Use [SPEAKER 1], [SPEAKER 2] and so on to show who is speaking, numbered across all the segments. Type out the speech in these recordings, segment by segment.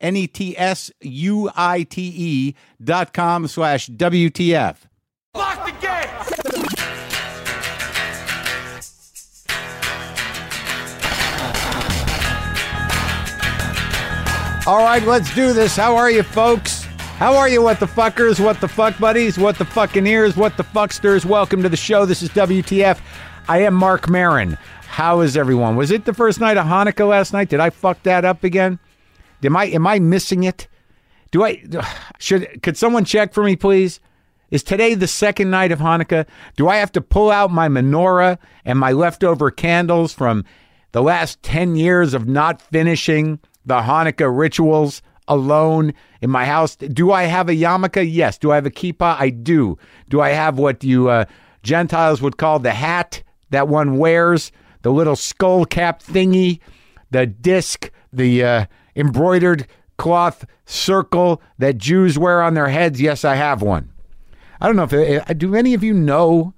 [SPEAKER 1] N E T S U I T E dot com slash WTF.
[SPEAKER 2] Lock the gate!
[SPEAKER 1] All right, let's do this. How are you, folks? How are you, what the fuckers, what the fuck buddies, what the fucking ears, what the fucksters? Welcome to the show. This is WTF. I am Marc Maron. How is everyone? Was it the first night of Hanukkah last night? Did I fuck that up again? Am I am I missing it? Do I should could someone check for me, please? Is today the second night of Hanukkah? Do I have to pull out my menorah and my leftover candles from the last 10 years of not finishing the Hanukkah rituals alone in my house? Do I have a yarmulke? Yes. Do I have a kippah? I do. Do I have what you uh, Gentiles would call the hat that one wears, the little skull cap thingy, the disc, the uh, embroidered cloth circle that Jews wear on their heads? Yes, I have one. I don't know if uh, do any of you know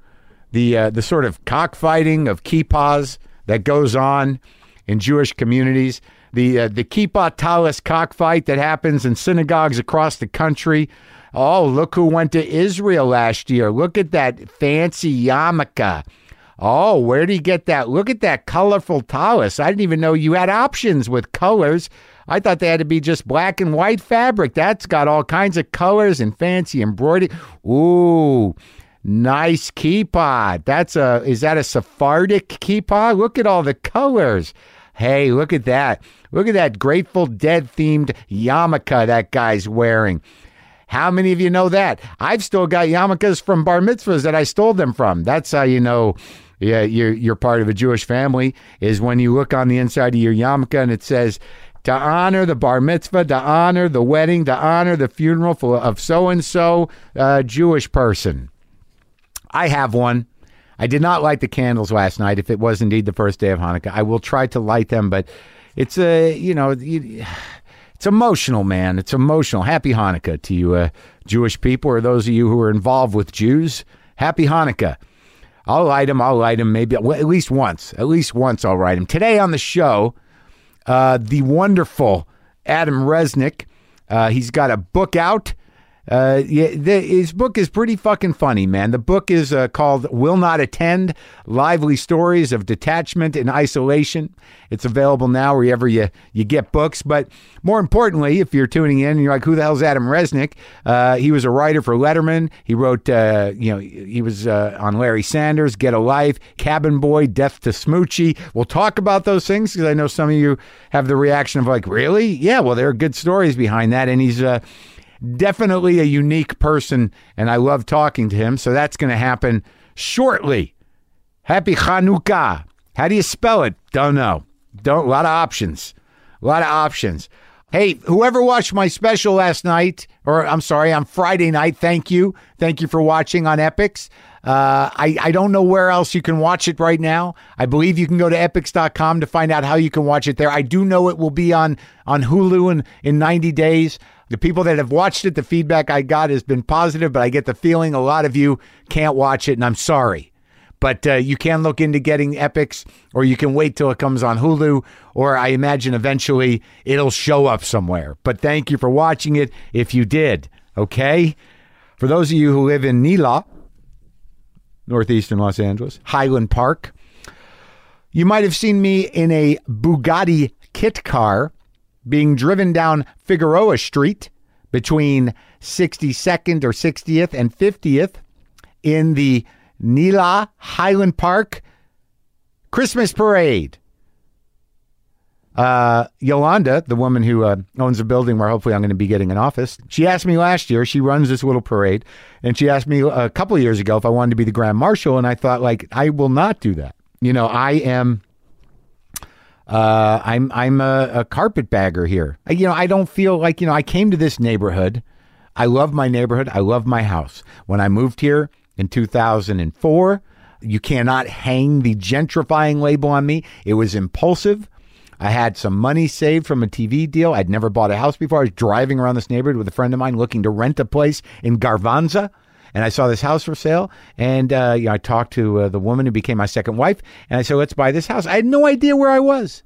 [SPEAKER 1] the uh, the sort of cockfighting of kippahs that goes on in Jewish communities. The uh, the kippah talis cockfight that happens in synagogues across the country. Oh, look who went to Israel last year. Look at that fancy yarmulke. Oh, where did he get that? Look at that colorful talis. I didn't even know you had options with colors. I thought they had to be just black and white fabric. That's got all kinds of colors and fancy embroidery. Ooh, nice kippah. That's a is that a Sephardic kippah? Look at all the colors. Hey, look at that. Look at that Grateful Dead themed yarmulke that guy's wearing. How many of you know that? I've still got yarmulkes from bar mitzvahs that I stole them from. That's how you know yeah, you're, you're part of a Jewish family, is when you look on the inside of your yarmulke and it says, to honor the bar mitzvah, to honor the wedding, to honor the funeral of so and so Jewish person. I have one. I did not light the candles last night. If it was indeed the first day of Hanukkah, I will try to light them. But it's a you know it's emotional, man. It's emotional. Happy Hanukkah to you, uh, Jewish people, or those of you who are involved with Jews. Happy Hanukkah. I'll light them. I'll light them. Maybe well, at least once. At least once I'll write them. Today on the show, uh, the wonderful Adam Resnick. Uh, he's got a book out. Uh, yeah, the, his book is pretty fucking funny, man. The book is uh, called Will Not Attend Lively Stories of Detachment and Isolation. It's available now wherever you, you get books. But more importantly, if you're tuning in and you're like, who the hell's Adam Resnick? Uh, he was a writer for Letterman. He wrote, uh, you know, he was uh, on Larry Sanders, Get a Life, Cabin Boy, Death to Smoochy. We'll talk about those things because I know some of you have the reaction of like, really? Yeah, well, there are good stories behind that. And he's, uh, definitely a unique person, and I love talking to him. So that's going to happen shortly. Happy Chanukah. How do you spell it? Don't know. Don't. A lot of options. A lot of options. Hey, whoever watched my special last night, or I'm sorry, on Friday night, thank you. Thank you for watching on Epix. Uh, I, I don't know where else you can watch it right now. I believe you can go to epix.com to find out how you can watch it there. I do know it will be on, on Hulu in, in 90 days. The people that have watched it, the feedback I got has been positive, but I get the feeling a lot of you can't watch it, and I'm sorry. But uh, you can look into getting Epix, or you can wait till it comes on Hulu, or I imagine eventually it'll show up somewhere. But thank you for watching it if you did. Okay? For those of you who live in NELA, northeastern Los Angeles, Highland Park, you might have seen me in a Bugatti kit car being driven down Figueroa Street between 62nd or 60th and 50th in the NELA Highland Park Christmas Parade. Uh, Yolanda, the woman who uh, owns a building where hopefully I'm going to be getting an office, she asked me last year. She runs this little parade, and she asked me a couple years ago if I wanted to be the grand marshal, and I thought like I will not do that. You know, I am. Uh, I'm I'm a, a carpetbagger here. I- You know, I don't feel like you know. I came to this neighborhood. I love my neighborhood. I love my house. When I moved here in 2004, you cannot hang the gentrifying label on me. It was impulsive. I had some money saved from a TV deal. I'd never bought a house before. I was driving around this neighborhood with a friend of mine looking to rent a place in Garvanza. And I saw this house for sale. And uh, you know, I talked to uh, the woman who became my second wife. And I said, let's buy this house. I had no idea where I was.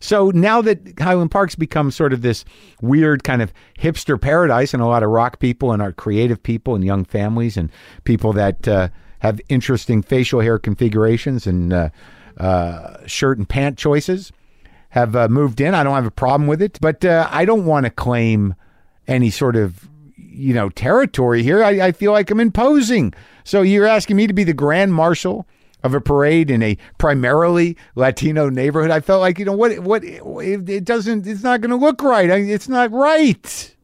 [SPEAKER 1] So now that Highland Park's become sort of this weird kind of hipster paradise, and a lot of rock people and our creative people and young families and people that uh, have interesting facial hair configurations and uh, uh, shirt and pant choices have uh, moved in. I don't have a problem with it, but uh, I don't want to claim any sort of you know territory here. I, I feel like I'm imposing. So you're asking me to be the grand marshal of a parade in a primarily Latino neighborhood. I felt like you know what what it, it doesn't. It's not going to look right. I, it's not right.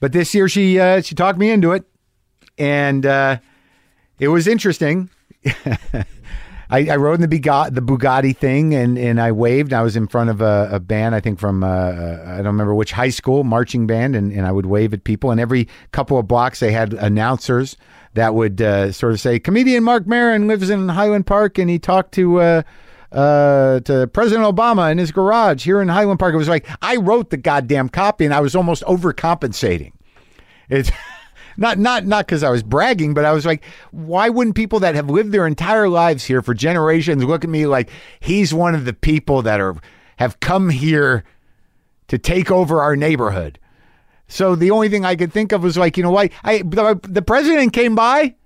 [SPEAKER 1] But this year she uh, she talked me into it, and uh, it was interesting. I, I rode in the Bugatti, the Bugatti thing, and, and I waved. I was in front of a, a band, I think from uh, I don't remember which high school marching band, and, and I would wave at people. And every couple of blocks, they had announcers that would uh, sort of say, "Comedian Marc Maron lives in Highland Park, and he talked to." Uh, uh, to President Obama in his garage here in Highland Park. It was like I wrote the goddamn copy, and I was almost overcompensating. It's not not not because I was bragging, but I was like, why wouldn't people that have lived their entire lives here for generations look at me like he's one of the people that are have come here to take over our neighborhood? So the only thing I could think of was like, you know, why I the, the president came by,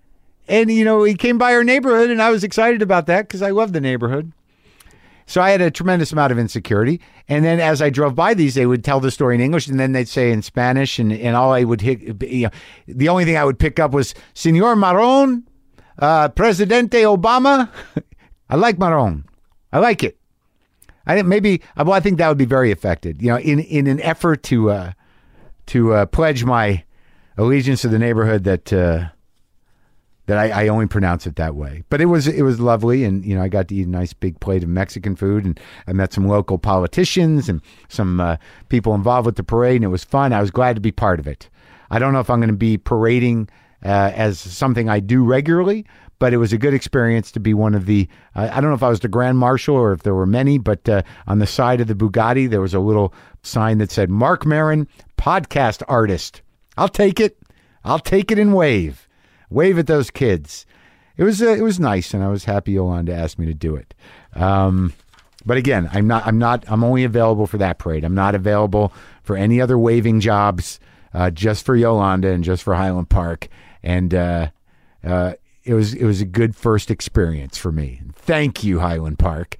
[SPEAKER 1] and you know he came by our neighborhood, and I was excited about that because I love the neighborhood. So I had a tremendous amount of insecurity. And then as I drove by these, they would tell the story in English and then they'd say in Spanish. And, and all I would hit, you know, the only thing I would pick up was Senor Maron, uh, Presidente Obama. I like Maron. I like it. I think maybe, well, I think that would be very affected, you know, in, in an effort to, uh, to uh, pledge my allegiance to the neighborhood that, uh, that I, I only pronounce it that way. But it was it was lovely, and you know I got to eat a nice big plate of Mexican food, and I met some local politicians and some uh, people involved with the parade, and it was fun. I was glad to be part of it. I don't know if I'm going to be parading uh, as something I do regularly, but it was a good experience to be one of the. Uh, I don't know if I was the grand marshal or if there were many, but uh, on the side of the Bugatti there was a little sign that said "Marc Maron, podcast artist." I'll take it. I'll take it and wave wave at those kids. It was uh, it was nice, and I was happy Yolanda asked me to do it. Um, but again, I'm not I'm not I'm only available for that parade. I'm not available for any other waving jobs. Uh, just for Yolanda and just for Highland Park, and uh, uh, it was it was a good first experience for me. Thank you, Highland Park.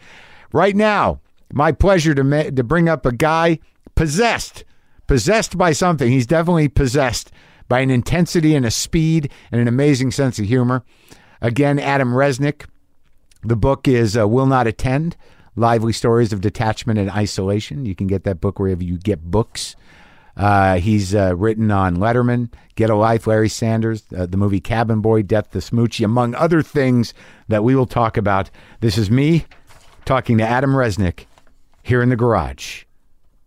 [SPEAKER 1] Right now, my pleasure to ma- to bring up a guy possessed, possessed by something. He's definitely possessed by an intensity and a speed and an amazing sense of humor. Again, Adam Resnick. The book is uh, Will Not Attend Lively Stories of Detachment and Isolation. You can get that book wherever you get books. Uh, he's uh, written on Letterman, Get a Life, Larry Sanders, uh, the movie Cabin Boy, Death to Smoochy, among other things that we will talk about. This is me talking to Adam Resnick here in the garage.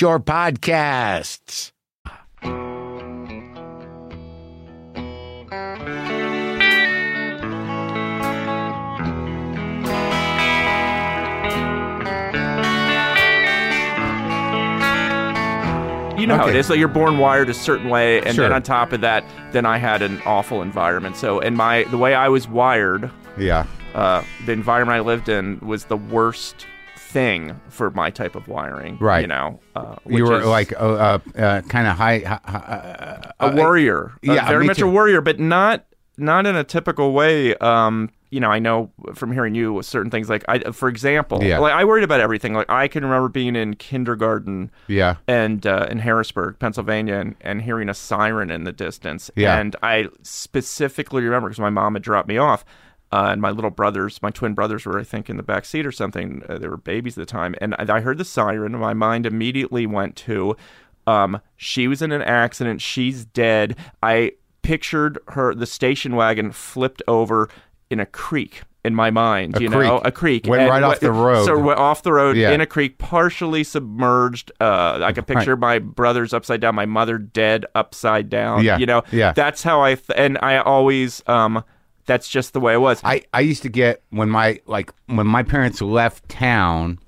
[SPEAKER 1] your podcasts.
[SPEAKER 3] You know how it is. Okay. Like you're born wired a certain way, and
[SPEAKER 1] Sure.
[SPEAKER 3] then on top of that, then I had an awful environment. So, and my the way I was wired,
[SPEAKER 1] Yeah.
[SPEAKER 3] uh, the environment I lived in was the worst thing for my type of wiring.
[SPEAKER 1] Right.
[SPEAKER 3] You know, uh,
[SPEAKER 1] You were like uh, uh, uh, kind of high. hi- hi- uh,
[SPEAKER 3] a warrior. Uh,
[SPEAKER 1] yeah,
[SPEAKER 3] very much
[SPEAKER 1] too.
[SPEAKER 3] a warrior, but not not in a typical way. Um, you know, I know from hearing you with certain things. Like, I, for example,
[SPEAKER 1] Yeah.
[SPEAKER 3] like I worried about everything. Like, I can remember being in kindergarten.
[SPEAKER 1] yeah.
[SPEAKER 3] and uh, in Harrisburg, Pennsylvania, and, and hearing a siren in the distance.
[SPEAKER 1] Yeah.
[SPEAKER 3] And I specifically remember because my mom had dropped me off, uh, and my little brothers, my twin brothers, were I think in the back seat or something. Uh, they were babies at the time, and I I heard the siren. My mind immediately went to, um, she was in an accident. She's dead. I pictured her, the station wagon flipped over in a creek. In my mind,
[SPEAKER 1] A
[SPEAKER 3] you
[SPEAKER 1] creek.
[SPEAKER 3] know, a creek
[SPEAKER 1] Went
[SPEAKER 3] And
[SPEAKER 1] right off the road.
[SPEAKER 3] So went off the road
[SPEAKER 1] Yeah.
[SPEAKER 3] in a creek, partially submerged. Uh, I could picture my brothers upside down, my mother dead upside down.
[SPEAKER 1] Yeah,
[SPEAKER 3] you know,
[SPEAKER 1] yeah.
[SPEAKER 3] That's how I th- and I always um, that's just the way it was.
[SPEAKER 1] I, I used to get when my like when my parents left town.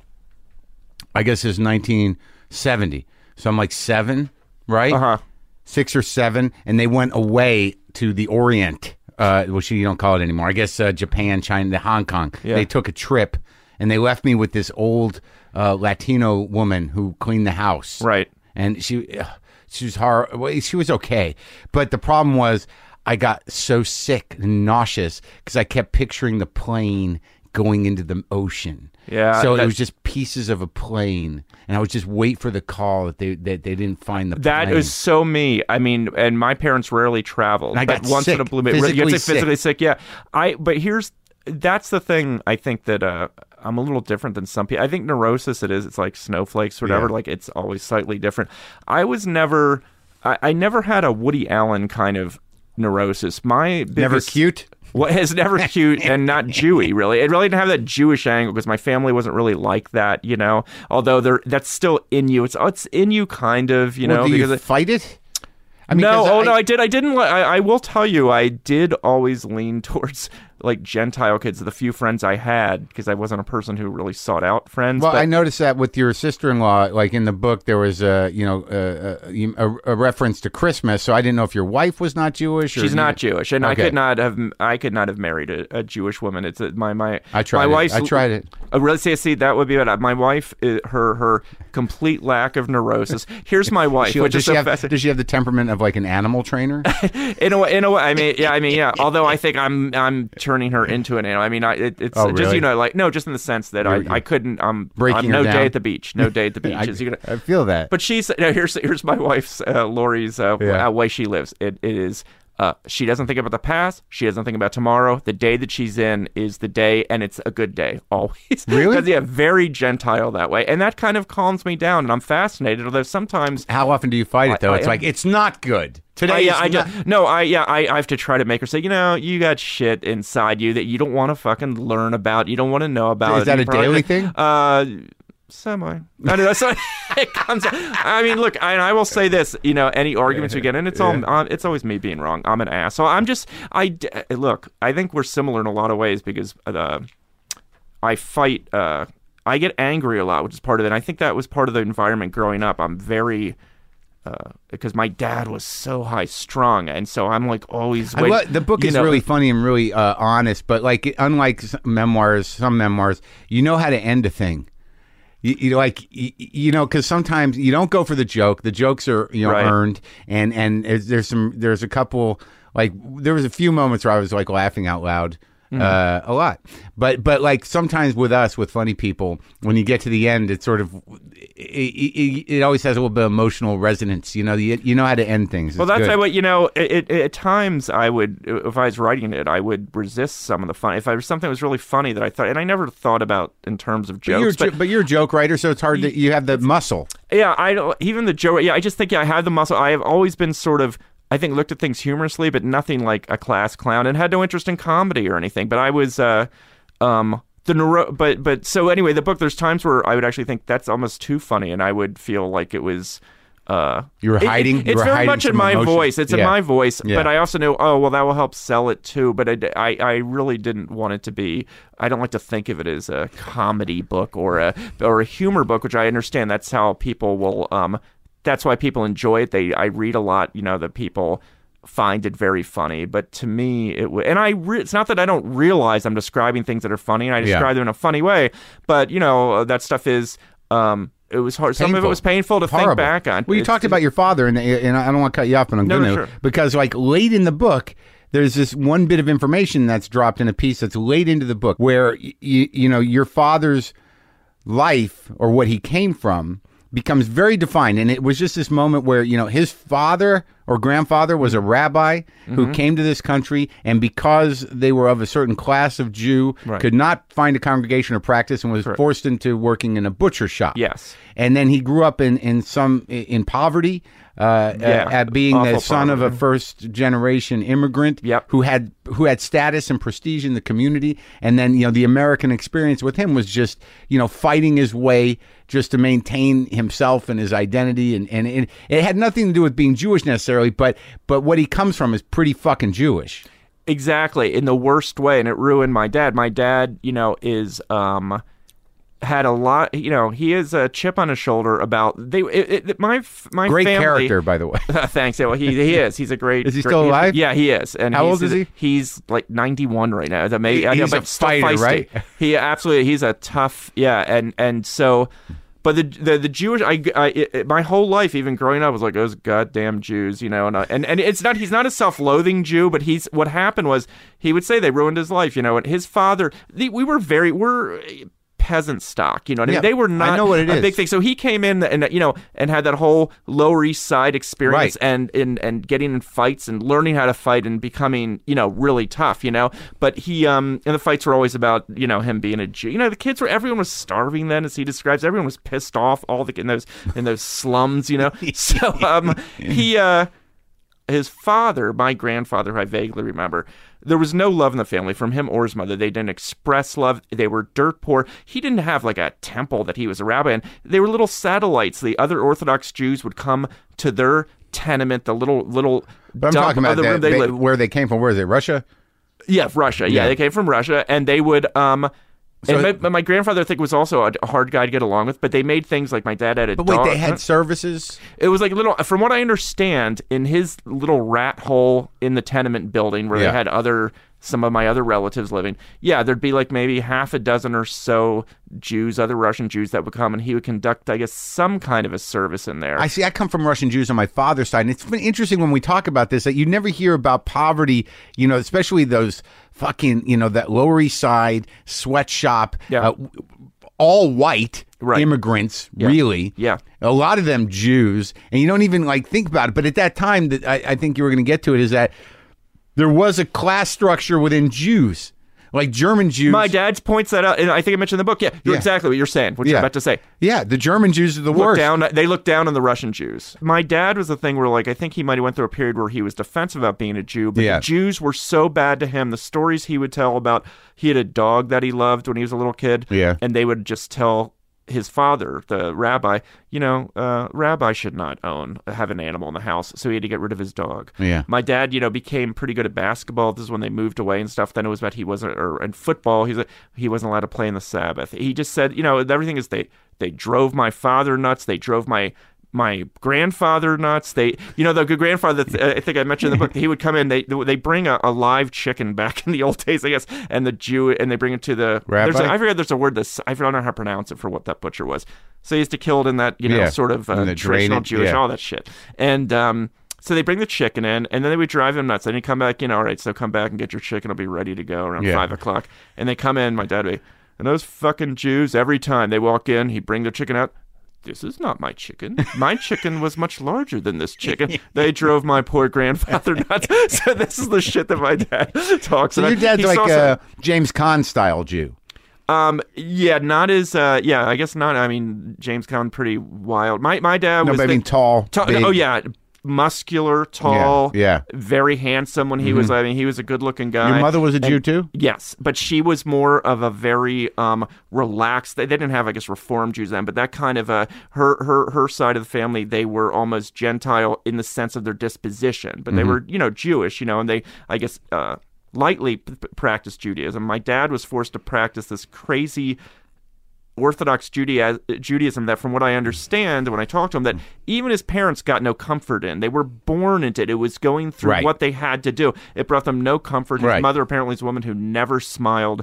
[SPEAKER 1] I guess it was 1970. So I'm like seven, right?
[SPEAKER 3] Uh huh.
[SPEAKER 1] Six or seven, and they went away to the Orient, uh, which you don't call it anymore. I guess uh, Japan, China, Hong Kong.
[SPEAKER 3] Yeah.
[SPEAKER 1] They took a trip, and they left me with this old uh, Latino woman who cleaned the house.
[SPEAKER 3] Right.
[SPEAKER 1] and she ugh, she was hard. Well, she was okay, but the problem was I got so sick and nauseous because I kept picturing the plane going into the ocean.
[SPEAKER 3] Yeah,
[SPEAKER 1] so it was just pieces of a plane, and I was just wait for the call that they that they didn't find the
[SPEAKER 3] That
[SPEAKER 1] plane.
[SPEAKER 3] is so me. I mean, and my parents rarely traveled.
[SPEAKER 1] And I
[SPEAKER 3] but
[SPEAKER 1] got
[SPEAKER 3] once in
[SPEAKER 1] sick,
[SPEAKER 3] a blue moon,
[SPEAKER 1] physically sick.
[SPEAKER 3] physically sick. Yeah. I. But here's that's the thing. I think that uh, I'm a little different than some people. I think neurosis. It is. It's like snowflakes or whatever.
[SPEAKER 1] Yeah.
[SPEAKER 3] Like it's always slightly different. I was never. I, I never had a Woody Allen kind of neurosis. My biggest,
[SPEAKER 1] never cute.
[SPEAKER 3] Well, it's never cute and not Jewy, really. It really didn't have that Jewish angle because my family wasn't really like that, you know. Although there, that's still in you. It's it's in you, kind of, you
[SPEAKER 1] Well,
[SPEAKER 3] know.
[SPEAKER 1] do
[SPEAKER 3] because
[SPEAKER 1] you
[SPEAKER 3] it-
[SPEAKER 1] fight it? I mean,
[SPEAKER 3] no, oh
[SPEAKER 1] I-
[SPEAKER 3] no, I did. I didn't. I, I will tell you, I did always lean towards like Gentile kids. The few friends I had, because I wasn't a person who really sought out friends.
[SPEAKER 1] Well,
[SPEAKER 3] but
[SPEAKER 1] I noticed that with your sister-in-law, like in the book, there was a you know a, a, a reference to Christmas. So I didn't know if your wife was not Jewish. Or
[SPEAKER 3] She's not Jewish, and I could not have. I could not have married a, a Jewish woman. It's a, my my.
[SPEAKER 1] I tried
[SPEAKER 3] My
[SPEAKER 1] it. I tried it.
[SPEAKER 3] I really see. See, that would be it. My wife, uh, her her complete lack of neurosis. Here's my wife,
[SPEAKER 1] She,
[SPEAKER 3] which
[SPEAKER 1] does
[SPEAKER 3] is
[SPEAKER 1] she
[SPEAKER 3] so
[SPEAKER 1] have
[SPEAKER 3] fascinating.
[SPEAKER 1] does she have the temperament of like an animal trainer?
[SPEAKER 3] In a way, in a way, I mean, yeah, I mean, yeah. Although I think I'm, I'm turning her into an animal. I mean, I, it, it's
[SPEAKER 1] Oh,
[SPEAKER 3] just you know, like no, just in the sense that I,
[SPEAKER 1] You're-
[SPEAKER 3] I couldn't. Um,
[SPEAKER 1] Breaking
[SPEAKER 3] I'm no
[SPEAKER 1] down?
[SPEAKER 3] day at the beach. No day at the beach.
[SPEAKER 1] I,
[SPEAKER 3] you gonna,
[SPEAKER 1] I feel that.
[SPEAKER 3] but she's no, here's here's my wife's uh, Lori's uh,
[SPEAKER 1] Yeah.
[SPEAKER 3] uh, way she lives. It, it is. Uh, she doesn't think about the past. She doesn't think about tomorrow. The day that she's in is the day, and it's a good day always.
[SPEAKER 1] Really?
[SPEAKER 3] yeah, very gentile that way, and that kind of calms me down, and I'm fascinated. Although sometimes
[SPEAKER 1] How often do you fight it though?
[SPEAKER 3] I-
[SPEAKER 1] it's like it's not good. Today,
[SPEAKER 3] I, yeah, I
[SPEAKER 1] not-
[SPEAKER 3] just, no, I yeah, I, I have to try to make her say, you know, you got shit inside you that you don't want to fucking learn about, you don't want to know about.
[SPEAKER 1] Is that a
[SPEAKER 3] probably-
[SPEAKER 1] daily thing?
[SPEAKER 3] Uh, semi. I what it comes. I mean, look, I, I will say this. You know, any arguments we get, and it's all, uh, it's always me being wrong. I'm an ass. So I'm just, I look. I think we're similar in a lot of ways because uh, I fight. Uh, I get angry a lot, which is part of it. And I think that was part of the environment growing up. I'm very uh, because my dad was so high strung, and so I'm like always.
[SPEAKER 1] I
[SPEAKER 3] wait-
[SPEAKER 1] lo- the book is
[SPEAKER 3] know,
[SPEAKER 1] really funny and really uh, honest, but like unlike memoirs, some memoirs, you know how to end a thing. You, you like you, you know because sometimes you don't go for the joke. The jokes are you know
[SPEAKER 3] Right.
[SPEAKER 1] earned, and and there's there's some there's a couple like there was a few moments where I was like laughing out loud. Uh, a lot, but but like sometimes with us, with funny people, when you get to the end, it's sort of it, it, it always has a little bit of emotional resonance. You know, you, you know how to end things.
[SPEAKER 3] Well, that's
[SPEAKER 1] good.
[SPEAKER 3] what you know. It, it, at times, I would, if I was writing it, I would resist some of the fun. If I was something that was really funny that I thought, and I never thought about in terms of
[SPEAKER 1] But you're,
[SPEAKER 3] jokes, but
[SPEAKER 1] but you're a joke writer, so it's hard to. You have the muscle.
[SPEAKER 3] yeah, I don't even the joke. Yeah, I just think yeah, I have the muscle. I have always been sort of. I think looked at things humorously, but nothing like a class clown, and had no interest in comedy or anything. But I was, uh, um, the neuro. But but so anyway, the book. There's times where I would actually think that's almost too funny, and I would feel like it was. Uh,
[SPEAKER 1] You were
[SPEAKER 3] it- it-
[SPEAKER 1] hiding- you
[SPEAKER 3] it's very
[SPEAKER 1] hiding
[SPEAKER 3] much in my
[SPEAKER 1] emotion.
[SPEAKER 3] voice. It's in my voice,
[SPEAKER 1] Yeah.
[SPEAKER 3] but I also know. Oh well, that will help sell it too. But I, I, I really didn't want it to be. I don't like to think of it as a comedy book or a or a humor book, which I understand. That's how people will. Um, that's why people enjoy it. They I read a lot. You know, that people find it very funny. But to me, it w- and I. Re- it's not that I don't realize I'm describing things that are funny, and I
[SPEAKER 1] Yeah.
[SPEAKER 3] describe them in a funny way. But you know, that stuff is. Um, it was hard. Some of it was painful to think back on.
[SPEAKER 1] Well, you
[SPEAKER 3] It's
[SPEAKER 1] talked about your father, and and I don't want to cut you off, but I'm
[SPEAKER 3] No,
[SPEAKER 1] going to
[SPEAKER 3] sure.
[SPEAKER 1] because like late in the book. There's this one bit of information that's dropped in a piece that's late into the book where y- you know your father's life or what he came from becomes very defined and it was just this moment where you know his father or grandfather was a rabbi
[SPEAKER 3] Mm-hmm.
[SPEAKER 1] who came to this country and because they were of a certain class of Jew
[SPEAKER 3] Right.
[SPEAKER 1] could not find a congregation or practice and was forced into working in a butcher shop
[SPEAKER 3] Yes.
[SPEAKER 1] and then he grew up in in some in poverty uh,
[SPEAKER 3] Yeah,
[SPEAKER 1] at being the
[SPEAKER 3] awful
[SPEAKER 1] son of a first generation immigrant
[SPEAKER 3] Yep.
[SPEAKER 1] who had who had status and prestige in the community. And then you know the American experience with him was just you know fighting his way just to maintain himself and his identity. And and it, it had nothing to do with being Jewish necessarily but but what he comes from is pretty fucking Jewish.
[SPEAKER 3] Exactly, in the worst way, and it ruined my dad. My dad, you know, is um had a lot. You know, he is a chip on his shoulder about they. It, it, my my
[SPEAKER 1] great
[SPEAKER 3] family,
[SPEAKER 1] character by the way uh,
[SPEAKER 3] Thanks. Yeah, well, he he is. He's a great.
[SPEAKER 1] Is he
[SPEAKER 3] great-
[SPEAKER 1] still alive?
[SPEAKER 3] Yeah, he is. And
[SPEAKER 1] How
[SPEAKER 3] he's,
[SPEAKER 1] old is he?
[SPEAKER 3] He's like ninety one right now. That may, I know,
[SPEAKER 1] He's a fighter, right?
[SPEAKER 3] He absolutely. He's a tough. Yeah, and and so. But the the, the Jewish, I, I it, my whole life, even growing up, was like those goddamn Jews, you know. And I, and and it's not he's not a self loathing Jew, but he's what happened was he would say they ruined his life, you know. And his father, the, we were very we're peasant stock, you know. What I mean,
[SPEAKER 1] Yeah,
[SPEAKER 3] they were not I
[SPEAKER 1] know what it
[SPEAKER 3] a
[SPEAKER 1] is.
[SPEAKER 3] big thing. So he came in and you know and had that whole Lower East Side experience
[SPEAKER 1] Right.
[SPEAKER 3] and and and getting in fights and learning how to fight and becoming you know really tough, you know. But he um and the fights were always about you know him being a Jew. You know the kids were everyone was starving then as he describes. Everyone was pissed off all the in those in those slums, you know. so um he uh his father, my grandfather, who I vaguely remember, there was no love in the family from him or his mother. They didn't express love. They were dirt poor. He didn't have like a temple that he was a rabbi in. They were little satellites. The other Orthodox Jews would come to their tenement, the little little
[SPEAKER 1] but I'm talking about
[SPEAKER 3] of the
[SPEAKER 1] that,
[SPEAKER 3] room they,
[SPEAKER 1] they- where they came from where is it Russia
[SPEAKER 3] Yeah, Russia. Yeah,
[SPEAKER 1] Yeah.
[SPEAKER 3] they came from Russia, and they would. um
[SPEAKER 1] So-
[SPEAKER 3] and my, my grandfather, I think, was also a a hard guy to get along with. But they made things like my dad had a
[SPEAKER 1] but wait
[SPEAKER 3] dog.
[SPEAKER 1] they had services
[SPEAKER 3] It was like a little, from what I understand, in his little rat hole in the tenement building where
[SPEAKER 1] Yeah.
[SPEAKER 3] they had other, some of my other relatives living. Yeah, there'd be like maybe half a dozen or so Jews, other Russian Jews that would come, and he would conduct, I guess, some kind of a service in there.
[SPEAKER 1] I see. I come from Russian Jews on my father's side, and it's been interesting when we talk about this that you never hear about poverty. You know, especially those fucking you know that Lower East Side sweatshop,
[SPEAKER 3] Yeah.
[SPEAKER 1] uh, all white
[SPEAKER 3] Right.
[SPEAKER 1] immigrants. Really,
[SPEAKER 3] Yeah.
[SPEAKER 1] a lot of them Jews, and you don't even like think about it. But at that time, that I, I think you were going to get to it is that there was a class structure within Jews, like German Jews.
[SPEAKER 3] my dad points that out, and I think I mentioned in the book. Yeah, you're
[SPEAKER 1] Yeah.
[SPEAKER 3] exactly what you're saying, what you're about to say.
[SPEAKER 1] yeah, the German Jews are the
[SPEAKER 3] Look
[SPEAKER 1] worst.
[SPEAKER 3] down. They look down on the Russian Jews. My dad was the thing where, like, I think he might have went through a period where he was defensive about being a Jew, but
[SPEAKER 1] Yeah.
[SPEAKER 3] the Jews were so bad to him. The stories he would tell about he had a dog that he loved when he was a little kid,
[SPEAKER 1] Yeah.
[SPEAKER 3] and they would just tell his father, the rabbi, you know, uh, rabbi should not own have an animal in the house, so he had to get rid of his dog.
[SPEAKER 1] Yeah.
[SPEAKER 3] My dad, you know, became pretty good at basketball. This is when they moved away and stuff. Then it was about he wasn't, or in football, he's he wasn't allowed to play in the Sabbath. He just said, you know, everything is they they drove my father nuts. They drove my my grandfather nuts. They, you know, the good grandfather. that uh, I think I mentioned in the book. He would come in. They they bring a, a live chicken back in the old days, I guess, and the Jew and they bring it to the. There's a,
[SPEAKER 1] Rabbi?
[SPEAKER 3] I forget. There's a word that's I don't know how to pronounce it for what that butcher was. So he used to kill it in that you know
[SPEAKER 1] Yeah.
[SPEAKER 3] sort of uh, traditional
[SPEAKER 1] drainage,
[SPEAKER 3] Jewish
[SPEAKER 1] yeah.
[SPEAKER 3] all that shit. And um, So they bring the chicken in, and then they would drive him nuts. Then he'd come back in. All right, so come back and get your chicken. It'll be ready to go around
[SPEAKER 1] Yeah.
[SPEAKER 3] five o'clock. And they come in. My dad would be, and those fucking Jews every time they walk in, he'd bring their chicken out. This is not my chicken. My chicken was much larger than this chicken. They drove my poor grandfather nuts. So this is the shit that my dad talks
[SPEAKER 1] So
[SPEAKER 3] about.
[SPEAKER 1] your dad's
[SPEAKER 3] He's
[SPEAKER 1] like
[SPEAKER 3] also-
[SPEAKER 1] a James Caan style Jew.
[SPEAKER 3] um, yeah, not as uh, yeah, I guess not. I mean, James Caan pretty wild. My my dad
[SPEAKER 1] No,
[SPEAKER 3] was
[SPEAKER 1] but I mean tall.
[SPEAKER 3] Ta-
[SPEAKER 1] big.
[SPEAKER 3] oh yeah, muscular, tall,
[SPEAKER 1] yeah. Mm-hmm.
[SPEAKER 3] very handsome. When he was, I mean, he was a good-looking guy.
[SPEAKER 1] Your mother was a Jew too.
[SPEAKER 3] Yes, but she was more of a very um, relaxed. They, didn't have, I guess, Reformed Jews then, but that kind of a her her her side of the family. They were almost Gentile in the sense of their disposition, but
[SPEAKER 1] Mm-hmm.
[SPEAKER 3] they were you know Jewish, you know, and they I guess uh, lightly p- practiced Judaism. My dad was forced to practice this crazy. Orthodox Judaism that, from what I understand, when I talked to him, that even his parents got no comfort in. They were born into it. It was going through
[SPEAKER 1] Right.
[SPEAKER 3] what they had to do. It brought them no comfort. His
[SPEAKER 1] Right.
[SPEAKER 3] mother apparently is a woman who never smiled.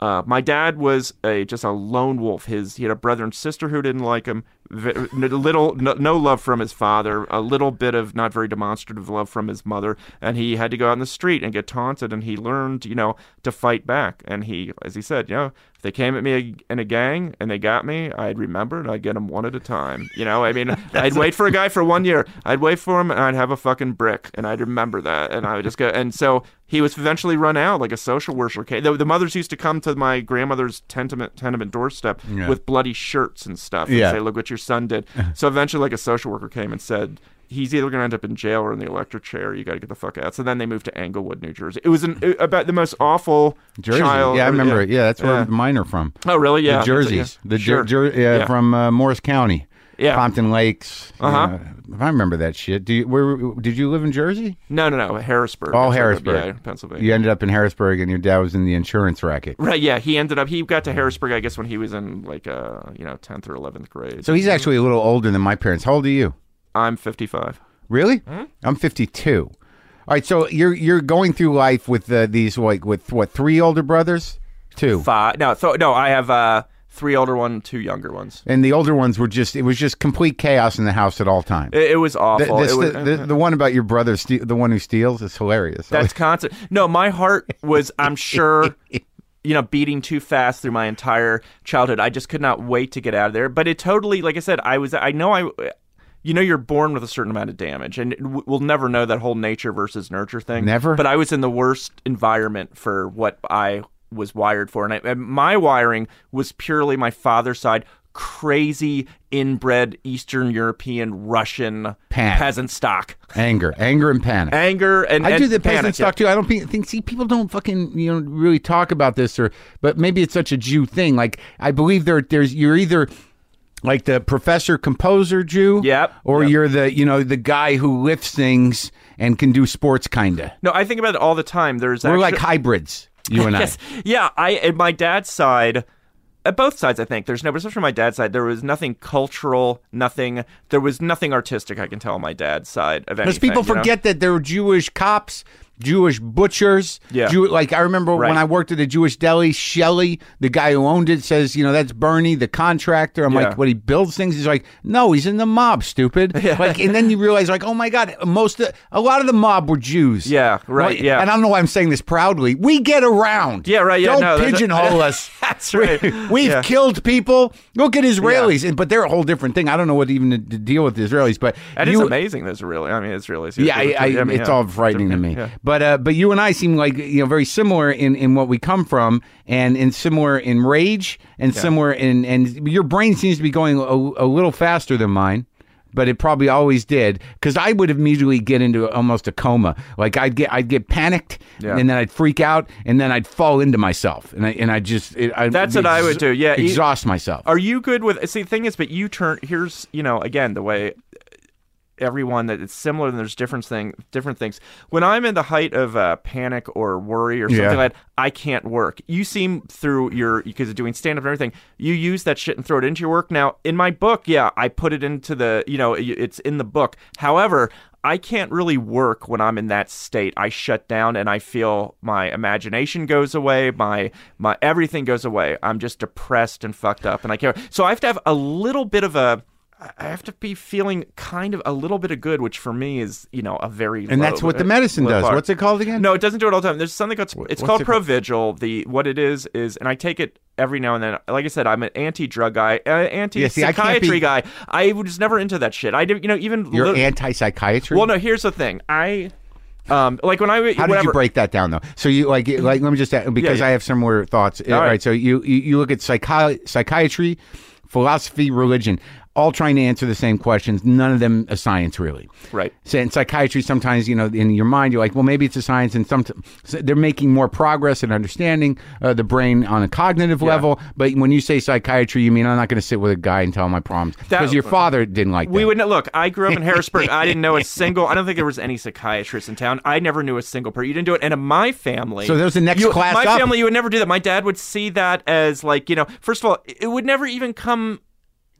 [SPEAKER 3] Uh, my dad was a just a lone wolf. His he had a brother and sister who didn't like him. Little no, no love from his father. A little bit of not very demonstrative love from his mother. And he had to go out in the street and get taunted. And he learned, you know, to fight back. And he, as he said, you know, if they came at me in a gang and they got me, I'd remember and I'd get them one at a time. You know, I mean, I'd wait for a guy for one year. I'd wait for him and I'd have a fucking brick and I'd remember that. And I would just go. And so he was eventually run out like a social worker. came. The, the mothers used to come to my grandmother's tenement, tenement doorstep
[SPEAKER 1] Yeah.
[SPEAKER 3] with bloody shirts and stuff and
[SPEAKER 1] Yeah.
[SPEAKER 3] say, look what your son did. so eventually, like a social worker came and said, he's either going to end up in jail or in the electric chair. You got to get the fuck out. So then they moved to Englewood, New Jersey. It was an, uh, about the most awful
[SPEAKER 1] Jersey.
[SPEAKER 3] child.
[SPEAKER 1] yeah, I remember it. Yeah, that's where
[SPEAKER 3] Yeah.
[SPEAKER 1] mine are from.
[SPEAKER 3] Oh, really? Yeah.
[SPEAKER 1] the Jerseys.
[SPEAKER 3] Yeah.
[SPEAKER 1] The
[SPEAKER 3] Sure.
[SPEAKER 1] Jer- Jer- yeah,
[SPEAKER 3] Yeah.
[SPEAKER 1] from uh, Morris County.
[SPEAKER 3] Yeah.
[SPEAKER 1] Pompton Lakes.
[SPEAKER 3] Uh-huh.
[SPEAKER 1] Yeah. I remember that shit. Do you, where did you live in Jersey?
[SPEAKER 3] No, no, no. Harrisburg.
[SPEAKER 1] Oh,
[SPEAKER 3] That's where-
[SPEAKER 1] Harrisburg.
[SPEAKER 3] Yeah, Pennsylvania.
[SPEAKER 1] You ended up in Harrisburg, and your dad was in the insurance racket.
[SPEAKER 3] Right, yeah. He ended up, he got to Harrisburg, I guess, when he was in like, uh, you know, 10th or 11th grade.
[SPEAKER 1] So he's actually a little older than my parents. How old are you?
[SPEAKER 3] I'm 55.
[SPEAKER 1] Really?
[SPEAKER 3] Hmm?
[SPEAKER 1] I'm 52. All right, so you're you're going through life with uh, these like with what three older brothers, two,
[SPEAKER 3] Five. No, So no, I have uh, three older ones, two younger ones.
[SPEAKER 1] and the older ones were just it was just complete chaos in the house at all times.
[SPEAKER 3] It, it was
[SPEAKER 1] The,
[SPEAKER 3] awful.
[SPEAKER 1] this-
[SPEAKER 3] it was,
[SPEAKER 1] the, the, the one about your brother, ste- the one who steals, is hilarious.
[SPEAKER 3] That's constant. No, my heart was, I'm sure, you know, beating too fast through my entire childhood. I just could not wait to get out of there. But it totally, like I said, I was, I know I. You know, you're born with a certain amount of damage, and we'll never know that whole nature versus nurture thing.
[SPEAKER 1] Never?
[SPEAKER 3] But I was in the worst environment for what I was wired for, and, I, and my wiring was purely my father's side, crazy inbred Eastern European Russian peasant stock,
[SPEAKER 1] anger, anger, and panic.
[SPEAKER 3] anger, and
[SPEAKER 1] I
[SPEAKER 3] and
[SPEAKER 1] do the
[SPEAKER 3] panic,
[SPEAKER 1] peasant stock too. I don't think see people don't fucking you know really talk about this or but maybe it's such a Jew thing. Like I believe there there's you're either like the professor composer Jew,
[SPEAKER 3] Yep,
[SPEAKER 1] or
[SPEAKER 3] yep.
[SPEAKER 1] you're the you know the guy who lifts things and can do sports kinda.
[SPEAKER 3] No, I think about it all the time. There's
[SPEAKER 1] We're
[SPEAKER 3] actually,
[SPEAKER 1] like hybrids, you and I.
[SPEAKER 3] yes, yeah. I at my dad's side, at both sides, I think there's no, but especially my dad's side, there was nothing cultural, nothing. There was nothing artistic. I can tell on my dad's side of anything.
[SPEAKER 1] Because people
[SPEAKER 3] you know?
[SPEAKER 1] forget that there were Jewish cops, Jewish butchers.
[SPEAKER 3] Yeah.
[SPEAKER 1] Jew- like I remember
[SPEAKER 3] Right.
[SPEAKER 1] when I worked at a Jewish deli, Shelley, the guy who owned it, says, you know, that's Bernie, the contractor. I'm
[SPEAKER 3] Yeah.
[SPEAKER 1] like, what he builds things, he's like, no, he's in the mob, stupid. Like, and then you realize, like, oh my god, most of, a lot of the mob were Jews.
[SPEAKER 3] Yeah, right,
[SPEAKER 1] Like,
[SPEAKER 3] yeah.
[SPEAKER 1] And I don't know why I'm saying this proudly. We get around.
[SPEAKER 3] Yeah, right, yeah,
[SPEAKER 1] Don't
[SPEAKER 3] no,
[SPEAKER 1] pigeonhole us.
[SPEAKER 3] That's right.
[SPEAKER 1] We've
[SPEAKER 3] Yeah.
[SPEAKER 1] killed people. Look at Israelis, and but they're a whole different thing. I don't know what even to, to deal with the Israelis, but
[SPEAKER 3] And
[SPEAKER 1] you,
[SPEAKER 3] it's amazing. There's really, I mean, it's really.
[SPEAKER 1] yeah, I, I,
[SPEAKER 3] mean,
[SPEAKER 1] it's
[SPEAKER 3] yeah.
[SPEAKER 1] all frightening to me.
[SPEAKER 3] Yeah.
[SPEAKER 1] But uh, but you and I seem like you know very similar in, in what we come from, and in similar in rage, and similar in and your brain seems to be going a, a little faster than mine. But it probably always did because I would immediately get into almost a coma. Like I'd get I'd get panicked,
[SPEAKER 3] Yeah.
[SPEAKER 1] and then I'd freak out, and then I'd fall into myself, and I and I just it, I,
[SPEAKER 3] That's what I would do, yeah, you-
[SPEAKER 1] exhaust myself.
[SPEAKER 3] Are you good with? See, the thing is, but you turn. Here's, you know, again, the way everyone that it's similar and there's different thing, different things. When I'm in the height of uh, panic or worry or something
[SPEAKER 1] Yeah.
[SPEAKER 3] like that, I can't work. You seem through your because of doing stand up and everything, you use that shit and throw it into your work. Now, in my book, yeah, I put it into the, you know, it's in the book. However. I can't really work when I'm in that state. I shut down and I feel my imagination goes away, my my everything goes away. I'm just depressed and fucked up and I can't. So I have to have a little bit of a I have to be feeling kind of a little bit of good, which for me is, you know, a very
[SPEAKER 1] And
[SPEAKER 3] low-
[SPEAKER 1] that's what the
[SPEAKER 3] uh,
[SPEAKER 1] medicine does.
[SPEAKER 3] bar.
[SPEAKER 1] What's it called again?
[SPEAKER 3] No, it doesn't do it all the time. There's something called it's
[SPEAKER 1] what's
[SPEAKER 3] called
[SPEAKER 1] it called?
[SPEAKER 3] Provigil. The what it is is, and I take it every now and then. Like I said, I'm an anti-drug guy, uh, anti-psychiatry
[SPEAKER 1] yeah, see, be...
[SPEAKER 3] guy. I was never into that shit. I did, you know, even
[SPEAKER 1] You're
[SPEAKER 3] lit-
[SPEAKER 1] anti-psychiatry.
[SPEAKER 3] well, no. Here's the thing. I, um, like when I
[SPEAKER 1] How did you break that down though? So you like like let me just add- because
[SPEAKER 3] yeah.
[SPEAKER 1] I have similar thoughts. All
[SPEAKER 3] right.
[SPEAKER 1] right. So you you, you look at psychi- psychiatry, philosophy, religion, all trying to answer the same questions. None of them a science really.
[SPEAKER 3] Right.
[SPEAKER 1] So in psychiatry, sometimes you know in your mind you're like, well, maybe it's a science, and some so they're making more progress in understanding uh, the brain on a cognitive level. But when you say psychiatry, you mean I'm not going to sit with a guy and tell him my problems because your father didn't like
[SPEAKER 3] We
[SPEAKER 1] that.
[SPEAKER 3] would not look. I grew up in Harrisburg. I didn't know a single. I don't think there was any psychiatrists in town. I never knew a single person. You didn't do it. And in my family,
[SPEAKER 1] So there's the next
[SPEAKER 3] you-
[SPEAKER 1] class
[SPEAKER 3] My
[SPEAKER 1] up.
[SPEAKER 3] family, you would never do that. My dad would see that as like you know. First of all, it would never even come.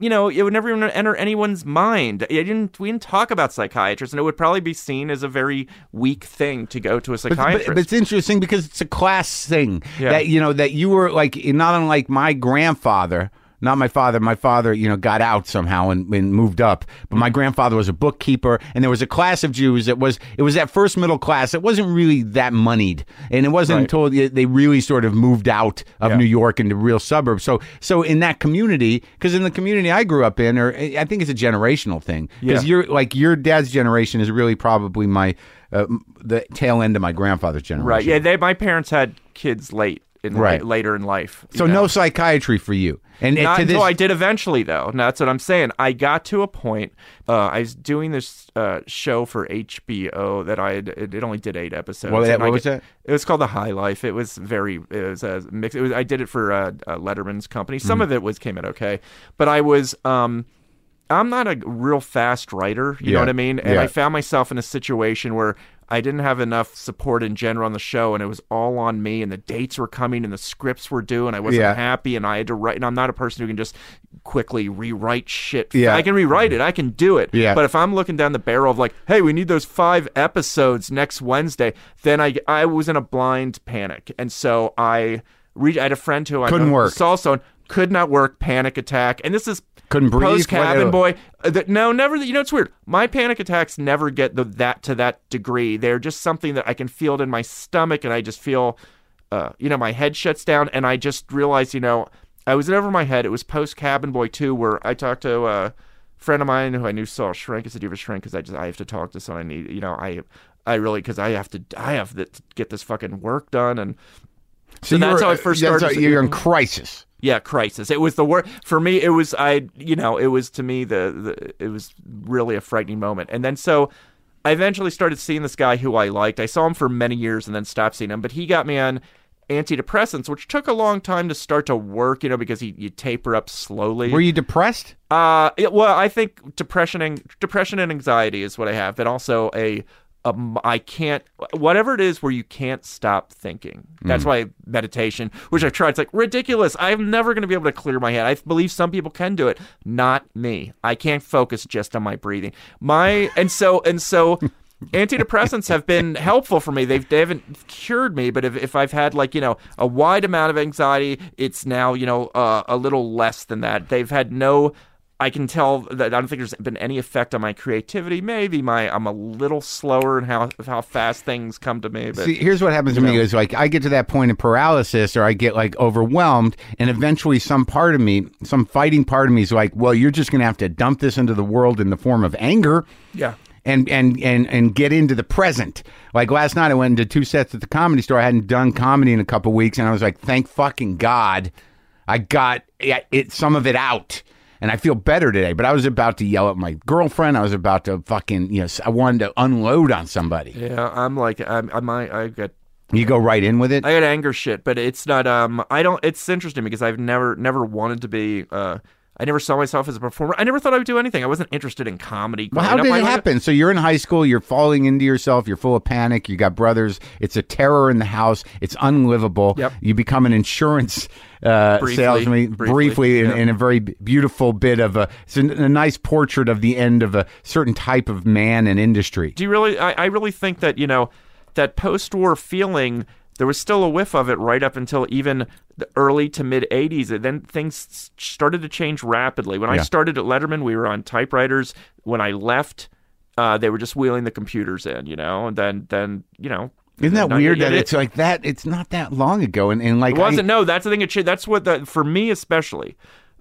[SPEAKER 3] You know, it would never even enter anyone's mind. It didn't. We didn't talk about psychiatrists, and it would probably be seen as a very weak thing to go to a
[SPEAKER 1] But,
[SPEAKER 3] psychiatrist.
[SPEAKER 1] but, but it's interesting because it's a class thing
[SPEAKER 3] Yeah.
[SPEAKER 1] that you know that you were like not unlike my grandfather. Not my father. My father, you know, got out somehow and, and moved up. But my grandfather was a bookkeeper, and there was a class of Jews that was it was that first middle class. It wasn't really that moneyed, and it wasn't
[SPEAKER 3] Right.
[SPEAKER 1] until they they really sort of moved out of
[SPEAKER 3] Yeah.
[SPEAKER 1] New York into real suburbs. So so in that community, because in the community I grew up in, or I think it's a generational thing, because
[SPEAKER 3] Yeah.
[SPEAKER 1] you're like your dad's generation is really probably my uh, the tail end of my grandfather's generation.
[SPEAKER 3] right? Yeah, they. My parents had kids late. In
[SPEAKER 1] Right.
[SPEAKER 3] la- later in life.
[SPEAKER 1] So
[SPEAKER 3] know?
[SPEAKER 1] no psychiatry for you. And
[SPEAKER 3] Not until
[SPEAKER 1] this,
[SPEAKER 3] I did eventually, though. And that's what I'm saying. I got to a point. Uh, I was doing this uh, show for HBO that I had, it, only did eight episodes.
[SPEAKER 1] What- what
[SPEAKER 3] I
[SPEAKER 1] was that?
[SPEAKER 3] It was called The High Life. It was very. It was a mix. It was. I did it for uh, uh, Letterman's company.
[SPEAKER 1] Mm-hmm.
[SPEAKER 3] Some of it was came out okay, but I was. Um, I'm not a real fast writer. You
[SPEAKER 1] Yeah.
[SPEAKER 3] know what I mean? And
[SPEAKER 1] Yeah.
[SPEAKER 3] I found myself in a situation where I didn't have enough support in general on the show, and it was all on me. And the dates were coming, and the scripts were due, and I wasn't
[SPEAKER 1] Yeah.
[SPEAKER 3] happy, and I had to write. And I'm not a person who can just quickly rewrite shit.
[SPEAKER 1] Yeah.
[SPEAKER 3] I can rewrite it. I can do it.
[SPEAKER 1] Yeah.
[SPEAKER 3] But if I'm looking down the barrel of like, hey, we need those five episodes next Wednesday, then I I was in a blind panic, and so I. Re- I had a friend who I
[SPEAKER 1] Couldn't
[SPEAKER 3] know
[SPEAKER 1] work.
[SPEAKER 3] also could not work, panic attack, and this is
[SPEAKER 1] Couldn't breathe?
[SPEAKER 3] Post cabin boy. Uh, no, never. You know, it's weird. My panic attacks never get the, that to that degree. They're just something that I can feel it in my stomach, and I just feel, uh, you know, my head shuts down, and I just realize, you know, I was in over my head. It was post cabin boy too, where I talked to a friend of mine who I knew saw a shrink. I said, you have a shrink?" Because I just I have to talk to someone. I need, you know, I. I really because I have to I have to get this fucking work done and so, that's how I first
[SPEAKER 1] that's
[SPEAKER 3] started.
[SPEAKER 1] how- You're in crisis.
[SPEAKER 3] Yeah, crisis. It was the worst for me. It was I, you know, it was to me the, the it was really a frightening moment. And then so I eventually started seeing this guy who I liked. I saw him for many years and then stopped seeing him. But he got me on antidepressants, which took a long time to start to work. You know, because he, you taper up slowly.
[SPEAKER 1] Were you depressed?
[SPEAKER 3] Uh, it- well, I think depression and depression and anxiety is what I have, but also a, I can't whatever it is where you can't stop thinking. That's why meditation, which I've tried, it's like ridiculous. I'm never going to be able to clear my head. I believe some people can do it, not me. I can't focus just on my breathing. My and so and so. Antidepressants have been helpful for me. They've they haven't cured me, but if, if I've had like you know a wide amount of anxiety, it's now you know uh, a little less than that. They've had no I can tell that I don't think there's been any effect on my creativity. Maybe my I'm a little slower in how how fast things come to me. But
[SPEAKER 1] See, here's what happens to me is like I get to that point of paralysis or I get like overwhelmed and eventually some part of me, some fighting part of me is like, well, you're just going to have to dump this into the world in the form of anger.
[SPEAKER 3] Yeah.
[SPEAKER 1] And, and and and get into the present. Like last night, I went did two sets at the comedy store. I hadn't done comedy in a couple weeks, and I was like, "Thank fucking God, I got it some of it out." And I feel better today, but I was about to yell at my girlfriend. I was about to fucking, you know, I wanted to unload on somebody.
[SPEAKER 3] yeah, I'm like I'm I might I get
[SPEAKER 1] You go right in with it.
[SPEAKER 3] I got anger shit, but it's not um I don't it's interesting because I've never never wanted to be uh I never saw myself as a performer. I never thought I would do anything. I wasn't interested in comedy.
[SPEAKER 1] Well, how did it happen? So you're in high school, you're falling into yourself, you're full of panic, you got brothers, it's a terror in the house, it's unlivable.
[SPEAKER 3] Yep.
[SPEAKER 1] You become an insurance uh,
[SPEAKER 3] Briefly,
[SPEAKER 1] salesman
[SPEAKER 3] briefly,
[SPEAKER 1] briefly, in,
[SPEAKER 3] yeah.
[SPEAKER 1] in a very beautiful bit of a, it's a, a nice portrait of the end of a certain type of man and industry.
[SPEAKER 3] Do you really? I, I really think that you know that post-war feeling there was still a whiff of it right up until even the early to mid 80s. And then things started to change rapidly. When I started at Letterman, we were on typewriters. When I left, uh, they were just wheeling the computers in, you know, and then, then you know.
[SPEAKER 1] Isn't that
[SPEAKER 3] no,
[SPEAKER 1] weird
[SPEAKER 3] yeah,
[SPEAKER 1] that
[SPEAKER 3] it-
[SPEAKER 1] it's like that? It's not that long ago, and, and like
[SPEAKER 3] it wasn't.
[SPEAKER 1] I,
[SPEAKER 3] no, that's the thing. It that's what the for me especially,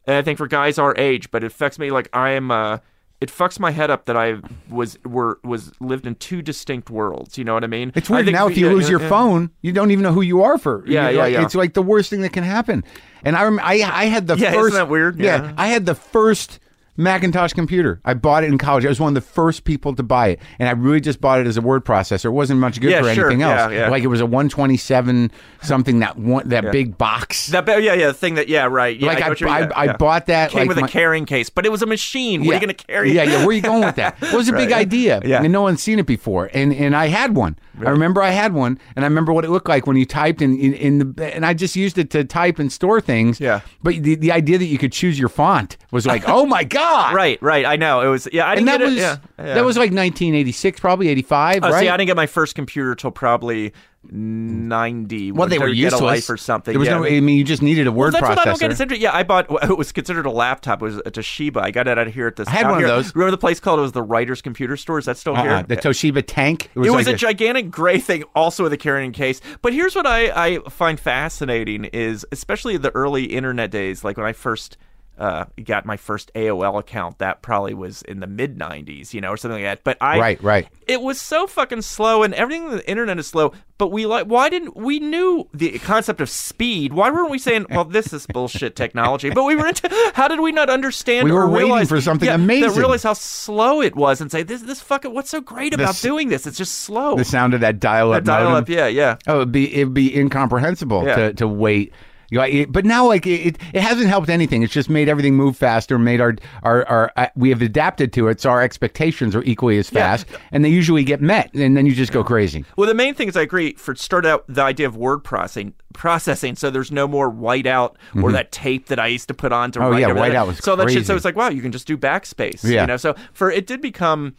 [SPEAKER 3] and I think for guys our age, but it affects me like I am. Uh, it fucks my head up that I was were was lived in two distinct worlds. You know what I mean?
[SPEAKER 1] It's
[SPEAKER 3] I
[SPEAKER 1] weird
[SPEAKER 3] think
[SPEAKER 1] now. If you
[SPEAKER 3] yeah,
[SPEAKER 1] lose
[SPEAKER 3] yeah,
[SPEAKER 1] your
[SPEAKER 3] yeah.
[SPEAKER 1] phone, you don't even know who you are for.
[SPEAKER 3] Yeah,
[SPEAKER 1] you-
[SPEAKER 3] yeah, yeah.
[SPEAKER 1] It's like the worst thing that can happen. And I, rem- I, I had the
[SPEAKER 3] Yeah, isn't
[SPEAKER 1] first.
[SPEAKER 3] that weird?
[SPEAKER 1] Yeah. I had the first Macintosh computer. I bought it in college. I was one of the first people to buy it, and I really just bought it as a word processor. It wasn't much good
[SPEAKER 3] Yeah,
[SPEAKER 1] for
[SPEAKER 3] sure.
[SPEAKER 1] anything else.
[SPEAKER 3] Yeah, yeah.
[SPEAKER 1] Like it was a 127 something that one that big box.
[SPEAKER 3] That yeah yeah the thing that yeah right yeah
[SPEAKER 1] like
[SPEAKER 3] I,
[SPEAKER 1] I,
[SPEAKER 3] know what you-
[SPEAKER 1] I, I bought that
[SPEAKER 3] came
[SPEAKER 1] like
[SPEAKER 3] with
[SPEAKER 1] my-
[SPEAKER 3] a carrying case, but it was a machine. What are you going to carry?
[SPEAKER 1] Yeah, yeah. Where are you going with that? It was a big idea,
[SPEAKER 3] Yeah.
[SPEAKER 1] and no one's seen it before. And and I had one. I remember I had one, and I remember what it looked like when you typed in, in in the. And I just used it to type and store things.
[SPEAKER 3] Yeah.
[SPEAKER 1] But the the idea that you could choose your font was like, oh my god!
[SPEAKER 3] Right, right. I know it was. Yeah, I didn't
[SPEAKER 1] that
[SPEAKER 3] get
[SPEAKER 1] was
[SPEAKER 3] it. Yeah, yeah.
[SPEAKER 1] that was like 1986, probably 85,
[SPEAKER 3] Oh,
[SPEAKER 1] right?
[SPEAKER 3] see, I didn't get my first computer till probably ninety.
[SPEAKER 1] well, they
[SPEAKER 3] to
[SPEAKER 1] were
[SPEAKER 3] get
[SPEAKER 1] useless
[SPEAKER 3] a life or something.
[SPEAKER 1] There was
[SPEAKER 3] yeah.
[SPEAKER 1] no. I mean, you just needed a word
[SPEAKER 3] Well, that's
[SPEAKER 1] processor.
[SPEAKER 3] what I don't get. It's interesting. Yeah, I bought what was considered a laptop. It was a Toshiba. I got it out of here at this.
[SPEAKER 1] I had
[SPEAKER 3] out
[SPEAKER 1] one of those.
[SPEAKER 3] Remember the place called? It was the Writers Computer Store. Is that still here?
[SPEAKER 1] Uh-uh, the Toshiba tank.
[SPEAKER 3] it was
[SPEAKER 1] like
[SPEAKER 3] a, gigantic gray thing, also with a carrying case. But here's what I, I find fascinating is, especially the early internet days, like when I first uh, got my first AOL account, that probably was in the mid '90s, you know, or something like that. But I,
[SPEAKER 1] Right, right.
[SPEAKER 3] it was so fucking slow, and everything on the internet is slow. But we like, why didn't we knew the concept of speed? Why weren't we saying, well, this is bullshit technology? But we were into. How did we not understand?
[SPEAKER 1] We were
[SPEAKER 3] or
[SPEAKER 1] waiting
[SPEAKER 3] realize,
[SPEAKER 1] for something
[SPEAKER 3] yeah,
[SPEAKER 1] amazing.
[SPEAKER 3] That realize how slow it was, and say, this, this fucking, what's so great about
[SPEAKER 1] This-
[SPEAKER 3] doing this? It's just slow.
[SPEAKER 1] the sound of that dial-up.
[SPEAKER 3] That dial
[SPEAKER 1] modem.
[SPEAKER 3] up, yeah, yeah.
[SPEAKER 1] Oh, it'd be it'd be incomprehensible
[SPEAKER 3] Yeah.
[SPEAKER 1] to, to wait. You know, but now, like it, it, hasn't helped anything. It's just made everything move faster. Made our our, our uh, we have adapted to it, so our expectations are equally as
[SPEAKER 3] Yeah.
[SPEAKER 1] fast, and they usually get met, and then you just go crazy.
[SPEAKER 3] Well, the main thing is I agree. For start out the idea of word processing, processing, so there's no more whiteout or that tape that I used to put on to
[SPEAKER 1] Mm-hmm. Oh,
[SPEAKER 3] write.
[SPEAKER 1] yeah, whiteout was
[SPEAKER 3] so that shit. So it's like wow, you can just do backspace.
[SPEAKER 1] Yeah.
[SPEAKER 3] You know, so for it did become.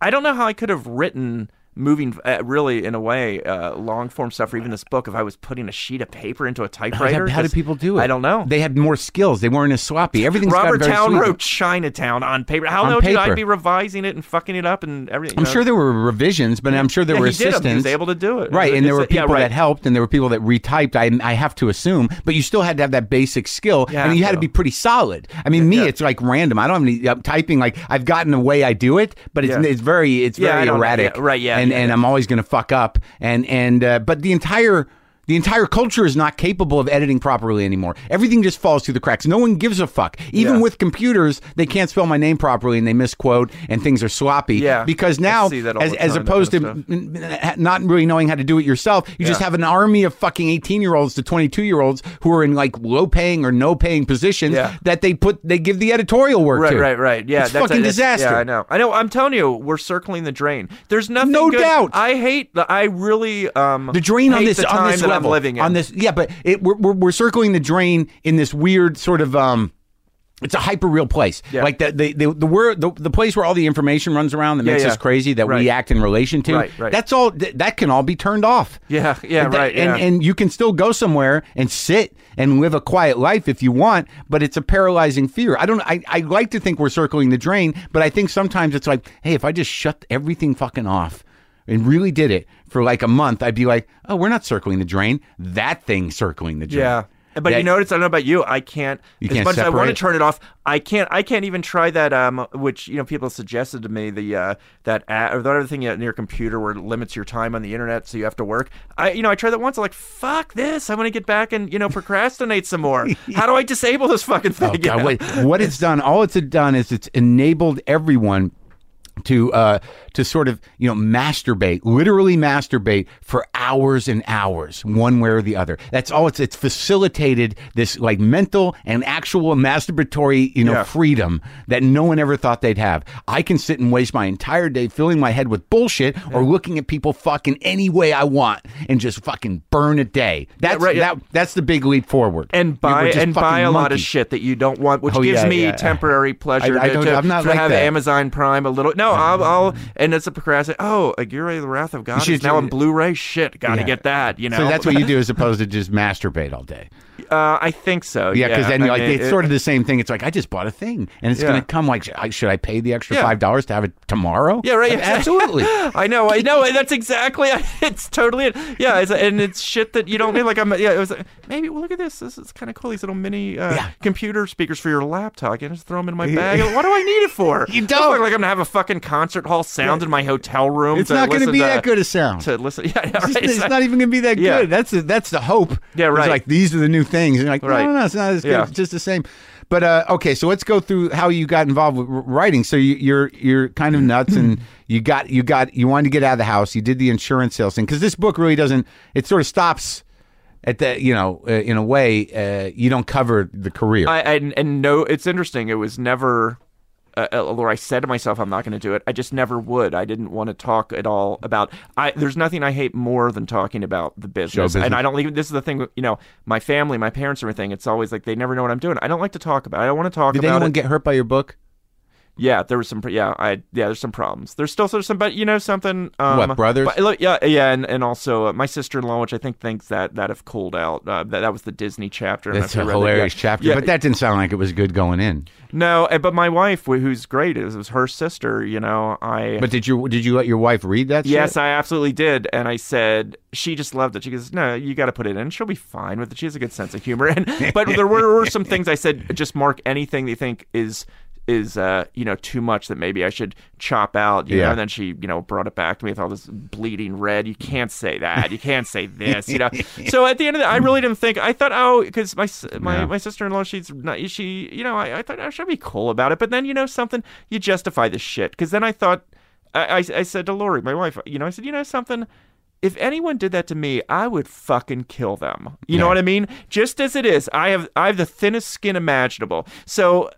[SPEAKER 3] I don't know how I could have written moving uh, really in a way uh, long form stuff or even this book if I was putting a sheet of paper into a typewriter.
[SPEAKER 1] how did
[SPEAKER 3] 'cause
[SPEAKER 1] people do it?
[SPEAKER 3] I don't know.
[SPEAKER 1] They had more skills. They weren't as sloppy. Everything's
[SPEAKER 3] Robert
[SPEAKER 1] Towne
[SPEAKER 3] wrote Chinatown on paper. How
[SPEAKER 1] On
[SPEAKER 3] no did
[SPEAKER 1] paper.
[SPEAKER 3] I be revising it and fucking it up and everything?
[SPEAKER 1] I'm
[SPEAKER 3] know?
[SPEAKER 1] sure there were revisions, but I'm sure there
[SPEAKER 3] Yeah,
[SPEAKER 1] were
[SPEAKER 3] did
[SPEAKER 1] assistants.
[SPEAKER 3] He was able to do it.
[SPEAKER 1] Right, and there were
[SPEAKER 3] It's- yeah,
[SPEAKER 1] people
[SPEAKER 3] right.
[SPEAKER 1] that helped, and there were people that retyped. I, I have to assume, but you still had to have that basic skill, and you had to be pretty solid. I mean, me, it's like random. I don't have any I'm typing. Like I've gotten the way I do it, but it's it's very it's very erratic.
[SPEAKER 3] Right, yeah,
[SPEAKER 1] and
[SPEAKER 3] yeah,
[SPEAKER 1] and. I'm always going to fuck up. And and uh, but the entire. The entire culture is not capable of editing properly anymore. Everything just falls through the cracks. No one gives a fuck. Even
[SPEAKER 3] Yeah.
[SPEAKER 1] with computers, they can't spell my name properly and they misquote and things are sloppy.
[SPEAKER 3] Yeah.
[SPEAKER 1] Because now,
[SPEAKER 3] see that all
[SPEAKER 1] as, as opposed to
[SPEAKER 3] of
[SPEAKER 1] n- n- not really knowing how to do it yourself. You just have an army of fucking 18 year olds to 22 year olds who are in like low paying or no paying positions
[SPEAKER 3] Yeah.
[SPEAKER 1] that they put, they give the editorial work
[SPEAKER 3] Right,
[SPEAKER 1] to.
[SPEAKER 3] right, right. Yeah,
[SPEAKER 1] It's
[SPEAKER 3] that's
[SPEAKER 1] fucking
[SPEAKER 3] a,
[SPEAKER 1] disaster.
[SPEAKER 3] Yeah, I know. I know. I'm telling you, we're circling the drain. There's nothing.
[SPEAKER 1] No
[SPEAKER 3] good-
[SPEAKER 1] doubt.
[SPEAKER 3] I hate. the- I really. Um,
[SPEAKER 1] The drain on this on this level
[SPEAKER 3] I'm living in.
[SPEAKER 1] on this yeah, but it, we're, we're we're circling the drain in this weird sort of um. It's a hyper real place,
[SPEAKER 3] Yeah.
[SPEAKER 1] like the the the the, word, the the place where all the information runs around that
[SPEAKER 3] Yeah,
[SPEAKER 1] makes
[SPEAKER 3] yeah.
[SPEAKER 1] us crazy that we act in relation to.
[SPEAKER 3] Right, right.
[SPEAKER 1] That's all. th- that can all be turned off.
[SPEAKER 3] Yeah, yeah,
[SPEAKER 1] And that-
[SPEAKER 3] right.
[SPEAKER 1] And and you can still go somewhere and sit and live a quiet life if you want, but it's a paralyzing fear. I don't. I I like to think we're circling the drain, but I think sometimes it's like, hey, if I just shut everything fucking off. And really did it for like a month, I'd be like, "Oh, we're not circling the drain. That thing's circling the drain."
[SPEAKER 3] Yeah. But
[SPEAKER 1] That-
[SPEAKER 3] you notice, I don't know about you. I can't.
[SPEAKER 1] You
[SPEAKER 3] as
[SPEAKER 1] can't
[SPEAKER 3] much as I want to turn it off, I can't. I can't even try that. Um, which you know, people suggested to me the uh that ad, or the other thing in your computer where it limits your time on the internet, so you have to work. I you know, I tried that once. I'm like, fuck this. I want to get back and you know procrastinate some more. How do I disable this fucking thing?
[SPEAKER 1] Oh,
[SPEAKER 3] you
[SPEAKER 1] God,
[SPEAKER 3] know?
[SPEAKER 1] wait. What it's done, all it's done is it's enabled everyone to uh to sort of you know masturbate literally masturbate for hours and hours one way or the other that's all it's it's facilitated this like mental and actual masturbatory you know
[SPEAKER 3] Yeah.
[SPEAKER 1] freedom that no one ever thought they'd have i can sit and waste my entire day filling my head with bullshit or looking at people fucking any way i want and just fucking burn a day that's
[SPEAKER 3] right, yeah.
[SPEAKER 1] that that's the big leap forward
[SPEAKER 3] and buy and buy a lot of shit that you don't want, which
[SPEAKER 1] Oh,
[SPEAKER 3] gives
[SPEAKER 1] yeah,
[SPEAKER 3] me
[SPEAKER 1] yeah.
[SPEAKER 3] temporary pleasure
[SPEAKER 1] I- I
[SPEAKER 3] to,
[SPEAKER 1] don't-
[SPEAKER 3] to,
[SPEAKER 1] I'm not
[SPEAKER 3] to
[SPEAKER 1] like
[SPEAKER 3] have
[SPEAKER 1] that.
[SPEAKER 3] Amazon Prime a little. No, no, I'll, I'll and it's a procrastinate. Oh, Aguirre, the Wrath of God is now on Blu-ray. Shit, gotta
[SPEAKER 1] Yeah.
[SPEAKER 3] get that. You know,
[SPEAKER 1] So that's what you do as opposed to just masturbate all day.
[SPEAKER 3] Uh, I think so.
[SPEAKER 1] Yeah, because then
[SPEAKER 3] I
[SPEAKER 1] like
[SPEAKER 3] mean,
[SPEAKER 1] it's
[SPEAKER 3] it-
[SPEAKER 1] sort of the same thing. It's like I just bought a thing, and it's
[SPEAKER 3] Yeah.
[SPEAKER 1] going to come. Like, should I, pay the extra
[SPEAKER 3] Yeah.
[SPEAKER 1] five dollars to have it tomorrow?
[SPEAKER 3] Yeah, right.
[SPEAKER 1] Absolutely.
[SPEAKER 3] I know, I know. That's exactly. It's totally it. Yeah, it's, and it's shit that you don't need. Like I'm. Yeah, it was like, maybe. Well, look at this. This is kind of cool. These little mini uh,
[SPEAKER 1] Yeah.
[SPEAKER 3] computer speakers for your laptop. I can just throw them in my bag. What do I need it for?
[SPEAKER 1] You don't.
[SPEAKER 3] look like I'm gonna have a fucking concert hall sound in my hotel room.
[SPEAKER 1] It's not going to be that good a sound.
[SPEAKER 3] To listen, yeah, yeah
[SPEAKER 1] It's, just- it's not even going to be that
[SPEAKER 3] Yeah.
[SPEAKER 1] good. That's the, that's the hope.
[SPEAKER 3] Yeah,
[SPEAKER 1] It's
[SPEAKER 3] right.
[SPEAKER 1] like these are the new things, and you're like,
[SPEAKER 3] Right.
[SPEAKER 1] no, no, no, it's not as good.
[SPEAKER 3] Yeah.
[SPEAKER 1] It's just the same. But uh, okay, so let's go through how you got involved with writing. So you, you're you're kind of nuts, and you got you got you wanted to get out of the house. You did the insurance sales thing because this book really doesn't. It sort of stops at the you know uh, in a way uh, you don't cover the career.
[SPEAKER 3] I, and and no, it's interesting. It was never. Uh, although I said to myself, I'm not going to do it. I just never would. I didn't want to talk at all about. I there's nothing I hate more than talking about the business.
[SPEAKER 1] business.
[SPEAKER 3] And I don't even. This is the thing. You know, my family, my parents, everything. It's always like they never know what I'm doing. I don't like to talk about. it. I don't want to talk about it.
[SPEAKER 1] did
[SPEAKER 3] about
[SPEAKER 1] anyone
[SPEAKER 3] it.
[SPEAKER 1] get hurt by your book?
[SPEAKER 3] Yeah, there was some. Yeah, I yeah, there's some problems. There's still there's some, but you know something. Um,
[SPEAKER 1] What, brothers?
[SPEAKER 3] but, yeah, yeah, and, and also uh, my sister-in-law, which I think thinks that that have cooled out. Uh, that that was the Disney chapter.
[SPEAKER 1] That's a
[SPEAKER 3] read that-
[SPEAKER 1] hilarious chapter,
[SPEAKER 3] Yeah,
[SPEAKER 1] but that didn't sound like it was good going in.
[SPEAKER 3] no, eh, but my wife, who's great, is was her sister. You know, I.
[SPEAKER 1] But did you did you let your wife read that?
[SPEAKER 3] Yes,
[SPEAKER 1] shit?
[SPEAKER 3] I absolutely did, and I said she just loved it. She goes, "No, you got to put it in. She'll be fine with it. She has a good sense of humor." And but there were, were some things I said. Just mark anything you think is is uh you know too much that maybe I should chop out. You
[SPEAKER 1] Yeah.
[SPEAKER 3] know, and then she you know brought it back to me with all this bleeding red. You can't say that. You can't say this. You know. So at the end of the, I really didn't think. I thought, oh, because my my
[SPEAKER 1] Yeah.
[SPEAKER 3] my sister in law, she's not, she you know I, I thought I should be cool about it. But then you know something, you justify this shit. Because then I thought. I, I, I said to Lori, my wife, you know, I said, you know something? If anyone did that to me, I would fucking kill them. You know what I mean? Just as it is, I have I have the thinnest skin imaginable. So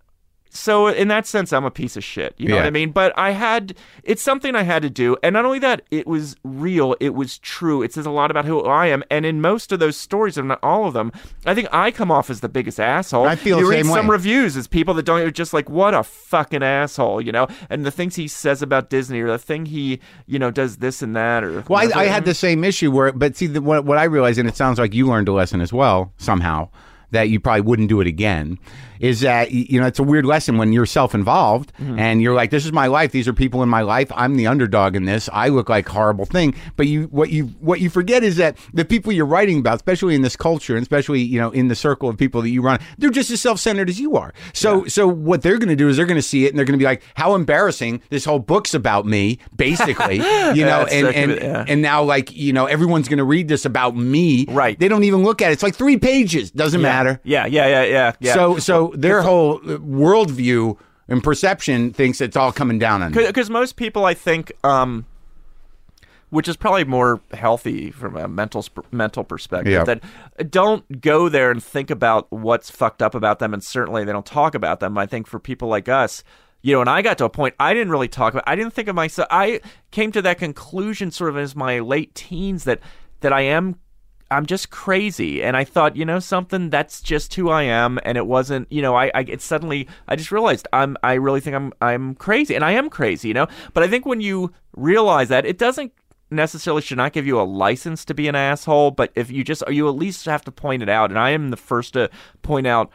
[SPEAKER 3] so in that sense, I'm a piece of shit. You know what I mean? But I had it's something I had to do, and not only that, it was real. It was true. It says a lot about who I am. And in most of those stories, if not all of them, I think I come off as the biggest asshole.
[SPEAKER 1] I feel
[SPEAKER 3] you read some
[SPEAKER 1] way.
[SPEAKER 3] reviews as people that don't you're just like what a fucking asshole, you know. And the things he says about Disney, or the thing he you know does this and that, or
[SPEAKER 1] Well, I, I had the same issue where, but see, the, what, what I realized, and it sounds like you learned a lesson as well somehow, that you probably wouldn't do it again, is that you know it's a weird lesson when you're self-involved
[SPEAKER 3] Mm-hmm.
[SPEAKER 1] and you're like, this is my life, these are people in my life, I'm the underdog in this, I look like horrible thing. But you, what you, what you forget is that the people you're writing about, especially in this culture, and especially you know in the circle of people that you run, they're just as self-centered as you are. So, so what they're going to do is they're going to see it and they're going to be like, how embarrassing! This whole book's about me, basically, you know, and and
[SPEAKER 3] bit- yeah.
[SPEAKER 1] and now like you know everyone's going to read this about me
[SPEAKER 3] Right.
[SPEAKER 1] they don't even look at it it's like three pages doesn't matter
[SPEAKER 3] Yeah, yeah, yeah, yeah. yeah.
[SPEAKER 1] so so their whole uh, worldview and perception thinks it's all coming down on
[SPEAKER 3] because most people, I think, um, which is probably more healthy from a mental mental perspective,
[SPEAKER 1] Yeah.
[SPEAKER 3] that don't go there and think about what's fucked up about them, and certainly they don't talk about them. I think for people like us. You know, and I got to a point I didn't really talk about. I didn't think of myself. I came to that conclusion sort of as my late teens that that I am I'm just crazy. And I thought, you know, something that's just who I am. And it wasn't, you know, I, I it suddenly, I just realized I'm, I really think I'm, I'm crazy and I am crazy, you know, but I think when you realize that it doesn't necessarily should not give you a license to be an asshole, but if you just, you at least have to point it out. And I am the first to point out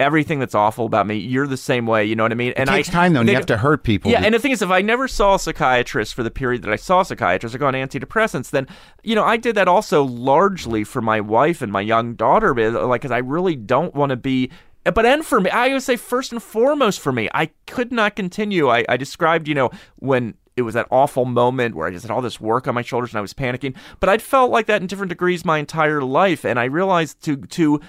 [SPEAKER 3] everything that's awful about me. You're the same way. You know what I mean? And it
[SPEAKER 1] takes
[SPEAKER 3] I,
[SPEAKER 1] time though and you have to hurt people
[SPEAKER 3] yeah, and the thing is, if I never saw a psychiatrist for the period that I saw psychiatrists or go on antidepressants, then you know I did that also largely for my wife and my young daughter, like because I really don't want to be. But and for me, I would say first and foremost for me, I could not continue. I, I described, you know, when it was that awful moment where I just had all this work on my shoulders and I was panicking. But I'd felt like that in different degrees my entire life, and I realized to to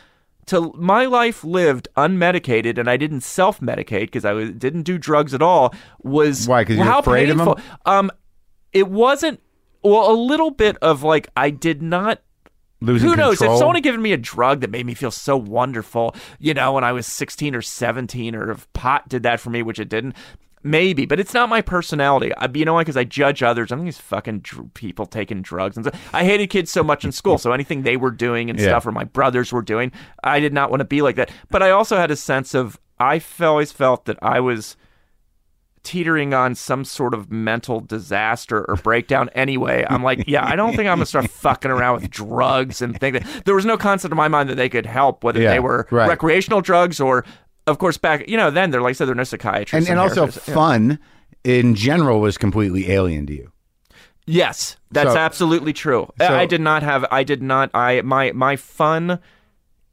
[SPEAKER 3] to my life lived unmedicated and I didn't self-medicate because I was, didn't do drugs at all was
[SPEAKER 1] Why, 'cause you're afraid of 'em?
[SPEAKER 3] painful. Um, it wasn't. Well, a little bit of like I did not.
[SPEAKER 1] losing
[SPEAKER 3] Who knows?
[SPEAKER 1] control.
[SPEAKER 3] If someone had given me a drug that made me feel so wonderful, you know, when I was 16 or 17, or if pot did that for me, which it didn't, maybe. But it's not my personality. I, you know why? Because I judge others. I think these fucking dr- people taking drugs and stuff. I hated kids so much in school. So anything they were doing and
[SPEAKER 1] Yeah.
[SPEAKER 3] stuff, or my brothers were doing, I did not want to be like that. But I also had a sense of I always felt that I was teetering on some sort of mental disaster or breakdown anyway. I'm like, yeah, I don't think I'm gonna start fucking around with drugs and think that there was no concept in my mind that they could help, whether
[SPEAKER 1] Yeah,
[SPEAKER 3] they were
[SPEAKER 1] right.
[SPEAKER 3] recreational drugs or, of course, back you know then they're like I said they're no psychiatrists
[SPEAKER 1] and, and also
[SPEAKER 3] therapists. Yeah.
[SPEAKER 1] fun in general was completely alien to you.
[SPEAKER 3] Yes, that's
[SPEAKER 1] So-
[SPEAKER 3] absolutely true.
[SPEAKER 1] so-
[SPEAKER 3] I did not have. I did not. I my my fun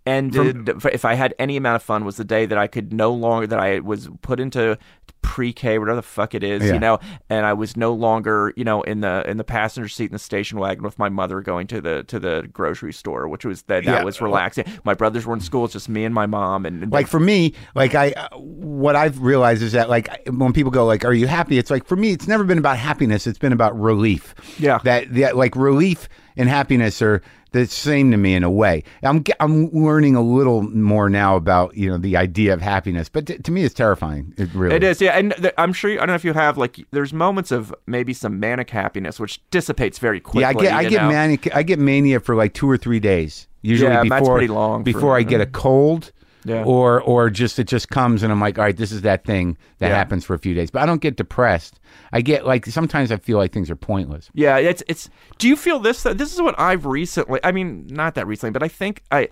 [SPEAKER 3] ended. if I had any amount of fun, was the day that I could no longer that I was put into pre-K, whatever the fuck it is,
[SPEAKER 1] Yeah.
[SPEAKER 3] you know, and I was no longer, you know, in the in the passenger seat in the station wagon with my mother going to the to the grocery store, which was that
[SPEAKER 1] Yeah.
[SPEAKER 3] that was relaxing. My brothers were in school, it's just me and my mom, and
[SPEAKER 1] Like for me, like I, uh, what I've realized is that like when people go like, "Are you happy?" It's like for me, it's never been about happiness. It's been about relief.
[SPEAKER 3] Yeah.
[SPEAKER 1] That that like relief and happiness are the same to me in a way. I'm I'm learning a little more now about you know the idea of happiness, but t- to me, it's terrifying. It really
[SPEAKER 3] It is, yeah, and th- I'm sure. I don't know if you have like. There's moments of maybe some manic happiness, which dissipates very quickly.
[SPEAKER 1] Yeah, I get I get
[SPEAKER 3] know?
[SPEAKER 1] manic I get mania for like two or three days. Usually
[SPEAKER 3] Yeah,
[SPEAKER 1] before
[SPEAKER 3] that's pretty long for-
[SPEAKER 1] before I get mm-hmm. a cold.
[SPEAKER 3] Yeah.
[SPEAKER 1] Or or just it just comes and I'm like, all right, this is that thing that
[SPEAKER 3] Yeah.
[SPEAKER 1] happens for a few days. But I don't get depressed. I get like sometimes I feel like things are pointless.
[SPEAKER 3] Yeah, it's it's. Do you feel this? This is what I've recently. I mean, not that recently, but I think I,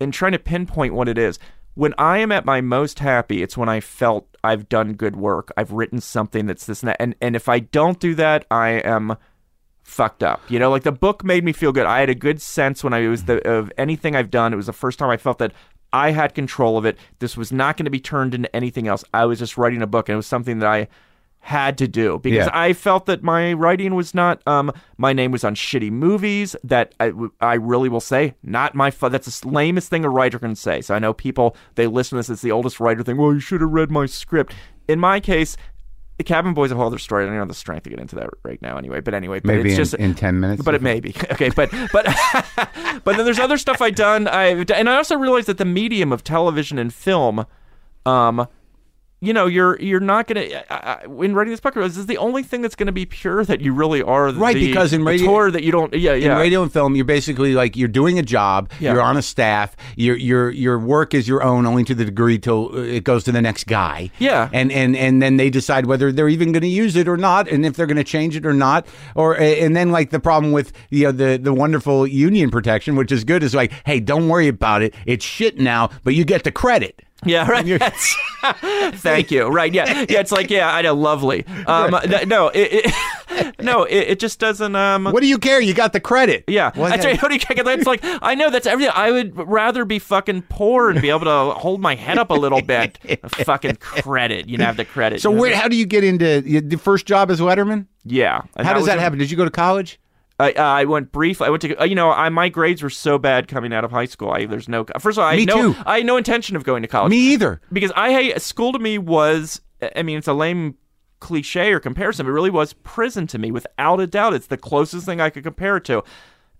[SPEAKER 3] in trying to pinpoint what it is. When I am at my most happy, it's when I felt I've done good work. I've written something that's this and that. And and if I don't do that, I am fucked up. You know, like the book made me feel good. I had a good sense when I was the of anything I've done. It was the first time I felt that I had control of it. This was not going to be turned into anything else. I was just writing a book, and it was something that I had to do because
[SPEAKER 1] Yeah.
[SPEAKER 3] I felt that my writing was not. Um, my name was on shitty movies. That I really will say, not my. Fu- that's the lamest thing a writer can say. So I know people they listen to this. It's the oldest writer thing. Well, you should have read my script. In my case. The Cabin Boy's a whole other story. I don't have the strength to get into that right now, anyway. But anyway, but
[SPEAKER 1] Maybe
[SPEAKER 3] it's
[SPEAKER 1] in,
[SPEAKER 3] just
[SPEAKER 1] in ten minutes.
[SPEAKER 3] but it may be okay. But but but then there's other stuff I've done. I and I also realized that the medium of television and film, um, you know, you're you're not gonna I, I, in writing this book. This is the only thing that's gonna be pure that you really are.
[SPEAKER 1] Right,
[SPEAKER 3] the
[SPEAKER 1] because in radio-
[SPEAKER 3] tour that you don't. Yeah, yeah.
[SPEAKER 1] in radio and film, you're basically like you're doing a job.
[SPEAKER 3] Yeah.
[SPEAKER 1] You're on a staff. Your your your work is your own, only to the degree till uh, it goes to the next guy.
[SPEAKER 3] Yeah.
[SPEAKER 1] and and and then they decide whether they're even going to use it or not, and if they're going to change it or not. Or and then like the problem with you know the the wonderful union protection, which is good, is like, hey, don't worry about it. It's shit now, but you get the credit.
[SPEAKER 3] Yeah, right. That's- Thank you. Right. Yeah. Yeah. It's like yeah. I know. Lovely. Um. No. It, it, no. It, it just doesn't. Um.
[SPEAKER 1] What do you care? You got the credit.
[SPEAKER 3] Yeah,
[SPEAKER 1] What-
[SPEAKER 3] that's right. What do you get? It's like I know that's everything. I would rather be fucking poor and be able to hold my head up a little bit. fucking credit, you know, have the credit.
[SPEAKER 1] So
[SPEAKER 3] you know?
[SPEAKER 1] where, how do you get into the first job as Letterman?
[SPEAKER 3] Yeah. And
[SPEAKER 1] How does that happen? Did you go to college?
[SPEAKER 3] I, uh, I went brief. I went to uh, you know I my grades were so bad coming out of high school. I there's no first of all I
[SPEAKER 1] Me
[SPEAKER 3] no
[SPEAKER 1] too.
[SPEAKER 3] I had no intention of going to college.
[SPEAKER 1] Me either.
[SPEAKER 3] because I hate school to me was I mean it's a lame cliche or comparison, but it really was prison to me without a doubt. It's the closest thing I could compare it to.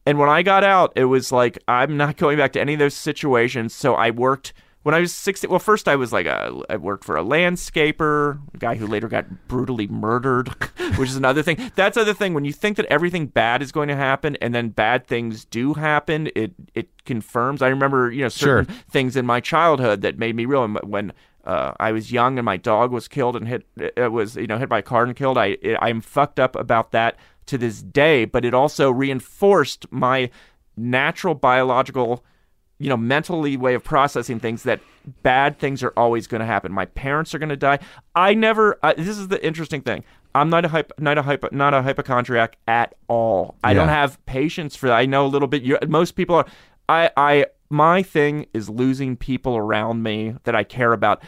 [SPEAKER 3] And when I got out, it was like I'm not going back to any of those situations. So I worked when I was 16. Well, first I was like a I worked for a landscaper, a guy who later got brutally murdered, which is another thing. That's the other thing when you think that everything bad is going to happen and then bad things do happen, it it confirms. I remember, you know, certain
[SPEAKER 1] Sure.
[SPEAKER 3] things in my childhood that made me real when uh, I was young and my dog was killed and hit it was you know hit by a car and killed. I I'm fucked up about that to this day, but it also reinforced my natural biological you know mentally way of processing things that bad things are always going to happen. My parents are going to die. I never. Uh, this is the interesting thing. I'm not a hypo, not a hypo, not a hypochondriac at all. I don't have patience for that. I know a little bit. You, most people are. I I my thing is losing people around me that I care about.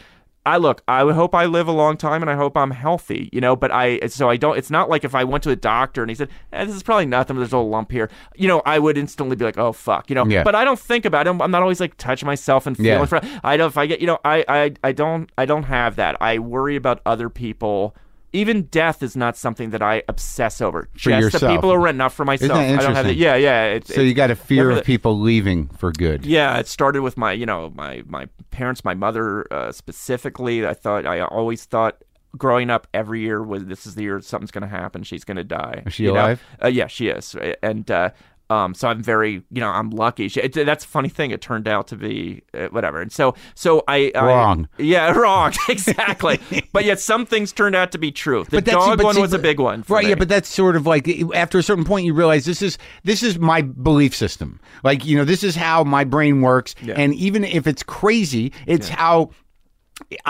[SPEAKER 3] I look, I hope I live a long time and I hope I'm healthy, you know, but I, so I don't, it's not like if I went to a doctor and he said, eh, this is probably nothing, but there's a little lump here, you know, I would instantly be like, oh, fuck, you know,
[SPEAKER 1] Yeah.
[SPEAKER 3] but I don't think about it. I'm, not always like touching myself and feeling
[SPEAKER 1] Yeah.
[SPEAKER 3] for, I don't, if I get, you know, I, I, I don't, I don't have that. I worry about other people. Even death is not something that I obsess over.
[SPEAKER 1] For
[SPEAKER 3] Just the
[SPEAKER 1] yourself.
[SPEAKER 3] people around, not for myself.
[SPEAKER 1] that
[SPEAKER 3] I don't have it.
[SPEAKER 1] interesting?
[SPEAKER 3] Yeah, yeah. It's,
[SPEAKER 1] So you got a fear of
[SPEAKER 3] the-
[SPEAKER 1] people leaving for good.
[SPEAKER 3] yeah, it started with my, you know, my my parents, my mother uh, specifically. I thought I always thought growing up every year was this is the year something's going to happen. She's going to die.
[SPEAKER 1] Is she
[SPEAKER 3] you know?
[SPEAKER 1] alive?
[SPEAKER 3] Uh, yeah, she is. And uh, Um, so I'm very, you know, I'm lucky. She, it, that's a funny thing. It turned out to be uh, whatever. And so, so I, I
[SPEAKER 1] Wrong.
[SPEAKER 3] yeah, wrong, exactly. but yet some things turned out to be true. The
[SPEAKER 1] But
[SPEAKER 3] dog
[SPEAKER 1] but
[SPEAKER 3] one
[SPEAKER 1] see,
[SPEAKER 3] was a big one,
[SPEAKER 1] right?
[SPEAKER 3] me.
[SPEAKER 1] Yeah, but that's sort of like after a certain point, you realize this is this is my belief system. Like you know, this is how my brain works, and even if it's crazy, it's how.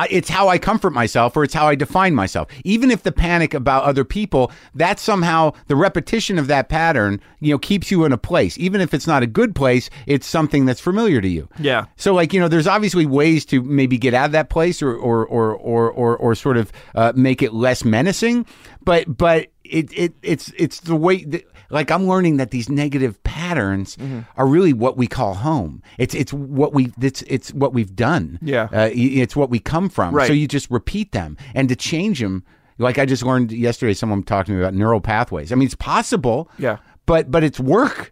[SPEAKER 1] It's how I comfort myself, or it's how I define myself. Even if the panic about other people, that somehow the repetition of that pattern, you know, keeps you in a place. Even if it's not a good place, it's something that's familiar to you.
[SPEAKER 3] Yeah.
[SPEAKER 1] So like you know, there's obviously ways to maybe get out of that place or or or or or, or sort of uh, make it less menacing, but but it it it's it's the way. That, like I'm learning that these negative patterns
[SPEAKER 3] Mm-hmm.
[SPEAKER 1] are really what we call home. It's it's what we it's it's what we've done.
[SPEAKER 3] Yeah.
[SPEAKER 1] uh, it's what we come from.
[SPEAKER 3] Right.
[SPEAKER 1] So you just repeat them, and to change them, like I just learned yesterday, someone talked to me about neural pathways. I mean, it's possible.
[SPEAKER 3] Yeah.
[SPEAKER 1] but but it's work.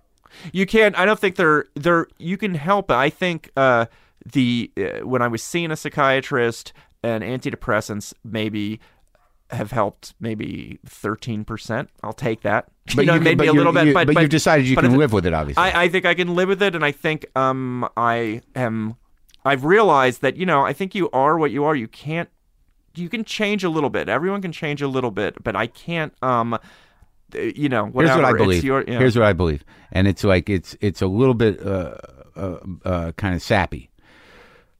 [SPEAKER 3] You can't. I don't think they're they're. You can help. I think uh, the uh, when I was seeing a psychiatrist and antidepressants maybe have helped maybe thirteen percent. I'll take that.
[SPEAKER 1] But
[SPEAKER 3] you know,
[SPEAKER 1] you,
[SPEAKER 3] maybe
[SPEAKER 1] but
[SPEAKER 3] a
[SPEAKER 1] you-
[SPEAKER 3] little bit.
[SPEAKER 1] you-
[SPEAKER 3] but,
[SPEAKER 1] but you've decided you can live with it. Obviously,
[SPEAKER 3] I, I think I can live with it, and I think um I am. I've realized that you know I think you are what you are. You can't. You can change a little bit. Everyone can change a little bit, but I can't. Um, uh, you know,
[SPEAKER 1] Here's what I believe.
[SPEAKER 3] your- yeah.
[SPEAKER 1] Here's what I believe, and it's like it's it's a little bit uh, uh, uh, kind of sappy.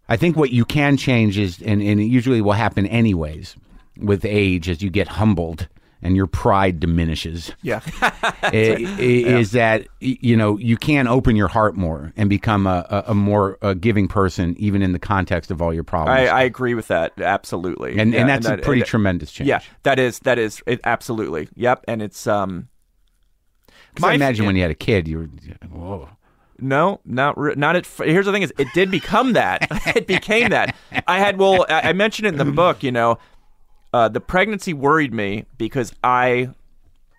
[SPEAKER 1] I think what you can change is, and, and it usually will happen anyways with age as you get humbled and your pride diminishes.
[SPEAKER 3] yeah.
[SPEAKER 1] i- i- Is that you know you can open your heart more and become a, a, a more uh, giving person, even in the context of all your problems.
[SPEAKER 3] I, I agree with that absolutely,
[SPEAKER 1] and
[SPEAKER 3] Yeah,
[SPEAKER 1] and that's a
[SPEAKER 3] that-
[SPEAKER 1] pretty
[SPEAKER 3] and-
[SPEAKER 1] tremendous change.
[SPEAKER 3] Yeah, that is that is it, absolutely. Yep, and it's um.
[SPEAKER 1] 'Cause I imagine
[SPEAKER 3] yeah.
[SPEAKER 1] when you had a kid, you were whoa.
[SPEAKER 3] No, not re- not at. f- Here's the thing: is it did become that. it became that. I had well, I, I mentioned it in the book. You know, uh, the pregnancy worried me because I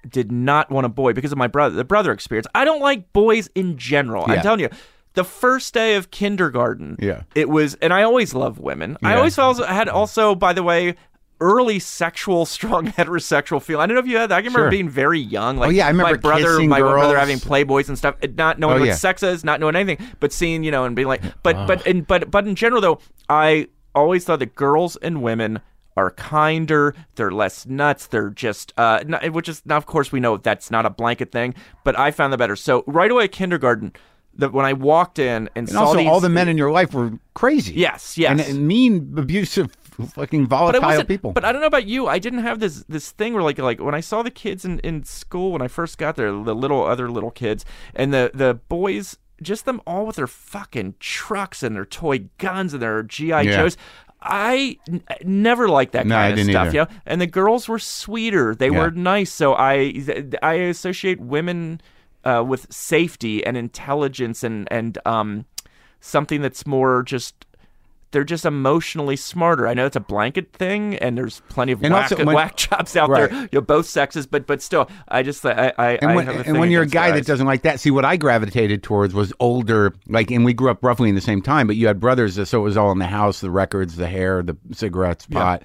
[SPEAKER 3] did not want a boy because of my brother, the brother experience. I don't like boys in general.
[SPEAKER 1] Yeah.
[SPEAKER 3] I'm telling you. The first day of kindergarten,
[SPEAKER 1] Yeah.
[SPEAKER 3] it was, and I always love women. I always felt I had also, by the way, early sexual, strong heterosexual feel. I don't know if you had that. I can remember
[SPEAKER 1] Sure.
[SPEAKER 3] being very young. Like
[SPEAKER 1] Oh, yeah, I remember
[SPEAKER 3] my brother, my brother having playboys and stuff, not knowing
[SPEAKER 1] Oh,
[SPEAKER 3] what
[SPEAKER 1] yeah.
[SPEAKER 3] sex is, not knowing anything, but seeing, you know, and being like, but, but, and, but, but in general though, I always thought that girls and women are kinder, they're less nuts, they're just, uh, not, which is now, of course, we know that's not a blanket thing, but I found that better. So right away at kindergarten, that when I walked in and,
[SPEAKER 1] And
[SPEAKER 3] saw
[SPEAKER 1] also,
[SPEAKER 3] these,
[SPEAKER 1] all the men in your life were crazy.
[SPEAKER 3] Yes, yes.
[SPEAKER 1] and, and mean, abusive, fucking volatile
[SPEAKER 3] wasn't,
[SPEAKER 1] people.
[SPEAKER 3] But I don't know about you. I didn't have this this thing where like like when I saw the kids in, in school when I first got there, the little other little kids and the the boys, just them all with their fucking trucks and their toy guns and their GI
[SPEAKER 1] Yeah.
[SPEAKER 3] Joes. I n- never liked that
[SPEAKER 1] No,
[SPEAKER 3] kind of stuff,
[SPEAKER 1] either.
[SPEAKER 3] know. And the girls were sweeter. They
[SPEAKER 1] Yeah.
[SPEAKER 3] were nice. So I I associate women uh, with safety and intelligence and and um something that's more just they're just emotionally smarter. I know it's a blanket thing, and there's plenty of
[SPEAKER 1] And
[SPEAKER 3] whack,
[SPEAKER 1] also when-
[SPEAKER 3] whack jobs out
[SPEAKER 1] Right.
[SPEAKER 3] there, you know, both sexes. But but still, I just I I,
[SPEAKER 1] and
[SPEAKER 3] I
[SPEAKER 1] when,
[SPEAKER 3] have a
[SPEAKER 1] and when you're a guy that doesn't like that, see what I gravitated towards was older, like, and we grew up roughly in the same time, but you had brothers, so it was all in the house, the records, the hair, the cigarettes, pot.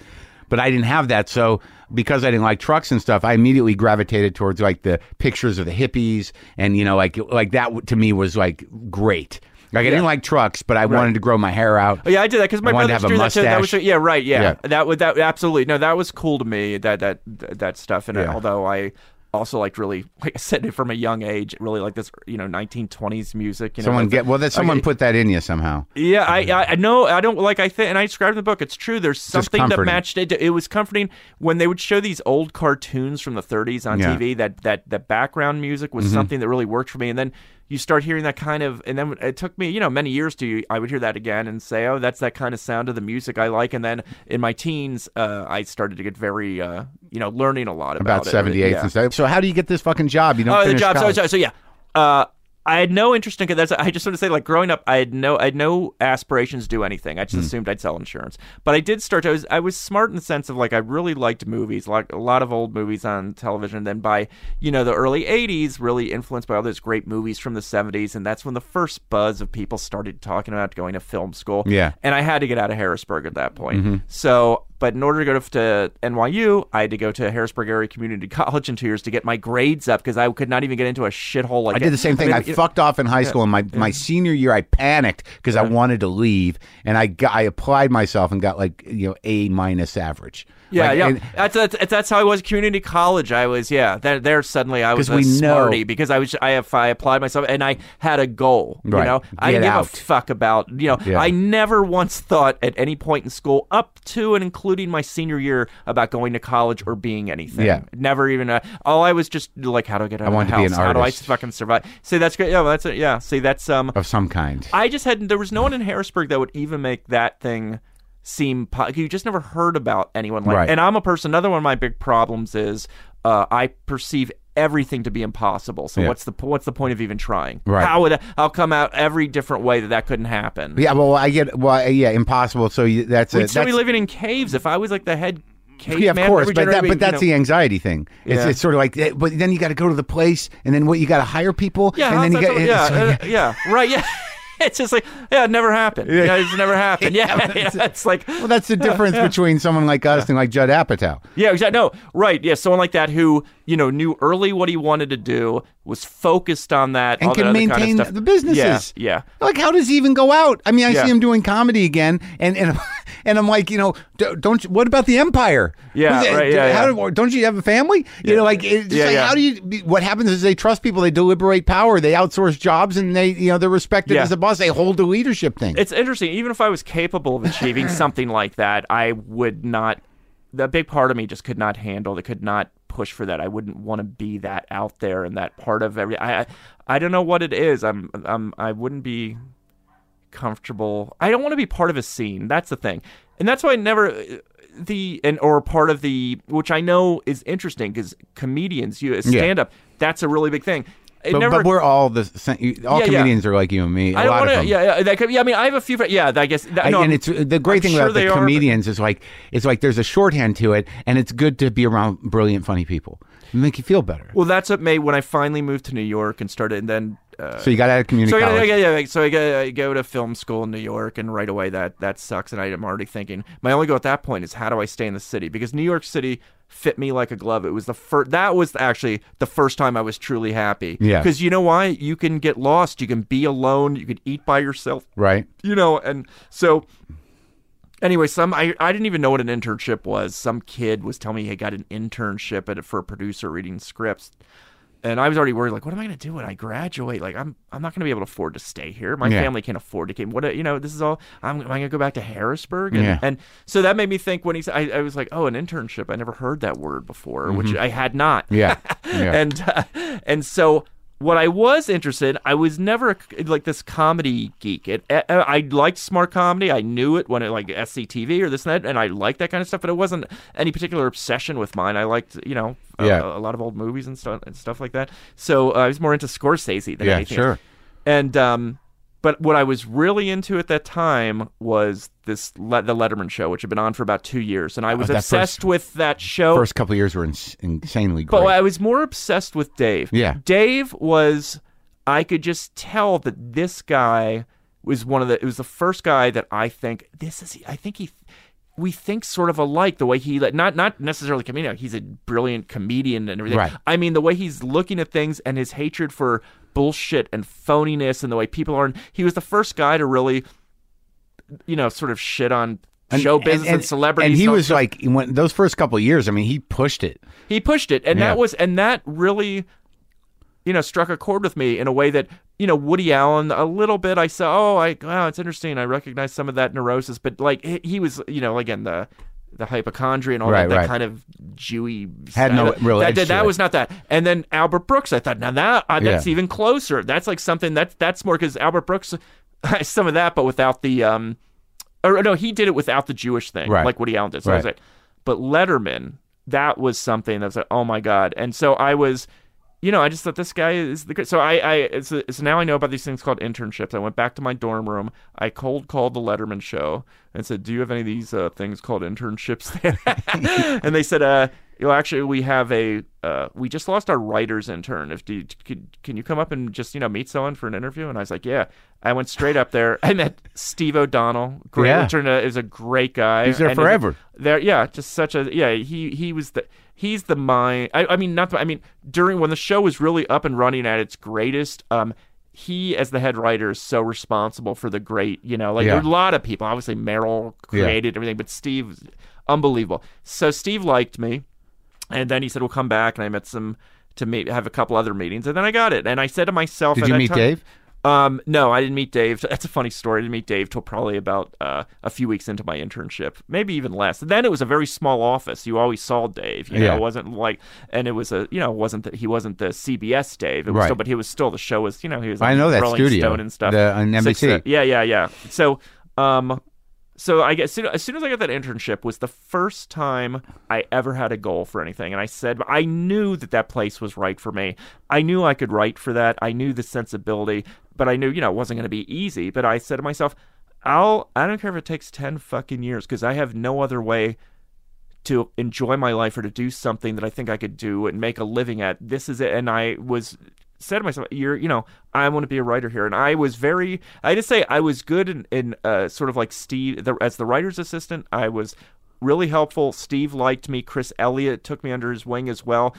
[SPEAKER 1] But I didn't have that, so because I didn't like trucks and stuff, I immediately gravitated towards like the pictures of the hippies, and you know, like like that to me was like great. Like I didn't like trucks, but I wanted to grow my hair out.
[SPEAKER 3] Oh, yeah, I did that because my
[SPEAKER 1] I wanted to have a
[SPEAKER 3] do that too. That was yeah, right, yeah.
[SPEAKER 1] Yeah.
[SPEAKER 3] That would that absolutely no, that was cool to me. That that that stuff, and
[SPEAKER 1] Yeah.
[SPEAKER 3] although I also liked really, like I said, from a young age, really like this, you know, 1920s music. You know,
[SPEAKER 1] Someone
[SPEAKER 3] like
[SPEAKER 1] get well, that someone
[SPEAKER 3] Okay.
[SPEAKER 1] put that in you somehow.
[SPEAKER 3] Yeah, I, I I know I don't like I think and I described in the book. It's true. There's something that matched it. It was comforting when they would show these old cartoons from the 30s on
[SPEAKER 1] Yeah. Mm-hmm.
[SPEAKER 3] TV. That that the background music was something that really worked for me. And then you start hearing that kind of, and then it took me you know many years to I would hear that again and say, oh, that's that kind of sound of the music I like. And then in my teens, uh, I started to get very uh, you know learning a lot about,
[SPEAKER 1] About
[SPEAKER 3] it.
[SPEAKER 1] seventy eighth
[SPEAKER 3] Yeah.
[SPEAKER 1] and stuff. So how do you get this fucking job? You don't
[SPEAKER 3] Oh, the job. So, so, so yeah. Uh, I had no interest in that's. I just want to say, like growing up, I had no, I had no aspirations to do anything. I just
[SPEAKER 1] Hmm.
[SPEAKER 3] assumed I'd sell insurance. But I did start. I was, I was smart in the sense of like I really liked movies, like a lot of old movies on television. And then by you know the early '80s, really influenced by all those great movies from the '70s, and that's when the first buzz of people started talking about going to film school.
[SPEAKER 1] Yeah.
[SPEAKER 3] and I had to get out of Harrisburg at that point. So But in order to go to, to NYU, I had to go to Harrisburg Area Community College in two years to get my grades up because I could not even get into a shithole like
[SPEAKER 1] I did the same thing. I,
[SPEAKER 3] mean, know-
[SPEAKER 1] fucked off in high school, and my, my senior year, I panicked because I wanted to leave, and I got, I applied myself and got like you know A minus average.
[SPEAKER 3] Yeah,
[SPEAKER 1] Like,
[SPEAKER 3] yeah.
[SPEAKER 1] and-
[SPEAKER 3] that's, that's that's how I was. at Community college. I was yeah. There, there suddenly I was a
[SPEAKER 1] we know-
[SPEAKER 3] smarty because I was I have I applied myself and I had a goal.
[SPEAKER 1] Right.
[SPEAKER 3] You know, I didn't
[SPEAKER 1] out.
[SPEAKER 3] give a fuck about you know.
[SPEAKER 1] Yeah.
[SPEAKER 3] I never once thought at any point in school, up to and including my senior year, about going to college or being anything.
[SPEAKER 1] Yeah.
[SPEAKER 3] Never even. Uh, all I was just like, how do I get out of
[SPEAKER 1] wanted
[SPEAKER 3] the
[SPEAKER 1] to be
[SPEAKER 3] house?
[SPEAKER 1] an
[SPEAKER 3] How do I fucking survive? See, that's great. Yeah, well, that's it. Yeah. See, that's um.
[SPEAKER 1] of some kind.
[SPEAKER 3] I just had there was no one in Harrisburg that would even make that thing seem po- you just never heard about anyone like
[SPEAKER 1] Right.
[SPEAKER 3] and I'm a person another one of my big problems is uh, I perceive everything to be impossible so
[SPEAKER 1] Yeah.
[SPEAKER 3] what's the what's the point of even trying
[SPEAKER 1] Right.
[SPEAKER 3] how would I, I'll come out every different way that that couldn't happen
[SPEAKER 1] yeah, well, I get well, yeah, impossible. So you, that's
[SPEAKER 3] we'd
[SPEAKER 1] it.
[SPEAKER 3] still be living in caves if I was like the head cave
[SPEAKER 1] Yeah, of
[SPEAKER 3] man
[SPEAKER 1] course, but that, but that's
[SPEAKER 3] know.
[SPEAKER 1] the anxiety thing. It's,
[SPEAKER 3] Yeah.
[SPEAKER 1] it's sort of like, but then you got to go to the place, and then what you got to hire people,
[SPEAKER 3] yeah
[SPEAKER 1] and then you got,
[SPEAKER 3] yeah, uh, yeah right yeah it's just like yeah it never happened yeah, it's never happened yeah, yeah,
[SPEAKER 1] it's-
[SPEAKER 3] it's like
[SPEAKER 1] well, that's the difference between someone like us and like Judd Apatow.
[SPEAKER 3] Yeah, exactly. No, right. Yeah, someone like that who you know knew early what he wanted to do, was focused on that,
[SPEAKER 1] and
[SPEAKER 3] all that
[SPEAKER 1] can
[SPEAKER 3] kind of
[SPEAKER 1] maintain the businesses.
[SPEAKER 3] Yeah, yeah.
[SPEAKER 1] Like, how does he even go out? I mean, I
[SPEAKER 3] Yeah.
[SPEAKER 1] see him doing comedy again, and and and I'm like, you know, don't you, what about the Empire?
[SPEAKER 3] Yeah,
[SPEAKER 1] it-
[SPEAKER 3] right, yeah,
[SPEAKER 1] how,
[SPEAKER 3] yeah.
[SPEAKER 1] Don't you have a family? You know, like, it's just
[SPEAKER 3] Yeah,
[SPEAKER 1] like, how do you? What happens is they trust people, they deliberate power, they outsource jobs, and they, you know, they're respected as a boss. They hold the leadership thing.
[SPEAKER 3] It's interesting. Even if I was capable of achieving something like that, I would not. The big part of me just could not handle. That could not push for that. I wouldn't want to be that out there and that part of every. I, I, I don't know what it is. I'm, I'm, I wouldn't be comfortable. I don't want to be part of a scene. That's the thing, and that's why I never uh, the and or part of the which I know is interesting because comedians, you uh, stand up, that's a really big thing. It
[SPEAKER 1] but,
[SPEAKER 3] never,
[SPEAKER 1] but we're all the same. All
[SPEAKER 3] Yeah, yeah.
[SPEAKER 1] comedians are like you and me. A
[SPEAKER 3] I don't
[SPEAKER 1] lot
[SPEAKER 3] want
[SPEAKER 1] of
[SPEAKER 3] to.
[SPEAKER 1] them.
[SPEAKER 3] Yeah, yeah, that could, yeah. I mean, I have a few. Yeah, I guess. That,
[SPEAKER 1] I-
[SPEAKER 3] no,
[SPEAKER 1] and it's the great
[SPEAKER 3] I'm
[SPEAKER 1] thing
[SPEAKER 3] sure
[SPEAKER 1] about the
[SPEAKER 3] they are, but-
[SPEAKER 1] comedians is like it's like there's a shorthand to it, and it's good to be around brilliant, funny people. It make you feel better.
[SPEAKER 3] Well, that's what made when I finally moved to New York and started, and then. Uh,
[SPEAKER 1] so you got out of community
[SPEAKER 3] so I,
[SPEAKER 1] college.
[SPEAKER 3] yeah, yeah, so I, go, I go to film school in New York, and right away that that sucks. And I'm already thinking my only goal at that point is how do I stay in the city because New York City fit me like a glove. It was the first. That was actually the first time I was truly happy.
[SPEAKER 1] Yeah.
[SPEAKER 3] Because you know why? You can get lost. You can be alone. You can eat by yourself.
[SPEAKER 1] right?
[SPEAKER 3] you know and so anyway some I, I didn't even know what an internship was some kid was telling me he got an internship at for a producer reading scripts and I was already worried, like, what am I going to do when I graduate? Like, I'm I'm not going to be able to afford to stay here. My
[SPEAKER 1] Yeah.
[SPEAKER 3] family can't afford to keep. What you know, this is all. I'm, am I going to go back to Harrisburg? And,
[SPEAKER 1] Yeah.
[SPEAKER 3] and so that made me think when he said, I, I was like, oh, an internship. I never heard that word before, which I had not.
[SPEAKER 1] Mm-hmm. Yeah, yeah.
[SPEAKER 3] and uh, and so what I was interested, I was never a- like this comedy geek. It, I liked smart comedy. I knew it when it like SCTV or this and that, and I liked that kind of stuff. But it wasn't any particular obsession with mine. I liked you know a,
[SPEAKER 1] Yeah.
[SPEAKER 3] a lot of old movies and stuff and stuff like that. So uh, I was more into Scorsese than
[SPEAKER 1] Yeah,
[SPEAKER 3] anything.
[SPEAKER 1] sure.
[SPEAKER 3] And um, but what I was really into at that time was this Le- the Letterman show, which had been on for about two years, and I uh, was
[SPEAKER 1] that
[SPEAKER 3] obsessed
[SPEAKER 1] first-
[SPEAKER 3] with that show.
[SPEAKER 1] First couple of years were ins- insanely great.
[SPEAKER 3] But I was more obsessed with Dave.
[SPEAKER 1] Yeah.
[SPEAKER 3] Dave was I could just tell that this guy was one of the it was the first guy that I think this is I think he we think sort of alike the way he not not necessarily comedian he's a brilliant comedian and everything
[SPEAKER 1] Right.
[SPEAKER 3] i mean the way he's looking at things and his hatred for bullshit and phoniness and the way people are And he was the first guy to really you know sort of shit on show business and, celebrities
[SPEAKER 1] And he was
[SPEAKER 3] stuff.
[SPEAKER 1] like, when those first couple of years, I mean, he pushed it.
[SPEAKER 3] he pushed it and
[SPEAKER 1] Yeah.
[SPEAKER 3] that was and that really you know struck a chord with me in a way that you know woody allen a little bit i saw oh i wow it's interesting i recognize some of that neurosis but like he, he was you know again the the hypochondria and all
[SPEAKER 1] Right,
[SPEAKER 3] that, that
[SPEAKER 1] right.
[SPEAKER 3] kind of Jewy
[SPEAKER 1] Had no real
[SPEAKER 3] that, that, that was not that and then albert brooks i thought now that uh, that's
[SPEAKER 1] Yeah.
[SPEAKER 3] even closer that's like something that that's more because albert brooks some of that but without the um or no he did it without the jewish thing
[SPEAKER 1] Right.
[SPEAKER 3] like woody allen did so I was like, but Letterman, that was something that was like, oh my god. And so I was, you know, I just thought this guy is the. good- So I, I, so, so now I know about these things called internships. I went back to my dorm room. I cold called the Letterman show and said, "Do you have any of these uh, things called internships?" and they said, uh, you know, actually, we have a uh, we just lost our writers intern. If do you, can, can you come up and just you know meet someone for an interview? And I was like, yeah. I went straight up there. I met Steve O'Donnell. Great,
[SPEAKER 1] Yeah.
[SPEAKER 3] turned out is a great guy.
[SPEAKER 1] He's there
[SPEAKER 3] And
[SPEAKER 1] forever.
[SPEAKER 3] There, yeah, just such a yeah. He he was the he's the mind. I, I mean, not. The, I mean, during when the show was really up and running at its greatest, um, he as the head writer is so responsible for the great. You know, like
[SPEAKER 1] Yeah.
[SPEAKER 3] there are a lot of people. Obviously, Merrill created everything, but Steve, unbelievable. So Steve liked me, and then he said, "We'll come back," and I met some to meet, have a couple other meetings, and then I got it. And I said to myself,
[SPEAKER 1] Did you meet
[SPEAKER 3] time-
[SPEAKER 1] Dave?
[SPEAKER 3] Um, no, I didn't meet Dave. That's a funny story. I didn't meet Dave till probably about uh, a few weeks into my internship, maybe even less. then it was a very small office. You always saw Dave. You know,
[SPEAKER 1] Yeah.
[SPEAKER 3] it wasn't like, and it was a, you know, it wasn't that he wasn't the CBS Dave. It was
[SPEAKER 1] Right.
[SPEAKER 3] still, but he was still the show was, you know, he was.
[SPEAKER 1] Like
[SPEAKER 3] I
[SPEAKER 1] know that
[SPEAKER 3] Rolling
[SPEAKER 1] studio,
[SPEAKER 3] Stone and stuff
[SPEAKER 1] the- on
[SPEAKER 3] Six-
[SPEAKER 1] NBC.
[SPEAKER 3] uh, yeah, yeah, yeah. So, um, so I guess as soon as I got that internship was the first time I ever had a goal for anything, and I said I knew that that place was right for me. I knew I could write for that. I knew the sensibility, but I knew you know it wasn't going to be easy. But I said to myself, I'll I don't care if it takes ten fucking years because I have no other way to enjoy my life or to do something that I think I could do and make a living at. This is it. And I was said to myself, "You're, you know, I want to be a writer here." And I was very, I just say I was good in, in uh, sort of like Steve the, as the writer's assistant. I was really helpful. Steve liked me. Chris Elliott took me under his wing as well.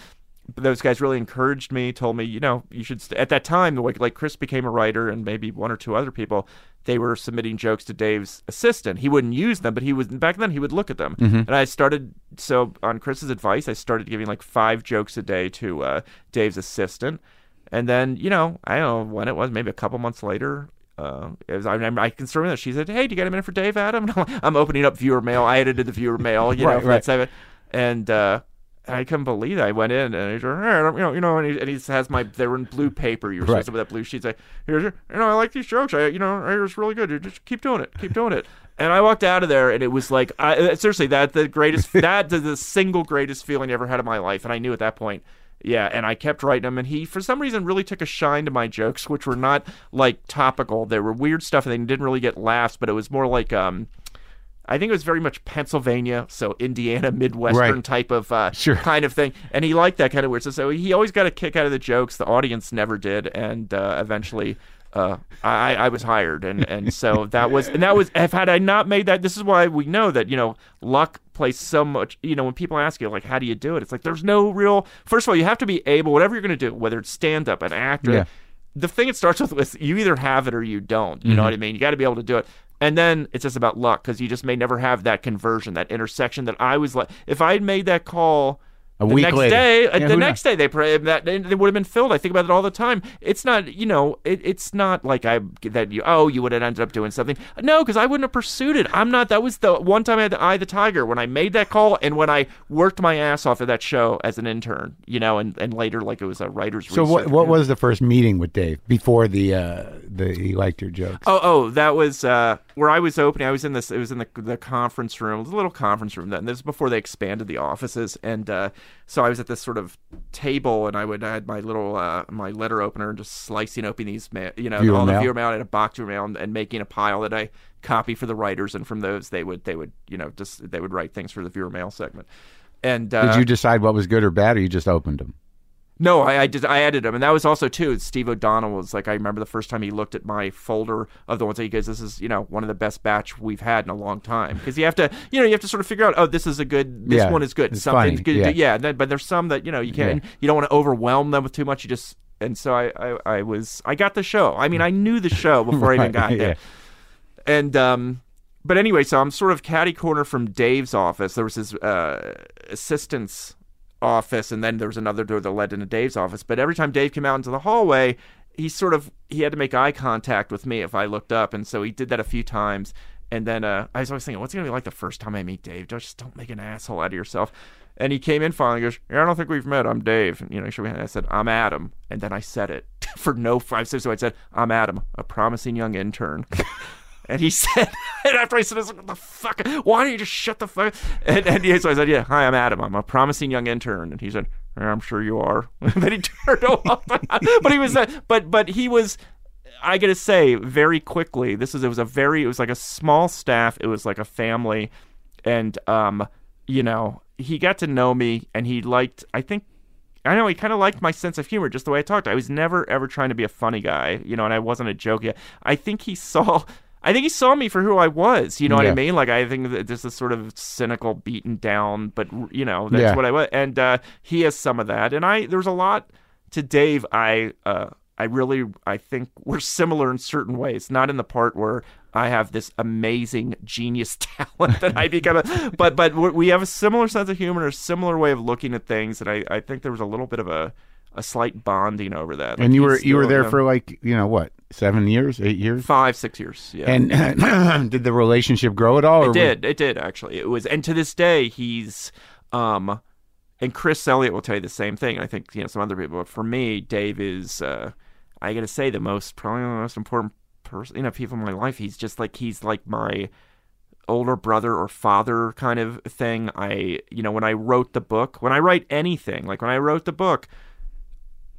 [SPEAKER 3] Those guys really encouraged me, told me, you know, you should. St-. At that time, like, like Chris became a writer, and maybe one or two other people, they were submitting jokes to Dave's assistant. He wouldn't use them, but he was back then. He would look at them, and I started. So on Chris's advice, I started giving like five jokes a day to uh, Dave's assistant, and then you know, I don't know when it was, maybe a couple months later. Uh, it was, I remember I confirmed that she said, "Hey, do you got a minute for Dave, Adam?" And I'm like- I'm opening up viewer mail. I edited the viewer mail, you know,
[SPEAKER 1] Right,
[SPEAKER 3] for
[SPEAKER 1] right.
[SPEAKER 3] that and uh, I couldn't believe it. I went in and he's like, "Hey, you know, you know, and he, and he has my they were in blue paper. You're supposed to with that blue sheet. Say, here's, your- you know, I like these jokes. I, you know, it was really good. You just keep doing it, keep doing it. And I walked out of there, and it was like, I, uh, seriously, that the greatest, that the, the single greatest feeling I ever had in my life. And I knew at that point, yeah. And I kept writing them, and he, for some reason, really took a shine to my jokes, which were not like topical. They were weird stuff, and they didn't really get laughs, but it was more like, um. I think it was very much Pennsylvania, so Indiana, Midwestern
[SPEAKER 1] Right.
[SPEAKER 3] type of uh,
[SPEAKER 1] Sure.
[SPEAKER 3] kind of thing, and he liked that kind of weird. So, so he always got a kick out of the jokes. The audience never did, and uh, eventually, uh, I, I was hired, and, and so that was and that was. If had I not made that, this is why we know that you know luck plays so much. You know, when people ask you like, how do you do it? It's like there's no real. First of all, you have to be able, whatever you're going to do, whether it's stand up, an actor.
[SPEAKER 1] Yeah.
[SPEAKER 3] The thing it starts with is you either have it or you don't. You
[SPEAKER 1] Mm-hmm.
[SPEAKER 3] know what I mean? You got to be able to do it. And then it's just about luck because you just may never have that conversion, that intersection that I was like. If I had made that call
[SPEAKER 1] A
[SPEAKER 3] the
[SPEAKER 1] week
[SPEAKER 3] next
[SPEAKER 1] later.
[SPEAKER 3] day,
[SPEAKER 1] Yeah,
[SPEAKER 3] the next day they pray that they would have been filled. I think about it all the time. It's not, you know, it, it's not like I that you oh you would have ended up doing something. No, because I wouldn't have pursued it. I'm not. That was the one time I had to eye the tiger when I made that call and when I worked my ass off of that show as an intern. You know, and, and later like it was a writer's.
[SPEAKER 1] So what? What was the first meeting with Dave before the uh, the he liked your jokes?
[SPEAKER 3] Oh, oh, that was uh, where I was opening. I was in this. It was in the the conference room. A little conference room then. This was before they expanded the offices, and uh, so I was at this sort of table, and I would I had my little uh, my letter opener, and just slicing open these, ma- you know,
[SPEAKER 1] Viewer
[SPEAKER 3] all
[SPEAKER 1] mail?
[SPEAKER 3] the viewer mail. I had a box of mail, and, and making a pile that I copy for the writers, and from those they would they would you know just they would write things for the viewer mail segment. And uh,
[SPEAKER 1] Did you decide what was good or bad, or you just opened them?
[SPEAKER 3] No, I, I did. I added them, and that was also too. Steve O'Donnell was like, I remember the first time he looked at my folder of the ones that he goes, "This is you know one of the best batch we've had in a long time." Because you have to, you know, you have to sort of figure out, oh, this is a good, this
[SPEAKER 1] Yeah,
[SPEAKER 3] one is good, something's
[SPEAKER 1] funny,
[SPEAKER 3] good,
[SPEAKER 1] yeah.
[SPEAKER 3] yeah. then, but there's some that you know you can't,
[SPEAKER 1] Yeah.
[SPEAKER 3] you don't want to overwhelm them with too much. You just, and so I, I, I was, I got the show. I mean, I knew the show before I even
[SPEAKER 1] Right,
[SPEAKER 3] got there and um but anyway so i'm sort of catty corner from dave's office there was his uh assistant's office and then there was another door that led into dave's office but every time dave came out into the hallway he sort of he had to make eye contact with me if i looked up and so he did that a few times and then uh, I was always thinking, what's it gonna be like the first time I meet Dave? Just don't make an asshole out of yourself. And he came in finally. Goes, yeah, I don't think we've met. I'm Dave. And, you know, my. I said, I'm Adam. And then I said it for no five seconds. So I said, I'm Adam, a promising young intern. And he said, and after I said, this, what the fuck? Why don't you just shut the fuck? And, and he, so I said, yeah, hi, I'm Adam. I'm a promising young intern. And he said, yeah, I'm sure you are. And then he turned off. but he was, uh, but but he was. I gotta say, very quickly, this is it was a very it was like a small staff. It was like a family, and um, you know, he got to know me and he liked I think I know he kind of liked my sense of humor, just the way I talked. I was never ever trying to be a funny guy, you know, and I wasn't a jokey. I think he saw I think he saw me for who I was. You know what I mean? Like I think that this is sort of cynical, beaten down, but you know that's
[SPEAKER 1] Yeah.
[SPEAKER 3] what I was. And uh, he has some of that. And I there's a lot to Dave. I uh, I really I think we're similar in certain ways. Not in the part where I have this amazing genius talent that I become a, but but we have a similar sense of humor, a similar way of looking at things, and I I think there was a little bit of a a slight bonding over that. Like
[SPEAKER 1] and you were you were there
[SPEAKER 3] know,
[SPEAKER 1] for like you know what seven years, eight years,
[SPEAKER 3] five six years. Yeah.
[SPEAKER 1] and did the relationship grow at all? or
[SPEAKER 3] It
[SPEAKER 1] was-
[SPEAKER 3] did. It did actually. It was, and to this day, he's, um, and Chris Elliott will tell you the same thing. I think you know some other people, but for me, Dave is, uh, I got to say, the most probably the most important person, you know, people in my life. He's just like he's like my older brother or father kind of thing. I, you know, when I wrote the book, when I write anything, like when I wrote the book,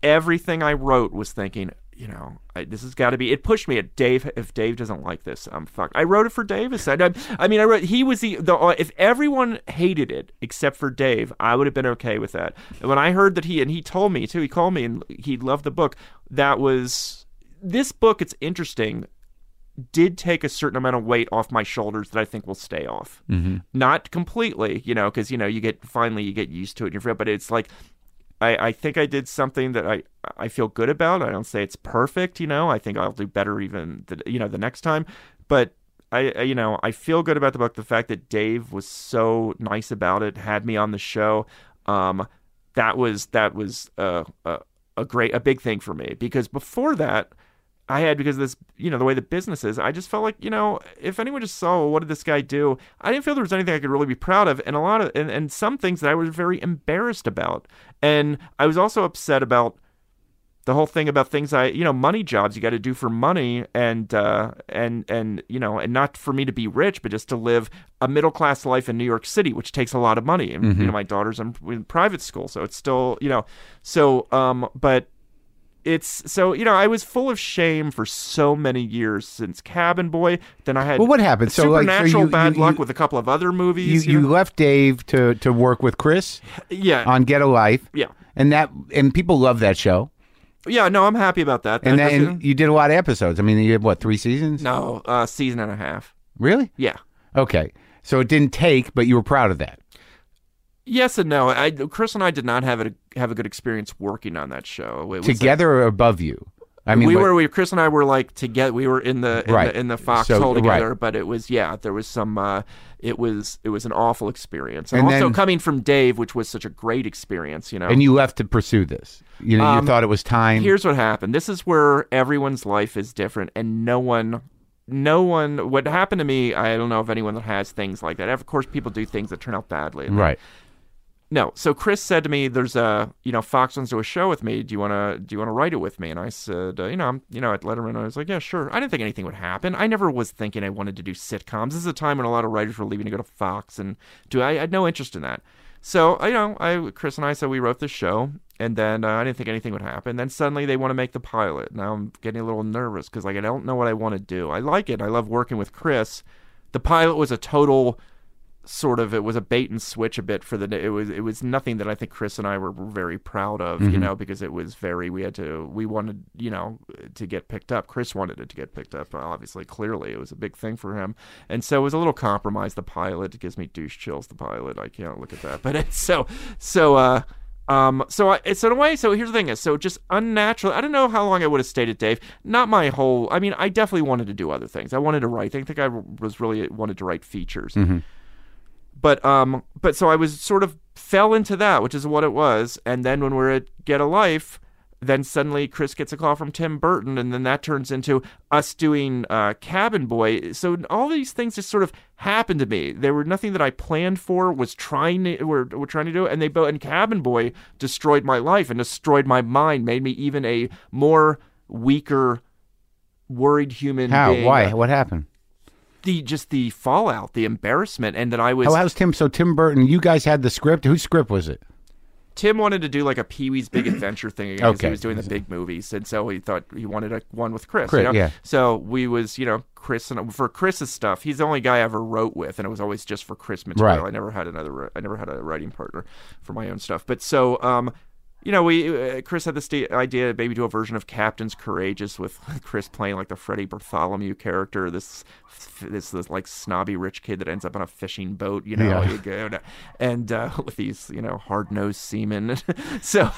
[SPEAKER 3] everything I wrote was thinking, you know, I, this has got to be. It pushed me at Dave. If Dave doesn't like this, I'm fucked. I wrote it for Dave. I, I, I mean, I wrote. He was the the. If everyone hated it except for Dave, I would have been okay with that. And when I heard that he and he told me too, he called me and he loved the book. That was this book. It's interesting. Did take a certain amount of weight off my shoulders that I think will stay off. Mm-hmm. Not completely, you know, because you know you get finally you get used to it. And you're, but it's like I, I think I did something that I, I feel good about. I don't say it's perfect, you know. I think I'll do better even the, you know the next time, but I I- you know I feel good about the book. The fact that Dave was so nice about it, had me on the show, um, that was that was a a, a great a big thing for me because before that. I had because of this, you know, the way the business is. I just felt like, you know, if anyone just saw well, what did this guy do, I didn't feel there was anything I could really be proud of, and a lot of and, and some things that I was very embarrassed about, and I was also upset about the whole thing about things I, you know, money jobs you got to do for money, and uh, and and you know, and not for me to be rich, but just to live a middle class life in New York City, which takes a lot of money. And you know, my daughter's in, in private school, so it's still, you know, so um, but it's so you know I was full of shame for so many years since Cabin Boy. Then I had
[SPEAKER 1] Well, what happened? So, like, so
[SPEAKER 3] supernatural
[SPEAKER 1] you-
[SPEAKER 3] bad
[SPEAKER 1] you-
[SPEAKER 3] luck
[SPEAKER 1] you-
[SPEAKER 3] with a couple of other
[SPEAKER 1] You
[SPEAKER 3] movies.
[SPEAKER 1] you
[SPEAKER 3] know?
[SPEAKER 1] left Dave to to work with Chris
[SPEAKER 3] yeah,
[SPEAKER 1] on Get a Life,
[SPEAKER 3] yeah,
[SPEAKER 1] and that and people love that show.
[SPEAKER 3] yeah. No, I'm happy about that.
[SPEAKER 1] And then you did a lot of episodes. I mean, you had what three seasons?
[SPEAKER 3] no, uh, season and a half.
[SPEAKER 1] Really?
[SPEAKER 3] Yeah.
[SPEAKER 1] Okay. So it didn't take, but you were proud of that.
[SPEAKER 3] Yes and no. I, Chris and I did not have a have a good experience working on that show.
[SPEAKER 1] Together or above you? I mean,
[SPEAKER 3] we
[SPEAKER 1] what-
[SPEAKER 3] were we Chris and I were like together. We were in the in,
[SPEAKER 1] Right.
[SPEAKER 3] the, in the foxhole
[SPEAKER 1] So,
[SPEAKER 3] together,
[SPEAKER 1] right.
[SPEAKER 3] but it was yeah. There was some. Uh, it was it was an awful experience, and,
[SPEAKER 1] And
[SPEAKER 3] also
[SPEAKER 1] then-
[SPEAKER 3] coming from Dave, which was such a great experience. You know,
[SPEAKER 1] and you left to pursue this. You know, you
[SPEAKER 3] Um,
[SPEAKER 1] thought it was time.
[SPEAKER 3] Here's what happened. This is where everyone's life is different, and no one, no one. What happened to me? I don't know if anyone that has things like that. Of course, people do things that turn out badly.
[SPEAKER 1] right.
[SPEAKER 3] No. So Chris said to me, "There's a, you know, Fox wants to do a show with me. Do you want to, do you want to write it with me?" And I said, uh, you know, I'm, you know, at Letterman, I was like, yeah, sure. I didn't think anything would happen. I never was thinking I wanted to do sitcoms. This is a time when a lot of writers were leaving to go to Fox, and do I, I had no interest in that. So you know, I Chris and I said we wrote the show, and then uh, I didn't think anything would happen. Then suddenly they want to make the pilot. Now I'm getting a little nervous because like I don't know what I want to do. I like it. I love working with Chris. The pilot was a total sort of it was a bait and switch a bit for the it was it was nothing that I think Chris and I were very proud of you know because it was very we had to we wanted you know to get picked up Chris wanted it to get picked up obviously clearly it was a big thing for him and so it was a little compromise the pilot it gives me douche chills the pilot I can't look at that but it's so so uh um, so I, it's in a way. So here's the thing: is so just unnatural. I don't know how long I would have stayed at Dave. Not my whole. I mean, I definitely wanted to do other things. I wanted to write. I think I was really wanted to write features but um but so I was sort of fell into that, which is what it was. And then when we're at Get a Life, then suddenly Chris gets a call from Tim Burton, and then that turns into us doing uh, Cabin Boy. So all these things just sort of happened to me. There were nothing that I planned for, was trying to, were, were trying to do, and they both and Cabin Boy destroyed my life and destroyed my mind, made me even a more weaker, worried human.
[SPEAKER 1] How?
[SPEAKER 3] being.
[SPEAKER 1] Why? What happened?
[SPEAKER 3] The just the fallout, the embarrassment, and that I was
[SPEAKER 1] How how's Tim? So Tim Burton, you guys had the script. Whose script was it?
[SPEAKER 3] Tim wanted to do like a Pee Wee's Big Adventure thing again 'cause
[SPEAKER 1] Okay.
[SPEAKER 3] he was doing the big movies, and so he thought he wanted a one with Chris.
[SPEAKER 1] Chris,
[SPEAKER 3] you know?
[SPEAKER 1] yeah.
[SPEAKER 3] So we was you know Chris and for Chris's stuff, he's the only guy I ever wrote with, and it was always just for Chris material.
[SPEAKER 1] Right.
[SPEAKER 3] I never had another. I never had a writing partner for my own stuff. But so um, you know, we uh, Chris had this idea maybe do a version of Captains Courageous with Chris playing like the Freddie Bartholomew character, this this this like snobby rich kid that ends up on a fishing boat, you know,
[SPEAKER 1] Yeah.
[SPEAKER 3] you go to- and uh, with these you know hard nosed seamen. so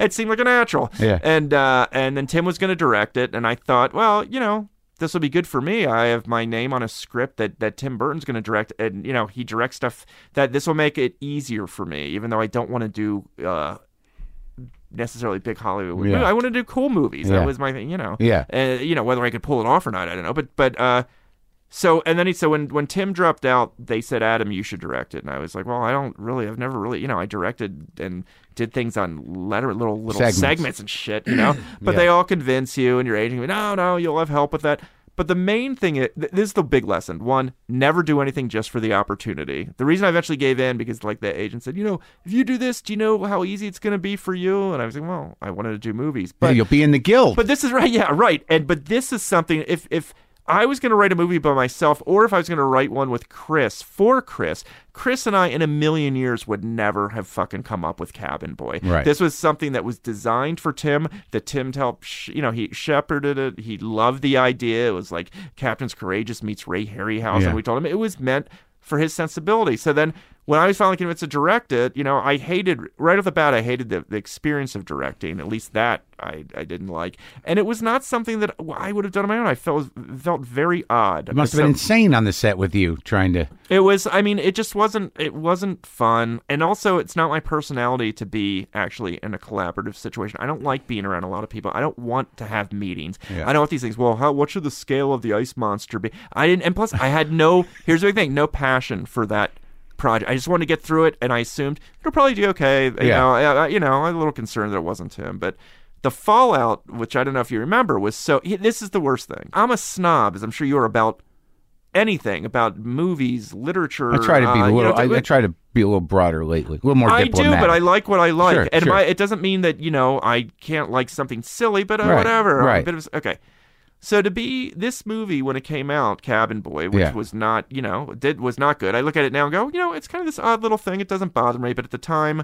[SPEAKER 3] it seemed like a natural.
[SPEAKER 1] Yeah.
[SPEAKER 3] And uh, and then Tim was going to direct it, and I thought, well, you know. This will be good for me. I have my name on a script that, that Tim Burton's going to direct, and you know he directs stuff that this will make it easier for me. Even though I don't want to do uh, necessarily big Hollywood.
[SPEAKER 1] Yeah.
[SPEAKER 3] I want to do cool movies.
[SPEAKER 1] Yeah.
[SPEAKER 3] That was my thing, you know.
[SPEAKER 1] Yeah.
[SPEAKER 3] Uh, you know whether I could pull it off or not, I don't know. But but uh, so and then he so when when Tim dropped out, they said Adam, you should direct it, and I was like, well, I don't really. I've never really, you know, I directed and did things on letter little little
[SPEAKER 1] Segments.
[SPEAKER 3] segments, and shit, you know. But
[SPEAKER 1] Yeah.
[SPEAKER 3] they all convince you, and your agent, no, no, you'll have help with that. But the main thing, is, this is the big lesson. One, never do anything just for the opportunity. The reason I eventually gave in because, like, the agent said, you know, if you do this, do you know how easy it's going to be for you? And I was like, well, I wanted to do movies,
[SPEAKER 1] But
[SPEAKER 3] but
[SPEAKER 1] you'll be in the guild.
[SPEAKER 3] but this is right, yeah, right. And but this is something if if I was going to write a movie by myself, or if I was going to write one with Chris for Chris, Chris and I in a million years would never have fucking come up with Cabin Boy.
[SPEAKER 1] Right.
[SPEAKER 3] This was something that was designed for Tim. That Tim helped, sh- you know, he shepherded it. He loved the idea. It was like Captains Courageous meets Ray Harryhausen.
[SPEAKER 1] Yeah.
[SPEAKER 3] We told him it was meant for his sensibility. So then when I was finally convinced to direct it, you know, I hated right off the bat. I hated the, the experience of directing. At least that I, I didn't like, and it was not something that I would have done on my own. I felt felt very odd.
[SPEAKER 1] it must have been insane on the set with you trying to.
[SPEAKER 3] It was. I mean, it just wasn't. It wasn't fun, and also, it's not my personality to be actually in a collaborative situation. I don't like being around a lot of people. I don't want to have meetings.
[SPEAKER 1] Yeah.
[SPEAKER 3] I don't want these things. Well, how? What should the scale of the ice monster be? I didn't. And plus, I had no. Here's the big thing: no passion for that project. I just wanted to get through it, and I assumed it'll probably do okay. You
[SPEAKER 1] Yeah.
[SPEAKER 3] know, I, you know, I'm a little concerned that it wasn't him, but. The fallout, which I don't know if you remember, was so. This is the worst thing. I'm a snob, as I'm sure you're about anything about movies, literature.
[SPEAKER 1] I try to be
[SPEAKER 3] uh,
[SPEAKER 1] a
[SPEAKER 3] you
[SPEAKER 1] little.
[SPEAKER 3] know,
[SPEAKER 1] I, I try to be a little broader lately, a little more
[SPEAKER 3] I do, but I like what I like,
[SPEAKER 1] Sure,
[SPEAKER 3] and
[SPEAKER 1] sure.
[SPEAKER 3] my, it doesn't mean that you know I can't like something silly, but uh,
[SPEAKER 1] Right,
[SPEAKER 3] whatever.
[SPEAKER 1] Right.
[SPEAKER 3] of okay. So to be this movie when it came out, Cabin Boy, which
[SPEAKER 1] Yeah.
[SPEAKER 3] was not, you know, did was not good. I look at it now and go, you know, it's kind of this odd little thing. It doesn't bother me, but at the time,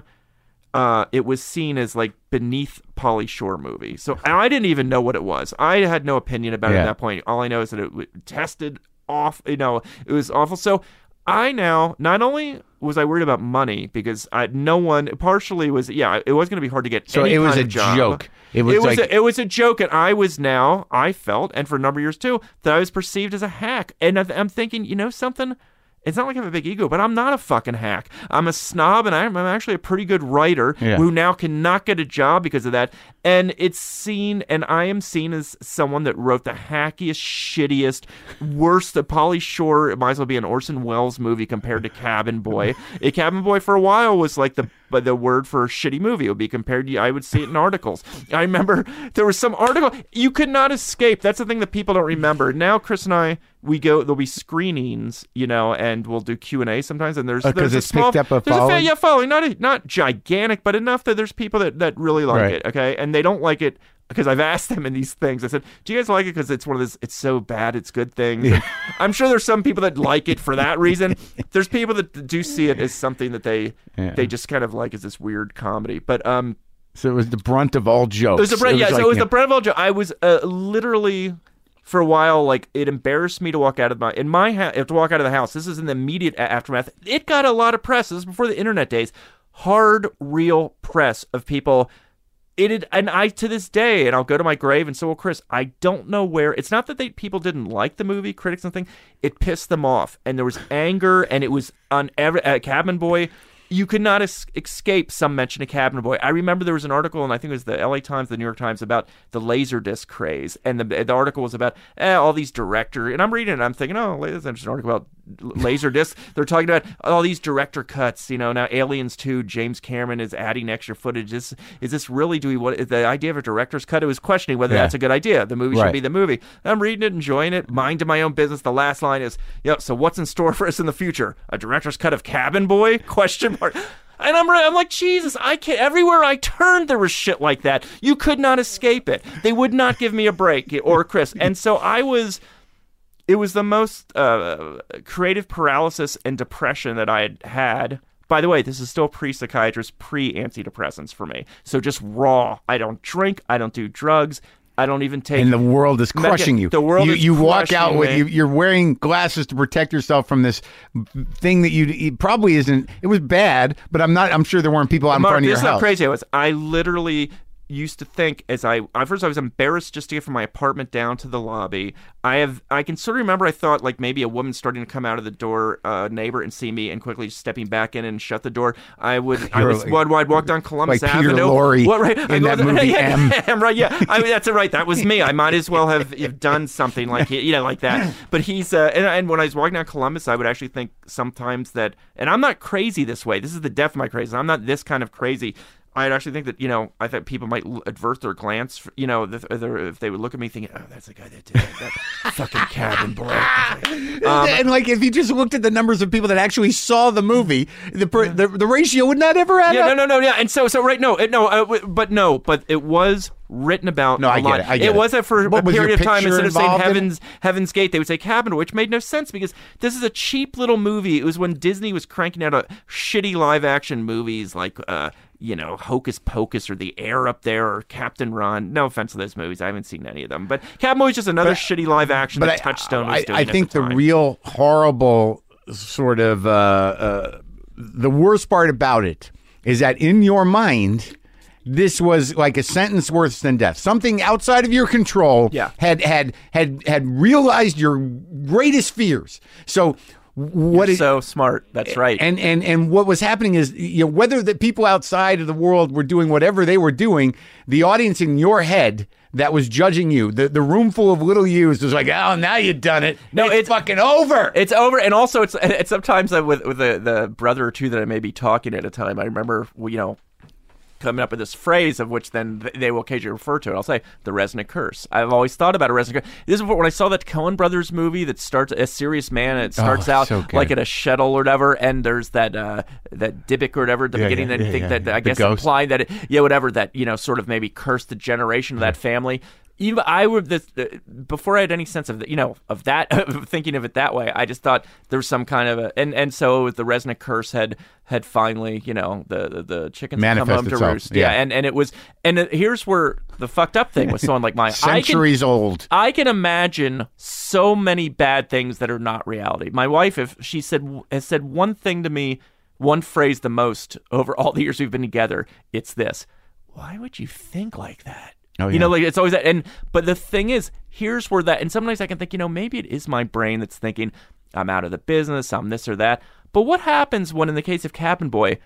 [SPEAKER 3] uh, it was seen as like beneath Pauly Shore movie. So I didn't even know what it was. I had no opinion about it at that point. All I know is that it tested off. You know, it was awful. So I now not only was I worried about money because I no one partially was yeah it was going to be hard to get.
[SPEAKER 1] So it was a
[SPEAKER 3] job.
[SPEAKER 1] joke. It was like-
[SPEAKER 3] a, it was a joke, and I was now I felt, and for a number of years too, that I was perceived as a hack. And I- I'm thinking, you know something. It's not like I have a big ego, but I'm not a fucking hack. I'm a snob, and I'm, I'm actually a pretty good writer
[SPEAKER 1] Yeah.
[SPEAKER 3] who now cannot get a job because of that. And it's seen, and I am seen as someone that wrote the hackiest, shittiest, worst. The Pauly Shore it might as well be an Orson Welles movie compared to Cabin Boy. a Cabin Boy for a while was like the but the word for a shitty movie. It would be compared to. I would see it in articles. I remember there was some article you could not escape. That's the thing that people don't remember. Now Chris and I we go. There'll be screenings, you know, and we'll do Q and A sometimes. And there's
[SPEAKER 1] Oh, 'cause
[SPEAKER 3] there's a
[SPEAKER 1] it's
[SPEAKER 3] small,
[SPEAKER 1] picked up a following?
[SPEAKER 3] yeah, following. Not a, not gigantic, but enough that there's people that that really like
[SPEAKER 1] Right.
[SPEAKER 3] it. Okay, and they don't like it. Because I've asked them in these things, I said, "Do you guys like it? Because it's one of those. It's so bad, it's good things." And I'm sure there's some people that like it for that reason. There's people that do see it as something that they
[SPEAKER 1] Yeah.
[SPEAKER 3] they just kind of like as this weird comedy. But um,
[SPEAKER 1] So it was the brunt of all jokes.
[SPEAKER 3] it was the Brett. Yeah, so it was
[SPEAKER 1] you
[SPEAKER 3] the Brett of all jokes. I was uh, literally for a while like it embarrassed me to walk out of my in my house to walk out of the house. This is in the immediate a- aftermath. It got a lot of press. This is before the internet days. Hard, real press of people. It had, and I to this day, and I'll go to my grave, and so will Chris. I don't know where. It's not that they people didn't like the movie, critics and thing. It pissed them off, and there was anger, and it was on every uh, Cabin Boy. You could not es- escape some mention of Cabin Boy. I remember there was an article, and I think it was the L.A. Times, the New York Times, about the Laserdisc craze, and the the article was about eh, all these director. And I'm reading it, and I'm thinking, oh, this is an interesting article about Laserdisc. They're talking about all these director cuts. You know, now Aliens 2, James Cameron is adding extra footage. Is is this really? Do we what? The idea of a director's cut? It was questioning whether
[SPEAKER 1] Yeah.
[SPEAKER 3] that's a good idea. The movie should be the movie. I'm reading it, enjoying it, minding my own business. The last line is, "Yep." So what's in store for us in the future? A director's cut of Cabin Boy? Question mark. And I'm I'm like Jesus. I can't. Everywhere I turned, there was shit like that. You could not escape it. They would not give me a break or Chris. And so I was. It was the most uh, creative paralysis and depression that I had had. By the way, this is still pre psychiatrist, pre antidepressants for me. So just raw. I don't drink. I don't do drugs. I don't even take.
[SPEAKER 1] and the world is
[SPEAKER 3] Mecha-
[SPEAKER 1] crushing you.
[SPEAKER 3] the world
[SPEAKER 1] you, you walk out with
[SPEAKER 3] me.
[SPEAKER 1] you, you're wearing glasses to protect yourself from this thing that you probably isn't. It was bad, but I'm not. I'm sure there weren't people out in
[SPEAKER 3] Mark,
[SPEAKER 1] front of your
[SPEAKER 3] this is how crazy I was. I literally used to think as I at first I was embarrassed just to get from my apartment down to the lobby. I have I can sort of remember I thought like maybe a woman starting to come out of the door, uh, neighbor, and see me and quickly stepping back in and shut the door. I would I
[SPEAKER 1] You're
[SPEAKER 3] was
[SPEAKER 1] like-
[SPEAKER 3] I'd walk down Columbus
[SPEAKER 1] like Peter
[SPEAKER 3] Avenue.
[SPEAKER 1] Lorre
[SPEAKER 3] what right
[SPEAKER 1] in
[SPEAKER 3] I
[SPEAKER 1] that movie,
[SPEAKER 3] yeah,
[SPEAKER 1] M.
[SPEAKER 3] right yeah I mean, that's it right that was me. I might as well have, have done something like you know like that. But he's uh, and, and when I was walking down Columbus, I would actually think sometimes that and I'm not crazy this way. This is the depth of my crazy. I'm not this kind of crazy. I'd actually think that you know I thought people might avert their glance, you know, if, if they would look at me thinking, "Oh, that's the guy that did that, that fucking cabin boy." Um,
[SPEAKER 1] and like, if you just looked at the numbers of people that actually saw the movie, the per, the, the ratio would not ever add
[SPEAKER 3] Yeah,
[SPEAKER 1] up.
[SPEAKER 3] no, no, no, yeah, and so, so right, no, it, no, uh, but no, but it was written about.
[SPEAKER 1] No,
[SPEAKER 3] a
[SPEAKER 1] I get
[SPEAKER 3] lot.
[SPEAKER 1] it, I get it.
[SPEAKER 3] was that for
[SPEAKER 1] What,
[SPEAKER 3] a period of time instead of saying
[SPEAKER 1] involved in?
[SPEAKER 3] Heaven's Heaven's Gate, they would say Cabin, which made no sense because this is a cheap little movie. It was when Disney was cranking out a shitty live action movies like. uh you know, Hocus Pocus or The Air Up There or Captain Ron. No offense to those movies, I haven't seen any of them. But Cabin Boy is just another shitty live action that Touchstone was
[SPEAKER 1] I,
[SPEAKER 3] doing.
[SPEAKER 1] I think
[SPEAKER 3] the,
[SPEAKER 1] the real horrible sort of uh, uh, the worst part about it is that in your mind. This was like a sentence worse than death. Something outside of your control
[SPEAKER 3] Yeah.
[SPEAKER 1] had had had had realized your greatest fears. So what
[SPEAKER 3] You're
[SPEAKER 1] it-
[SPEAKER 3] so smart. That's right.
[SPEAKER 1] and and and what was happening is you know whether the people outside of the world were doing whatever they were doing, the audience in your head that was judging you, the the room full of little yous was like, oh, now you've done it.
[SPEAKER 3] No,
[SPEAKER 1] it's,
[SPEAKER 3] it's-
[SPEAKER 1] fucking over.
[SPEAKER 3] It's over, and also it's it's sometimes with with the, the brother or two that I may be talking at a time. I remember you know coming up with this phrase of which then they will occasionally refer to it. I'll say the Resnick curse. I've always thought about a Resnick curse. This is what when I saw that Coen Brothers movie that starts a serious man and it starts
[SPEAKER 1] Oh,
[SPEAKER 3] out
[SPEAKER 1] so
[SPEAKER 3] like at a shtetl or whatever, and there's that uh, that Dybbuk or whatever at the
[SPEAKER 1] Yeah,
[SPEAKER 3] beginning.
[SPEAKER 1] yeah,
[SPEAKER 3] that
[SPEAKER 1] yeah,
[SPEAKER 3] think that. I
[SPEAKER 1] The
[SPEAKER 3] guess
[SPEAKER 1] ghost.
[SPEAKER 3] implying that it, yeah whatever that you know sort of maybe cursed the generation of that family. Even I would this uh, before I had any sense of the, you know of that of thinking of it that way. I just thought there was some kind of a and and so the Resnick curse had had finally you know the the, the chickens had come home to roost. Yeah.
[SPEAKER 1] yeah.
[SPEAKER 3] and and it was and here's where the fucked up thing with someone like mine. I can,
[SPEAKER 1] Centuries old.
[SPEAKER 3] I can imagine so many bad things that are not reality. My wife, if she said has said one thing to me, one phrase the most over all the years we've been together, it's this: Why would you think like that?
[SPEAKER 1] Oh,
[SPEAKER 3] You know, like it's always that. And but the thing is, here's where that. And sometimes I can think, you know, maybe it is my brain that's thinking, I'm out of the business, I'm this or that. But what happens when, in the case of Cabin Boy,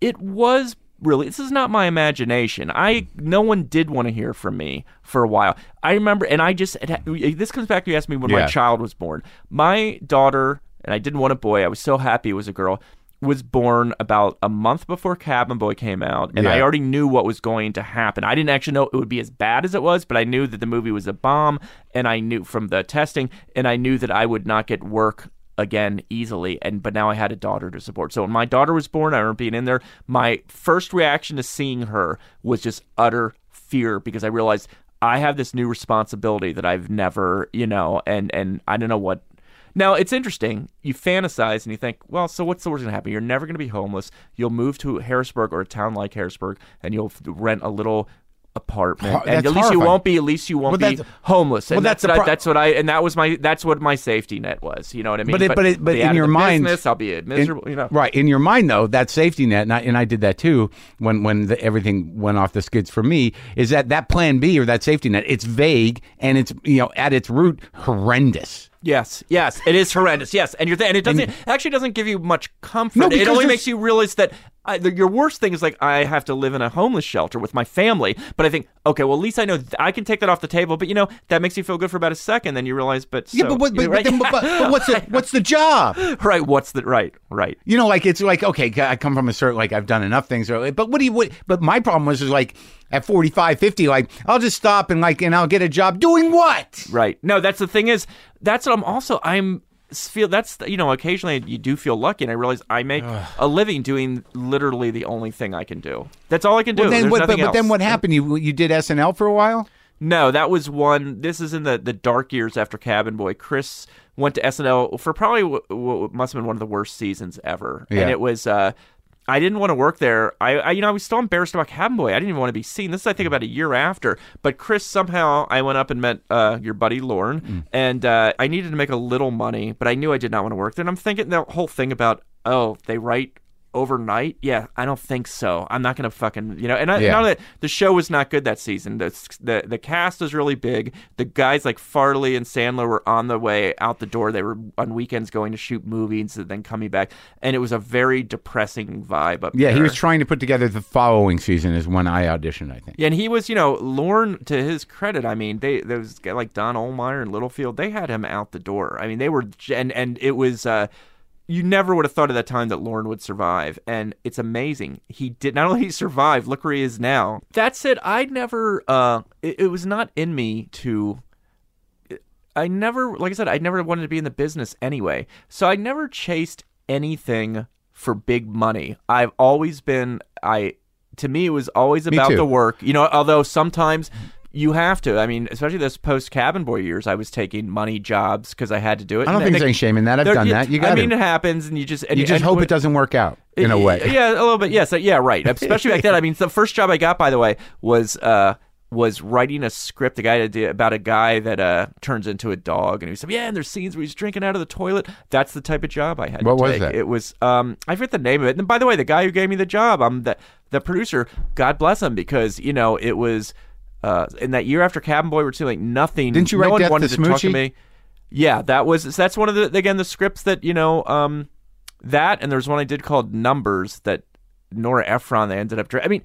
[SPEAKER 3] it was really this is not my imagination i no one did want to hear from me for a while i remember and i just it, this comes back to you asked me when my child was born my daughter and i didn't want a boy i was so happy it was a girl was born about a month before cabin boy came out and i already knew what was going to happen i didn't actually know it would be as bad as it was but i knew that the movie was a bomb and i knew from the testing and i knew that i would not get work again easily and but now I had a daughter to support. So when my daughter was born, I remember being in there, my first reaction to seeing her was just utter fear because I realized I have this new responsibility that I've never, you know, and and I don't know what now it's interesting. You fantasize and you think, well, so what's the worst going to happen? You're never going to be homeless. You'll move to Harrisburg or a town like Harrisburg, and you'll rent a little apartment. And at least you won't be. At least you won't be homeless. And
[SPEAKER 1] well,
[SPEAKER 3] that's
[SPEAKER 1] that's
[SPEAKER 3] what I, that's what I and that was my that's what my safety net was. You know what I mean?
[SPEAKER 1] But it- but it- but
[SPEAKER 3] be
[SPEAKER 1] in your mind-
[SPEAKER 3] business, I'll be miserable.
[SPEAKER 1] In-
[SPEAKER 3] you know,
[SPEAKER 1] Right. In your mind, though, that safety net, and I, and I did that too when, when the, everything went off the skids for me, is that that plan B or that safety net, it's vague and it's, you know, at its root, horrendous.
[SPEAKER 3] Yes, yes, it is horrendous. Yes, and you're th- and it doesn't actually doesn't give you much comfort.
[SPEAKER 1] No,
[SPEAKER 3] it only makes you realize that I, the, your worst thing is like I have to live in a homeless shelter with my family. But I think okay, well at least I know th- I can take that off the table. But you know that makes you feel good for about a second. Then you realize, but
[SPEAKER 1] Yeah,
[SPEAKER 3] so-
[SPEAKER 1] but, what,
[SPEAKER 3] you know,
[SPEAKER 1] but,
[SPEAKER 3] right?
[SPEAKER 1] but, then, but, but, what's the what's the job?
[SPEAKER 3] right? What's the right? Right.
[SPEAKER 1] You know, like it's like okay, I come from a certain like I've done enough things, but what do you? What, but my problem was is like at 45, 50, like I'll just stop and like and I'll get a job doing what?
[SPEAKER 3] Right. No, that's the thing is that's what I'm also I'm feel that's you know occasionally you do feel lucky, and I realize I make a living doing literally the only thing I can do. That's all I can do.
[SPEAKER 1] Well, then, what, but, but then what happened? You you did SNL for a while.
[SPEAKER 3] No, that was one. This is in the, the dark years after Cabin Boy. Chris went to SNL for probably what, what must have been one of the worst seasons ever,
[SPEAKER 1] Yeah.
[SPEAKER 3] and it was. Uh, I didn't want to work there. I, I, you know, I was still embarrassed about Cabin Boy. I didn't even want to be seen. This is, I think, about a year after. But Chris somehow, I went up and met uh, your buddy Lorne,
[SPEAKER 1] Mm.
[SPEAKER 3] and uh, I needed to make a little money, but I knew I did not want to work there. And I'm thinking the whole thing about, oh, they write overnight. Yeah, I don't think so. I'm not gonna fucking, you know. And I,
[SPEAKER 1] Yeah.
[SPEAKER 3] not that the show was not good that season. The, the the cast was really big. The guys like Farley and Sandler were on the way out the door. They were on weekends going to shoot movies and then coming back, and it was a very depressing vibe up
[SPEAKER 1] Yeah,
[SPEAKER 3] there.
[SPEAKER 1] he was trying to put together the following season is when I auditioned. I think.
[SPEAKER 3] Yeah, and he was, you know, Lorne. To his credit, I mean, they those guys like Don Ohlmeyer and Littlefield, they had him out the door. I mean, they were, and and it was. uh you never would have thought at that time that Lorne would survive, and it's amazing. He did not only survive. Look where he is now. That said, I never. uh it, it was not in me to. I never, like I said, I never wanted to be in the business anyway. So I never chased anything for big money. I've always been, I, to me, it was always about the work. You know, although sometimes you have to. I mean, especially those post cabin boy years, I was taking money jobs because I had to do it.
[SPEAKER 1] I don't
[SPEAKER 3] And
[SPEAKER 1] think there's any shame in that. I've done that. You got
[SPEAKER 3] I mean, it happens, and you just and
[SPEAKER 1] You just
[SPEAKER 3] and
[SPEAKER 1] hope
[SPEAKER 3] when-
[SPEAKER 1] it doesn't work out in a way.
[SPEAKER 3] yeah, a little bit. Yes, uh, yeah, right. Especially back then. I mean, the first job I got, by the way, was uh was writing a script. The guy did about a guy that uh turns into a dog, and he said, "Yeah, and there's scenes where he's drinking out of the toilet." That's the type of job I had.
[SPEAKER 1] What
[SPEAKER 3] to
[SPEAKER 1] was
[SPEAKER 3] take.
[SPEAKER 1] that?
[SPEAKER 3] It was um I forget the name of it. And by the way, the guy who gave me the job, I'm the the producer. God bless him, because you know it was. Uh, in that year after Cabin Boy, we're doing like nothing.
[SPEAKER 1] Didn't you
[SPEAKER 3] no
[SPEAKER 1] write
[SPEAKER 3] one
[SPEAKER 1] Death
[SPEAKER 3] wanted
[SPEAKER 1] to
[SPEAKER 3] to talk to me. Yeah, that was that's one of the again the scripts that you know um that and there's one I did called Numbers that Nora Ephron they ended up directing. I mean,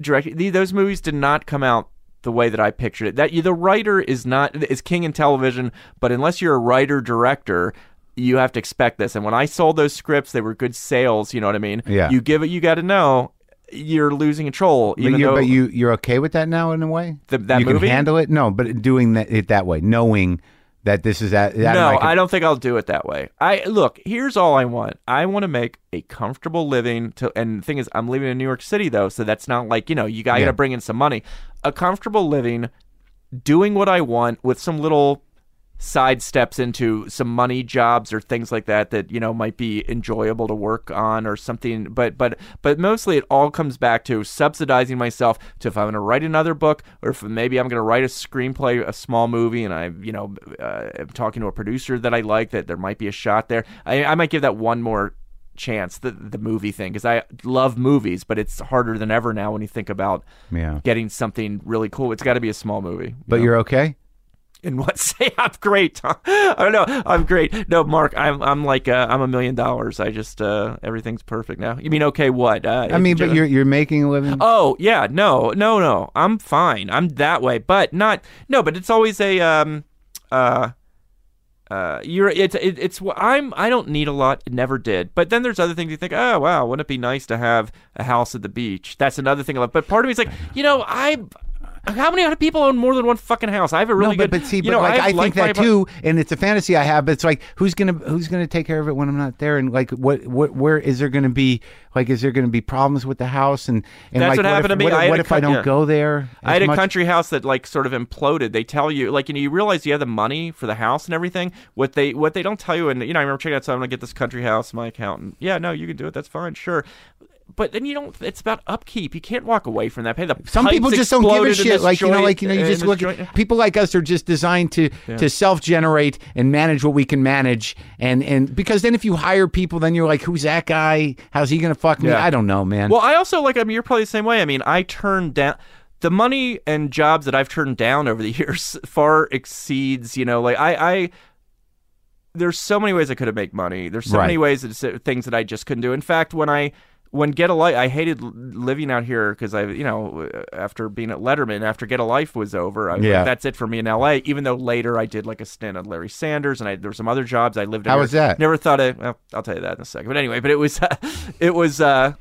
[SPEAKER 3] directing those movies did not come out the way that I pictured it. That the writer is not is king in television, but unless you're a writer director. You have to expect this, and when I sold those scripts, they were good sales. You know what I mean?
[SPEAKER 1] Yeah.
[SPEAKER 3] You give it, you got to know you're losing control.
[SPEAKER 1] But,
[SPEAKER 3] Even
[SPEAKER 1] you,
[SPEAKER 3] though
[SPEAKER 1] but you you're okay with that now in a way.
[SPEAKER 3] The- that
[SPEAKER 1] you
[SPEAKER 3] movie?
[SPEAKER 1] can handle it. No, but doing that, it that way, knowing that this is that. that
[SPEAKER 3] no,
[SPEAKER 1] I, can-
[SPEAKER 3] I don't think I'll do it that way. I look. Here's all I want. I want to make a comfortable living. To and the thing is, I'm living in New York City though, so that's not like you know you got
[SPEAKER 1] Yeah.
[SPEAKER 3] to bring in some money. A comfortable living, doing what I want with some little side steps into some money jobs or things like that that you know might be enjoyable to work on or something but but but mostly it all comes back to subsidizing myself to if i'm going to write another book or if maybe i'm going to write a screenplay a small movie and i you know uh, am talking to a producer that i like that there might be a shot there i, I might give that one more chance the the movie thing because i love movies but it's harder than ever now when you think about
[SPEAKER 1] Yeah.
[SPEAKER 3] getting something really cool it's got to be a small movie you
[SPEAKER 1] But
[SPEAKER 3] know?
[SPEAKER 1] you're okay.
[SPEAKER 3] In what say I'm great. I don't know. I'm great. No, Mark, I'm I'm like uh, I'm a million dollars. I just uh, everything's perfect now. You mean okay? What? Uh,
[SPEAKER 1] I mean, but
[SPEAKER 3] Joe-
[SPEAKER 1] you're you're making a living.
[SPEAKER 3] Oh yeah, no, no, no. I'm fine. I'm that way, but not no. But it's always a um uh uh you're it's it, it's I'm I don't need a lot. Never did. But then there's other things you think. Oh wow, wouldn't it be nice to have a house at the beach? That's another thing. I love. But part of me is like, you know, I. How many other people own more than one fucking house? I have a really
[SPEAKER 1] no, but,
[SPEAKER 3] good.
[SPEAKER 1] but see,
[SPEAKER 3] you
[SPEAKER 1] but
[SPEAKER 3] know,
[SPEAKER 1] like I,
[SPEAKER 3] have
[SPEAKER 1] think that too, and it's a fantasy I have. But it's like, who's gonna who's gonna take care of it when I'm not there? And like, what what where is there gonna be like, is there gonna be problems with the house? And and
[SPEAKER 3] That's
[SPEAKER 1] like,
[SPEAKER 3] what happened
[SPEAKER 1] if,
[SPEAKER 3] to me.
[SPEAKER 1] What,
[SPEAKER 3] I
[SPEAKER 1] what if I don't
[SPEAKER 3] yeah.
[SPEAKER 1] go there?
[SPEAKER 3] I had a
[SPEAKER 1] much?
[SPEAKER 3] country house that like sort of imploded. They tell you like you know you realize you have the money for the house and everything. What they what they don't tell you and you know I remember checking out so I'm gonna get this country house. My accountant, yeah, no, you can do it. That's fine, sure. But then you don't. It's about upkeep. You can't walk away from that. Pay the
[SPEAKER 1] Some people just don't give a shit. Like you know, like you know, you
[SPEAKER 3] uh,
[SPEAKER 1] just look.
[SPEAKER 3] joint.
[SPEAKER 1] People like us are just designed to to self generate and manage what we can manage. And and because then if you hire people, then you're like, who's that guy? How's he gonna fuck me?
[SPEAKER 3] Yeah.
[SPEAKER 1] I don't know, man.
[SPEAKER 3] Well, I also like. I mean, you're probably the same way. I mean, I turned down the money and jobs that I've turned down over the years far exceeds. You know, like I, I there's so many ways I could have made money. There's so
[SPEAKER 1] Right.
[SPEAKER 3] many ways that things that I just couldn't do. In fact, when I when Get a Life, I hated living out here because I, you know, after being at Letterman, after Get a Life was over, I was
[SPEAKER 1] Yeah.
[SPEAKER 3] like, that's it for me in L.A. Even though later I did like a stint on Larry Sanders, and I, there were some other jobs I lived. in
[SPEAKER 1] How was that?
[SPEAKER 3] Never thought of. Well, I'll tell you that in a second. But anyway, but it was, it was. uh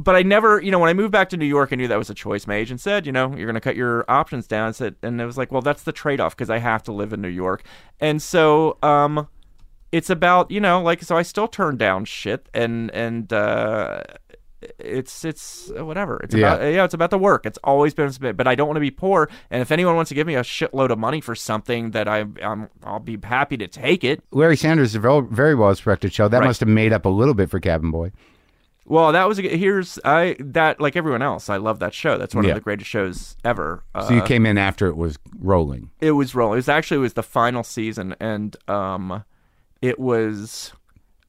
[SPEAKER 3] but I never, you know, when I moved back to New York, I knew that was a choice. My agent said, you know, you're going to cut your options down. I said, and it was like, well, that's the trade off because I have to live in New York. And so, um, it's about you know like so I still turn down shit and and uh, it's it's uh, whatever it's
[SPEAKER 1] Yeah.
[SPEAKER 3] about yeah it's about the work it's always been a bit but I don't want to be poor and if anyone wants to give me a shitload of money for something that I I'm, I'll be happy to take it
[SPEAKER 1] Larry Sanders is a very, very well respected show. That
[SPEAKER 3] Right.
[SPEAKER 1] must have made up a little bit for Cabin Boy.
[SPEAKER 3] well that was a, here's I that like everyone else I love that show that's one
[SPEAKER 1] Yeah.
[SPEAKER 3] of the greatest shows ever uh,
[SPEAKER 1] So you came in after it was rolling.
[SPEAKER 3] it was rolling. It was actually it was the final season, and um, it was.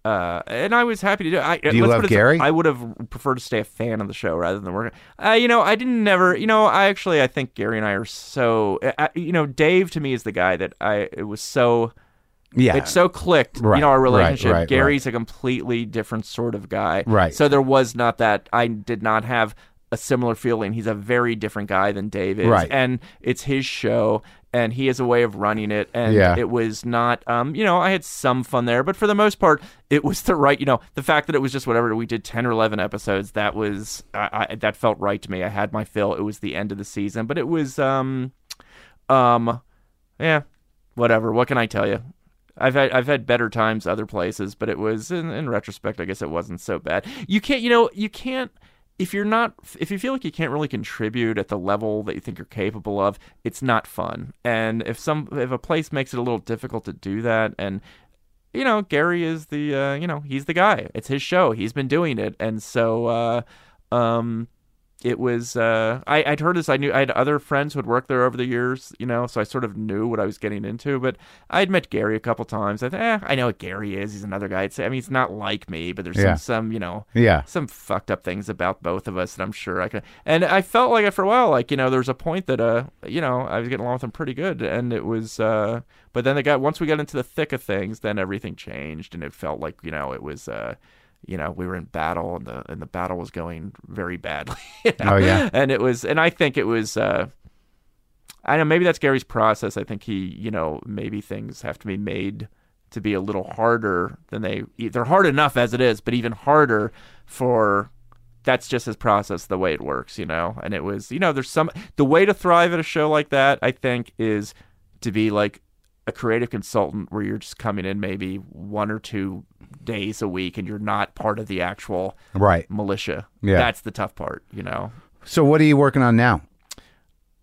[SPEAKER 3] Uh, and I was happy to do. it. I,
[SPEAKER 1] Do you love
[SPEAKER 3] put it this-
[SPEAKER 1] Gary?
[SPEAKER 3] I would have preferred to stay a fan of the show rather than working. Uh, you know, I didn't never. You know, I actually I think Gary and I are so. I, you know, Dave to me is the guy that I. It was so.
[SPEAKER 1] Yeah.
[SPEAKER 3] It's so clicked.
[SPEAKER 1] Right,
[SPEAKER 3] You know, our
[SPEAKER 1] right,
[SPEAKER 3] relationship.
[SPEAKER 1] right,
[SPEAKER 3] Gary's a completely different sort of guy.
[SPEAKER 1] Right.
[SPEAKER 3] So there was not that. I did not have a similar feeling. He's a very different guy than Dave is.
[SPEAKER 1] Right.
[SPEAKER 3] And it's his show. And he has a way of running it, and
[SPEAKER 1] Yeah.
[SPEAKER 3] it was not, um, you know, I had some fun there, but for the most part, it was the right, you know, the fact that it was just whatever we did ten or eleven episodes, that was, I, I, that felt right to me. I had my fill. It was the end of the season, but it was, um, um, yeah, whatever. What can I tell you? I've had I've had better times other places, but it was in, in retrospect, I guess it wasn't so bad. You can't, you know, you can't if you're not if you feel like you can't really contribute at the level that you think you're capable of, it's not fun. And if some if a place makes it a little difficult to do that, and you know, Gary is the uh, you know he's the guy. It's his show. He's been doing it, and so uh, um, it was uh, I, I'd heard this. I knew I had other friends who had worked there over the years, you know, so I sort of knew what I was getting into. But I'd met Gary a couple times. I thought, eh, I know what Gary is. He's another guy. I mean, he's not like me, but there's
[SPEAKER 1] Yeah.
[SPEAKER 3] some, some, you know,
[SPEAKER 1] Yeah.
[SPEAKER 3] some fucked up things about both of us that I'm sure I could. And I felt like it for a while. Like you know, there was a point that uh, you know, I was getting along with him pretty good, and it was. uh But then they got once we got into the thick of things, then everything changed, and it felt like you know it was. uh you know, we were in battle, and the and the battle was going very badly. you know?
[SPEAKER 1] Oh, yeah.
[SPEAKER 3] and it was, and I think it was. uh I know maybe that's Gary's process. I think he, you know, maybe things have to be made to be a little harder than they. They're hard enough as it is, but even harder for. That's just his process, the way it works, you know. And it was, you know, there's some the way to thrive at a show like that. I think is to be like a creative consultant where you're just coming in maybe one or two days a week and you're not part of the actual
[SPEAKER 1] Right.
[SPEAKER 3] militia.
[SPEAKER 1] Yeah.
[SPEAKER 3] That's the tough part, you know.
[SPEAKER 1] So what are you working on now?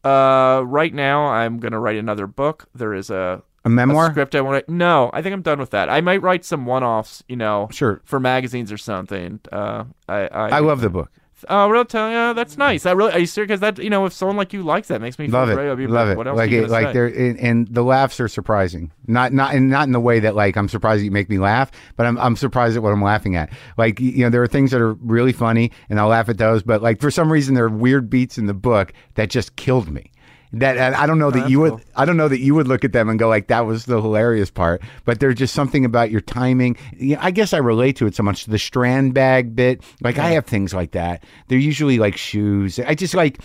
[SPEAKER 3] Uh, right now, I'm gonna write another book. There is a,
[SPEAKER 1] A
[SPEAKER 3] a
[SPEAKER 1] memoir?
[SPEAKER 3] script I want to. No, I think I'm done with that. I might write some one-offs, you know,
[SPEAKER 1] Sure.
[SPEAKER 3] for magazines or something. Uh, I I,
[SPEAKER 1] I love the book.
[SPEAKER 3] Uh, oh, really? Tell yeah, that's nice. I really are you serious? Because that you know, if someone like you likes that, makes me
[SPEAKER 1] Love
[SPEAKER 3] feel
[SPEAKER 1] it.
[SPEAKER 3] great. Be
[SPEAKER 1] Love
[SPEAKER 3] like,
[SPEAKER 1] it.
[SPEAKER 3] What else
[SPEAKER 1] like it, like they're and, and the laughs are surprising. Not not and not in the way that like I'm surprised you make me laugh, but I'm I'm surprised at what I'm laughing at. Like you know, there are things that are really funny and I'll laugh at those, but like for some reason there are weird beats in the book that just killed me. That I don't know that oh, you would I don't know that you would look at them and go like that was the hilarious part, but there's just something about your timing. Yeah, I guess I relate to it so much. The strand bag bit, like I have things like that. They're usually like shoes. I just like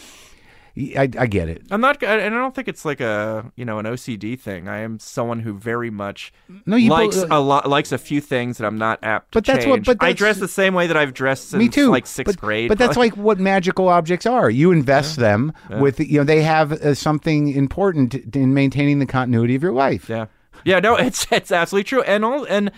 [SPEAKER 1] I, I get it.
[SPEAKER 3] I'm not, and I don't think it's like a you know an OCD thing. I am someone who very much
[SPEAKER 1] No, you
[SPEAKER 3] likes
[SPEAKER 1] bel-
[SPEAKER 3] a lot, likes a few things that I'm not apt to
[SPEAKER 1] But that's what-
[SPEAKER 3] change.
[SPEAKER 1] but
[SPEAKER 3] I dress the same way that I've dressed since
[SPEAKER 1] Me too.
[SPEAKER 3] like sixth
[SPEAKER 1] but,
[SPEAKER 3] grade.
[SPEAKER 1] But that's like what magical objects are. You invest them with, you know, they have uh, something important in maintaining the continuity of your life.
[SPEAKER 3] Yeah, yeah, no, it's it's absolutely true, and all and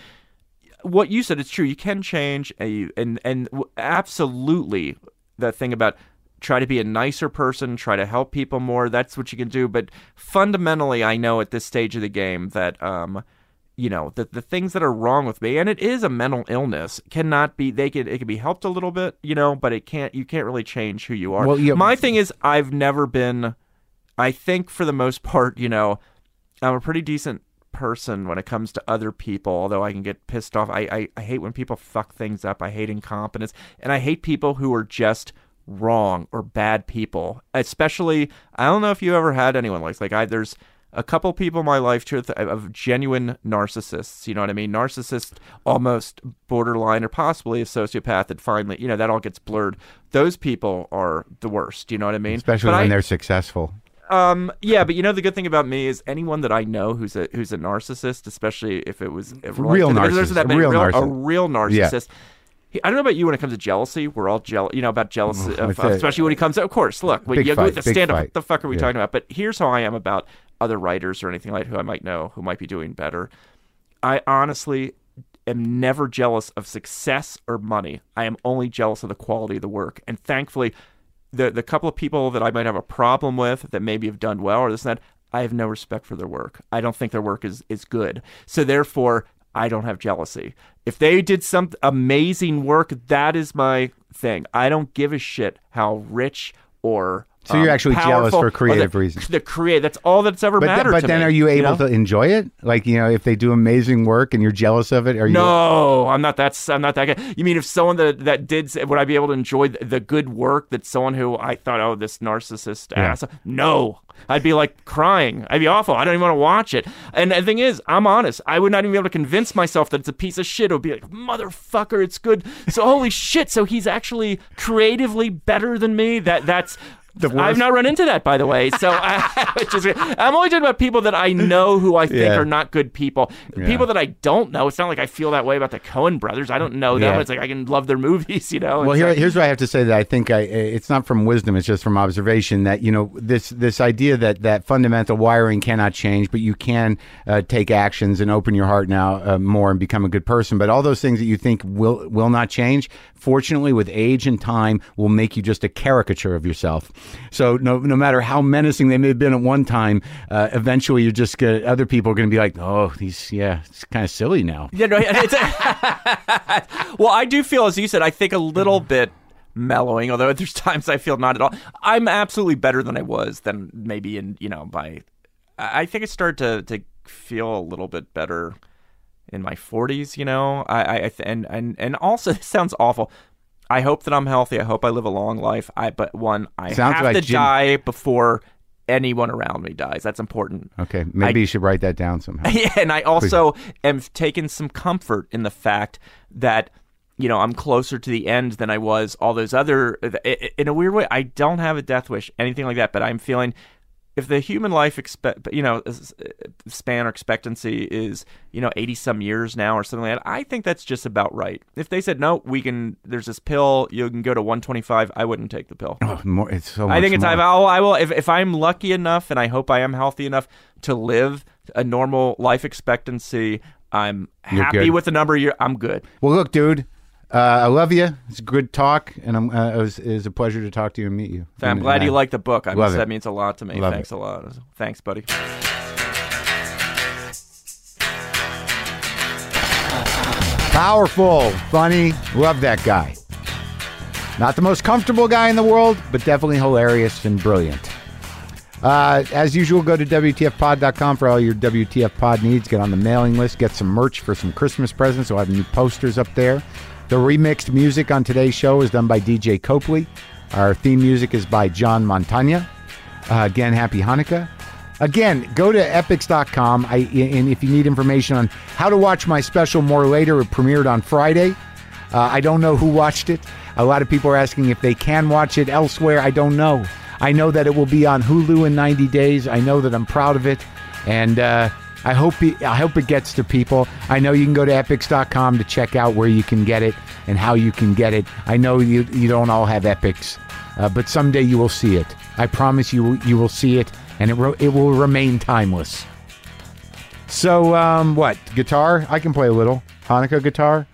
[SPEAKER 3] what you said is true. You can change, and you, and and absolutely that thing about try to be a nicer person, try to help people more. That's what you can do. But fundamentally, I know at this stage of the game that um, you know, the the things that are wrong with me, and it is a mental illness, cannot be. They could it can be helped a little bit, you know, but it can't. You can't really change who you are.
[SPEAKER 1] Well, yeah.
[SPEAKER 3] My thing is, I've never been. I think for the most part, you know, I'm a pretty decent person when it comes to other people, although I can get pissed off. I, I, I hate when people fuck things up. I hate incompetence. And I hate people who are just wrong or bad people. Especially, I don't know if you ever had anyone like, like I, there's a couple people in my life too, of genuine narcissists. You know what I mean? Narcissist, almost borderline or possibly a sociopath that finally, you know, that all gets blurred. Those people are the worst. You know what I mean?
[SPEAKER 1] Especially
[SPEAKER 3] But
[SPEAKER 1] when
[SPEAKER 3] I-
[SPEAKER 1] they're successful.
[SPEAKER 3] um, yeah, but you know the good thing about me is anyone that I know who's a who's a narcissist, especially if it was if
[SPEAKER 1] Real
[SPEAKER 3] if there's
[SPEAKER 1] narcissist, a real
[SPEAKER 3] a
[SPEAKER 1] narcissist.
[SPEAKER 3] real narcissist. He- I don't know about you when it comes to jealousy. We're all jealous, you know, about jealousy, mm, of,
[SPEAKER 1] It's
[SPEAKER 3] especially when it comes. Of course, look, when you
[SPEAKER 1] fight,
[SPEAKER 3] with the stand up. What the fuck are we
[SPEAKER 1] Yeah.
[SPEAKER 3] talking about? But here's how I am about other writers or anything like who I might know who might be doing better. I honestly am never jealous of success or money. I am only jealous of the quality of the work. And thankfully, the the couple of people that I might have a problem with that maybe have done well or this and that, I have no respect for their work. I don't think their work is is good. So therefore, I don't have jealousy. If they did some amazing work, that is my thing. I don't give a shit how rich or
[SPEAKER 1] So you're
[SPEAKER 3] um,
[SPEAKER 1] actually jealous for creative
[SPEAKER 3] the,
[SPEAKER 1] reasons.
[SPEAKER 3] The create that's all that's ever
[SPEAKER 1] But, th-
[SPEAKER 3] mattered
[SPEAKER 1] but
[SPEAKER 3] to
[SPEAKER 1] then
[SPEAKER 3] me,
[SPEAKER 1] are you able
[SPEAKER 3] know?
[SPEAKER 1] to enjoy it? Like, you know, if they do amazing work and you're jealous of it, are you
[SPEAKER 3] No, I'm not that. I'm not that guy. You mean if someone that that did would I be able to enjoy the, the good work that someone who I thought oh this narcissist
[SPEAKER 1] Yeah.
[SPEAKER 3] ass? No, I'd be like crying. I'd be awful. I don't even want to watch it. And the thing is, I'm honest. I would not even be able to convince myself that it's a piece of shit. It would be like motherfucker, it's good. So holy shit. So he's actually creatively better than me. That that's.
[SPEAKER 1] The
[SPEAKER 3] I've not run into that, by the way. So, I, is, I'm only talking about people that I know who I think
[SPEAKER 1] Yeah.
[SPEAKER 3] are not good people.
[SPEAKER 1] Yeah.
[SPEAKER 3] People that I don't know. It's not like I feel that way about the Coen brothers. I don't know them.
[SPEAKER 1] Yeah.
[SPEAKER 3] It's like I can love their movies, you know.
[SPEAKER 1] Well, here,
[SPEAKER 3] like-
[SPEAKER 1] here's what I have to say that I think I, it's not from wisdom; it's just from observation. That you know this this idea that that fundamental wiring cannot change, but you can uh, take actions and open your heart now uh, more and become a good person. But all those things that you think will will not change, fortunately, with age and time, will make you just a caricature of yourself. So no no matter how menacing they may have been at one time, uh, eventually you're just gonna, other people are going to be like, oh, he's yeah, it's kind of silly now.
[SPEAKER 3] Yeah, no, it's well, I do feel, as you said, I think a little bit mellowing, although there's times I feel not at all. I'm absolutely better than I was than maybe in, you know, by, I think I started to, to feel a little bit better in my 40s, you know, I, I, I and, and, and also this sounds awful. I hope that I'm healthy. I hope I live a long life. I, but one, I
[SPEAKER 1] Sounds
[SPEAKER 3] have
[SPEAKER 1] like
[SPEAKER 3] to
[SPEAKER 1] Jim-
[SPEAKER 3] die before anyone around me dies. That's important.
[SPEAKER 1] Okay, maybe
[SPEAKER 3] I-
[SPEAKER 1] you should write that down somehow.
[SPEAKER 3] Yeah, and I also am taking some comfort in the fact that you know I'm closer to the end than I was all those other. In a weird way, I don't have a death wish, anything like that. But I'm feeling if the human life expect you know span or expectancy is you know 80 some years now or something like that i think that's just about right if they said no we can there's this pill you can go to 125 i wouldn't take the pill
[SPEAKER 1] Oh, more, it's so
[SPEAKER 3] I think it's
[SPEAKER 1] more.
[SPEAKER 3] I will, I will if, if I'm lucky enough and I hope I am healthy enough to live a normal life expectancy. I'm
[SPEAKER 1] You're
[SPEAKER 3] happy
[SPEAKER 1] good.
[SPEAKER 3] with the number. You're, I'm good.
[SPEAKER 1] Well, look, dude, uh, I love you. It's a good talk, and I'm, uh, it, was, it was a pleasure to talk to you and meet you.
[SPEAKER 3] I'm glad you like the book. I
[SPEAKER 1] love
[SPEAKER 3] mean,
[SPEAKER 1] it.
[SPEAKER 3] that means a lot to me.
[SPEAKER 1] Love
[SPEAKER 3] Thanks
[SPEAKER 1] it.
[SPEAKER 3] a lot. Thanks, buddy.
[SPEAKER 1] Powerful, funny, love that guy. Not the most comfortable guy in the world, but definitely hilarious and brilliant. Uh, as usual, go to WTFpod.com for all your WTF pod needs. Get on the mailing list, get some merch for some Christmas presents. We'll have new posters up there. The remixed music on today's show is done by DJ Copley. Our theme music is by John Montagna. Uh, again, happy Hanukkah. Again, go to epix.com. I, and if you need information on how to watch my special more later, it premiered on Friday. Uh, I don't know who watched it. A lot of people are asking if they can watch it elsewhere. I don't know. I know that it will be on Hulu in 90 days. I know that I'm proud of it, and uh, I hope it, I hope it gets to people. I know you can go to epix.com to check out where you can get it and how you can get it. I know you you don't all have epics, uh, but someday you will see it. I promise you you will see it, and it ro- it will remain timeless. So, um, what guitar? I can play a little Hanukkah guitar.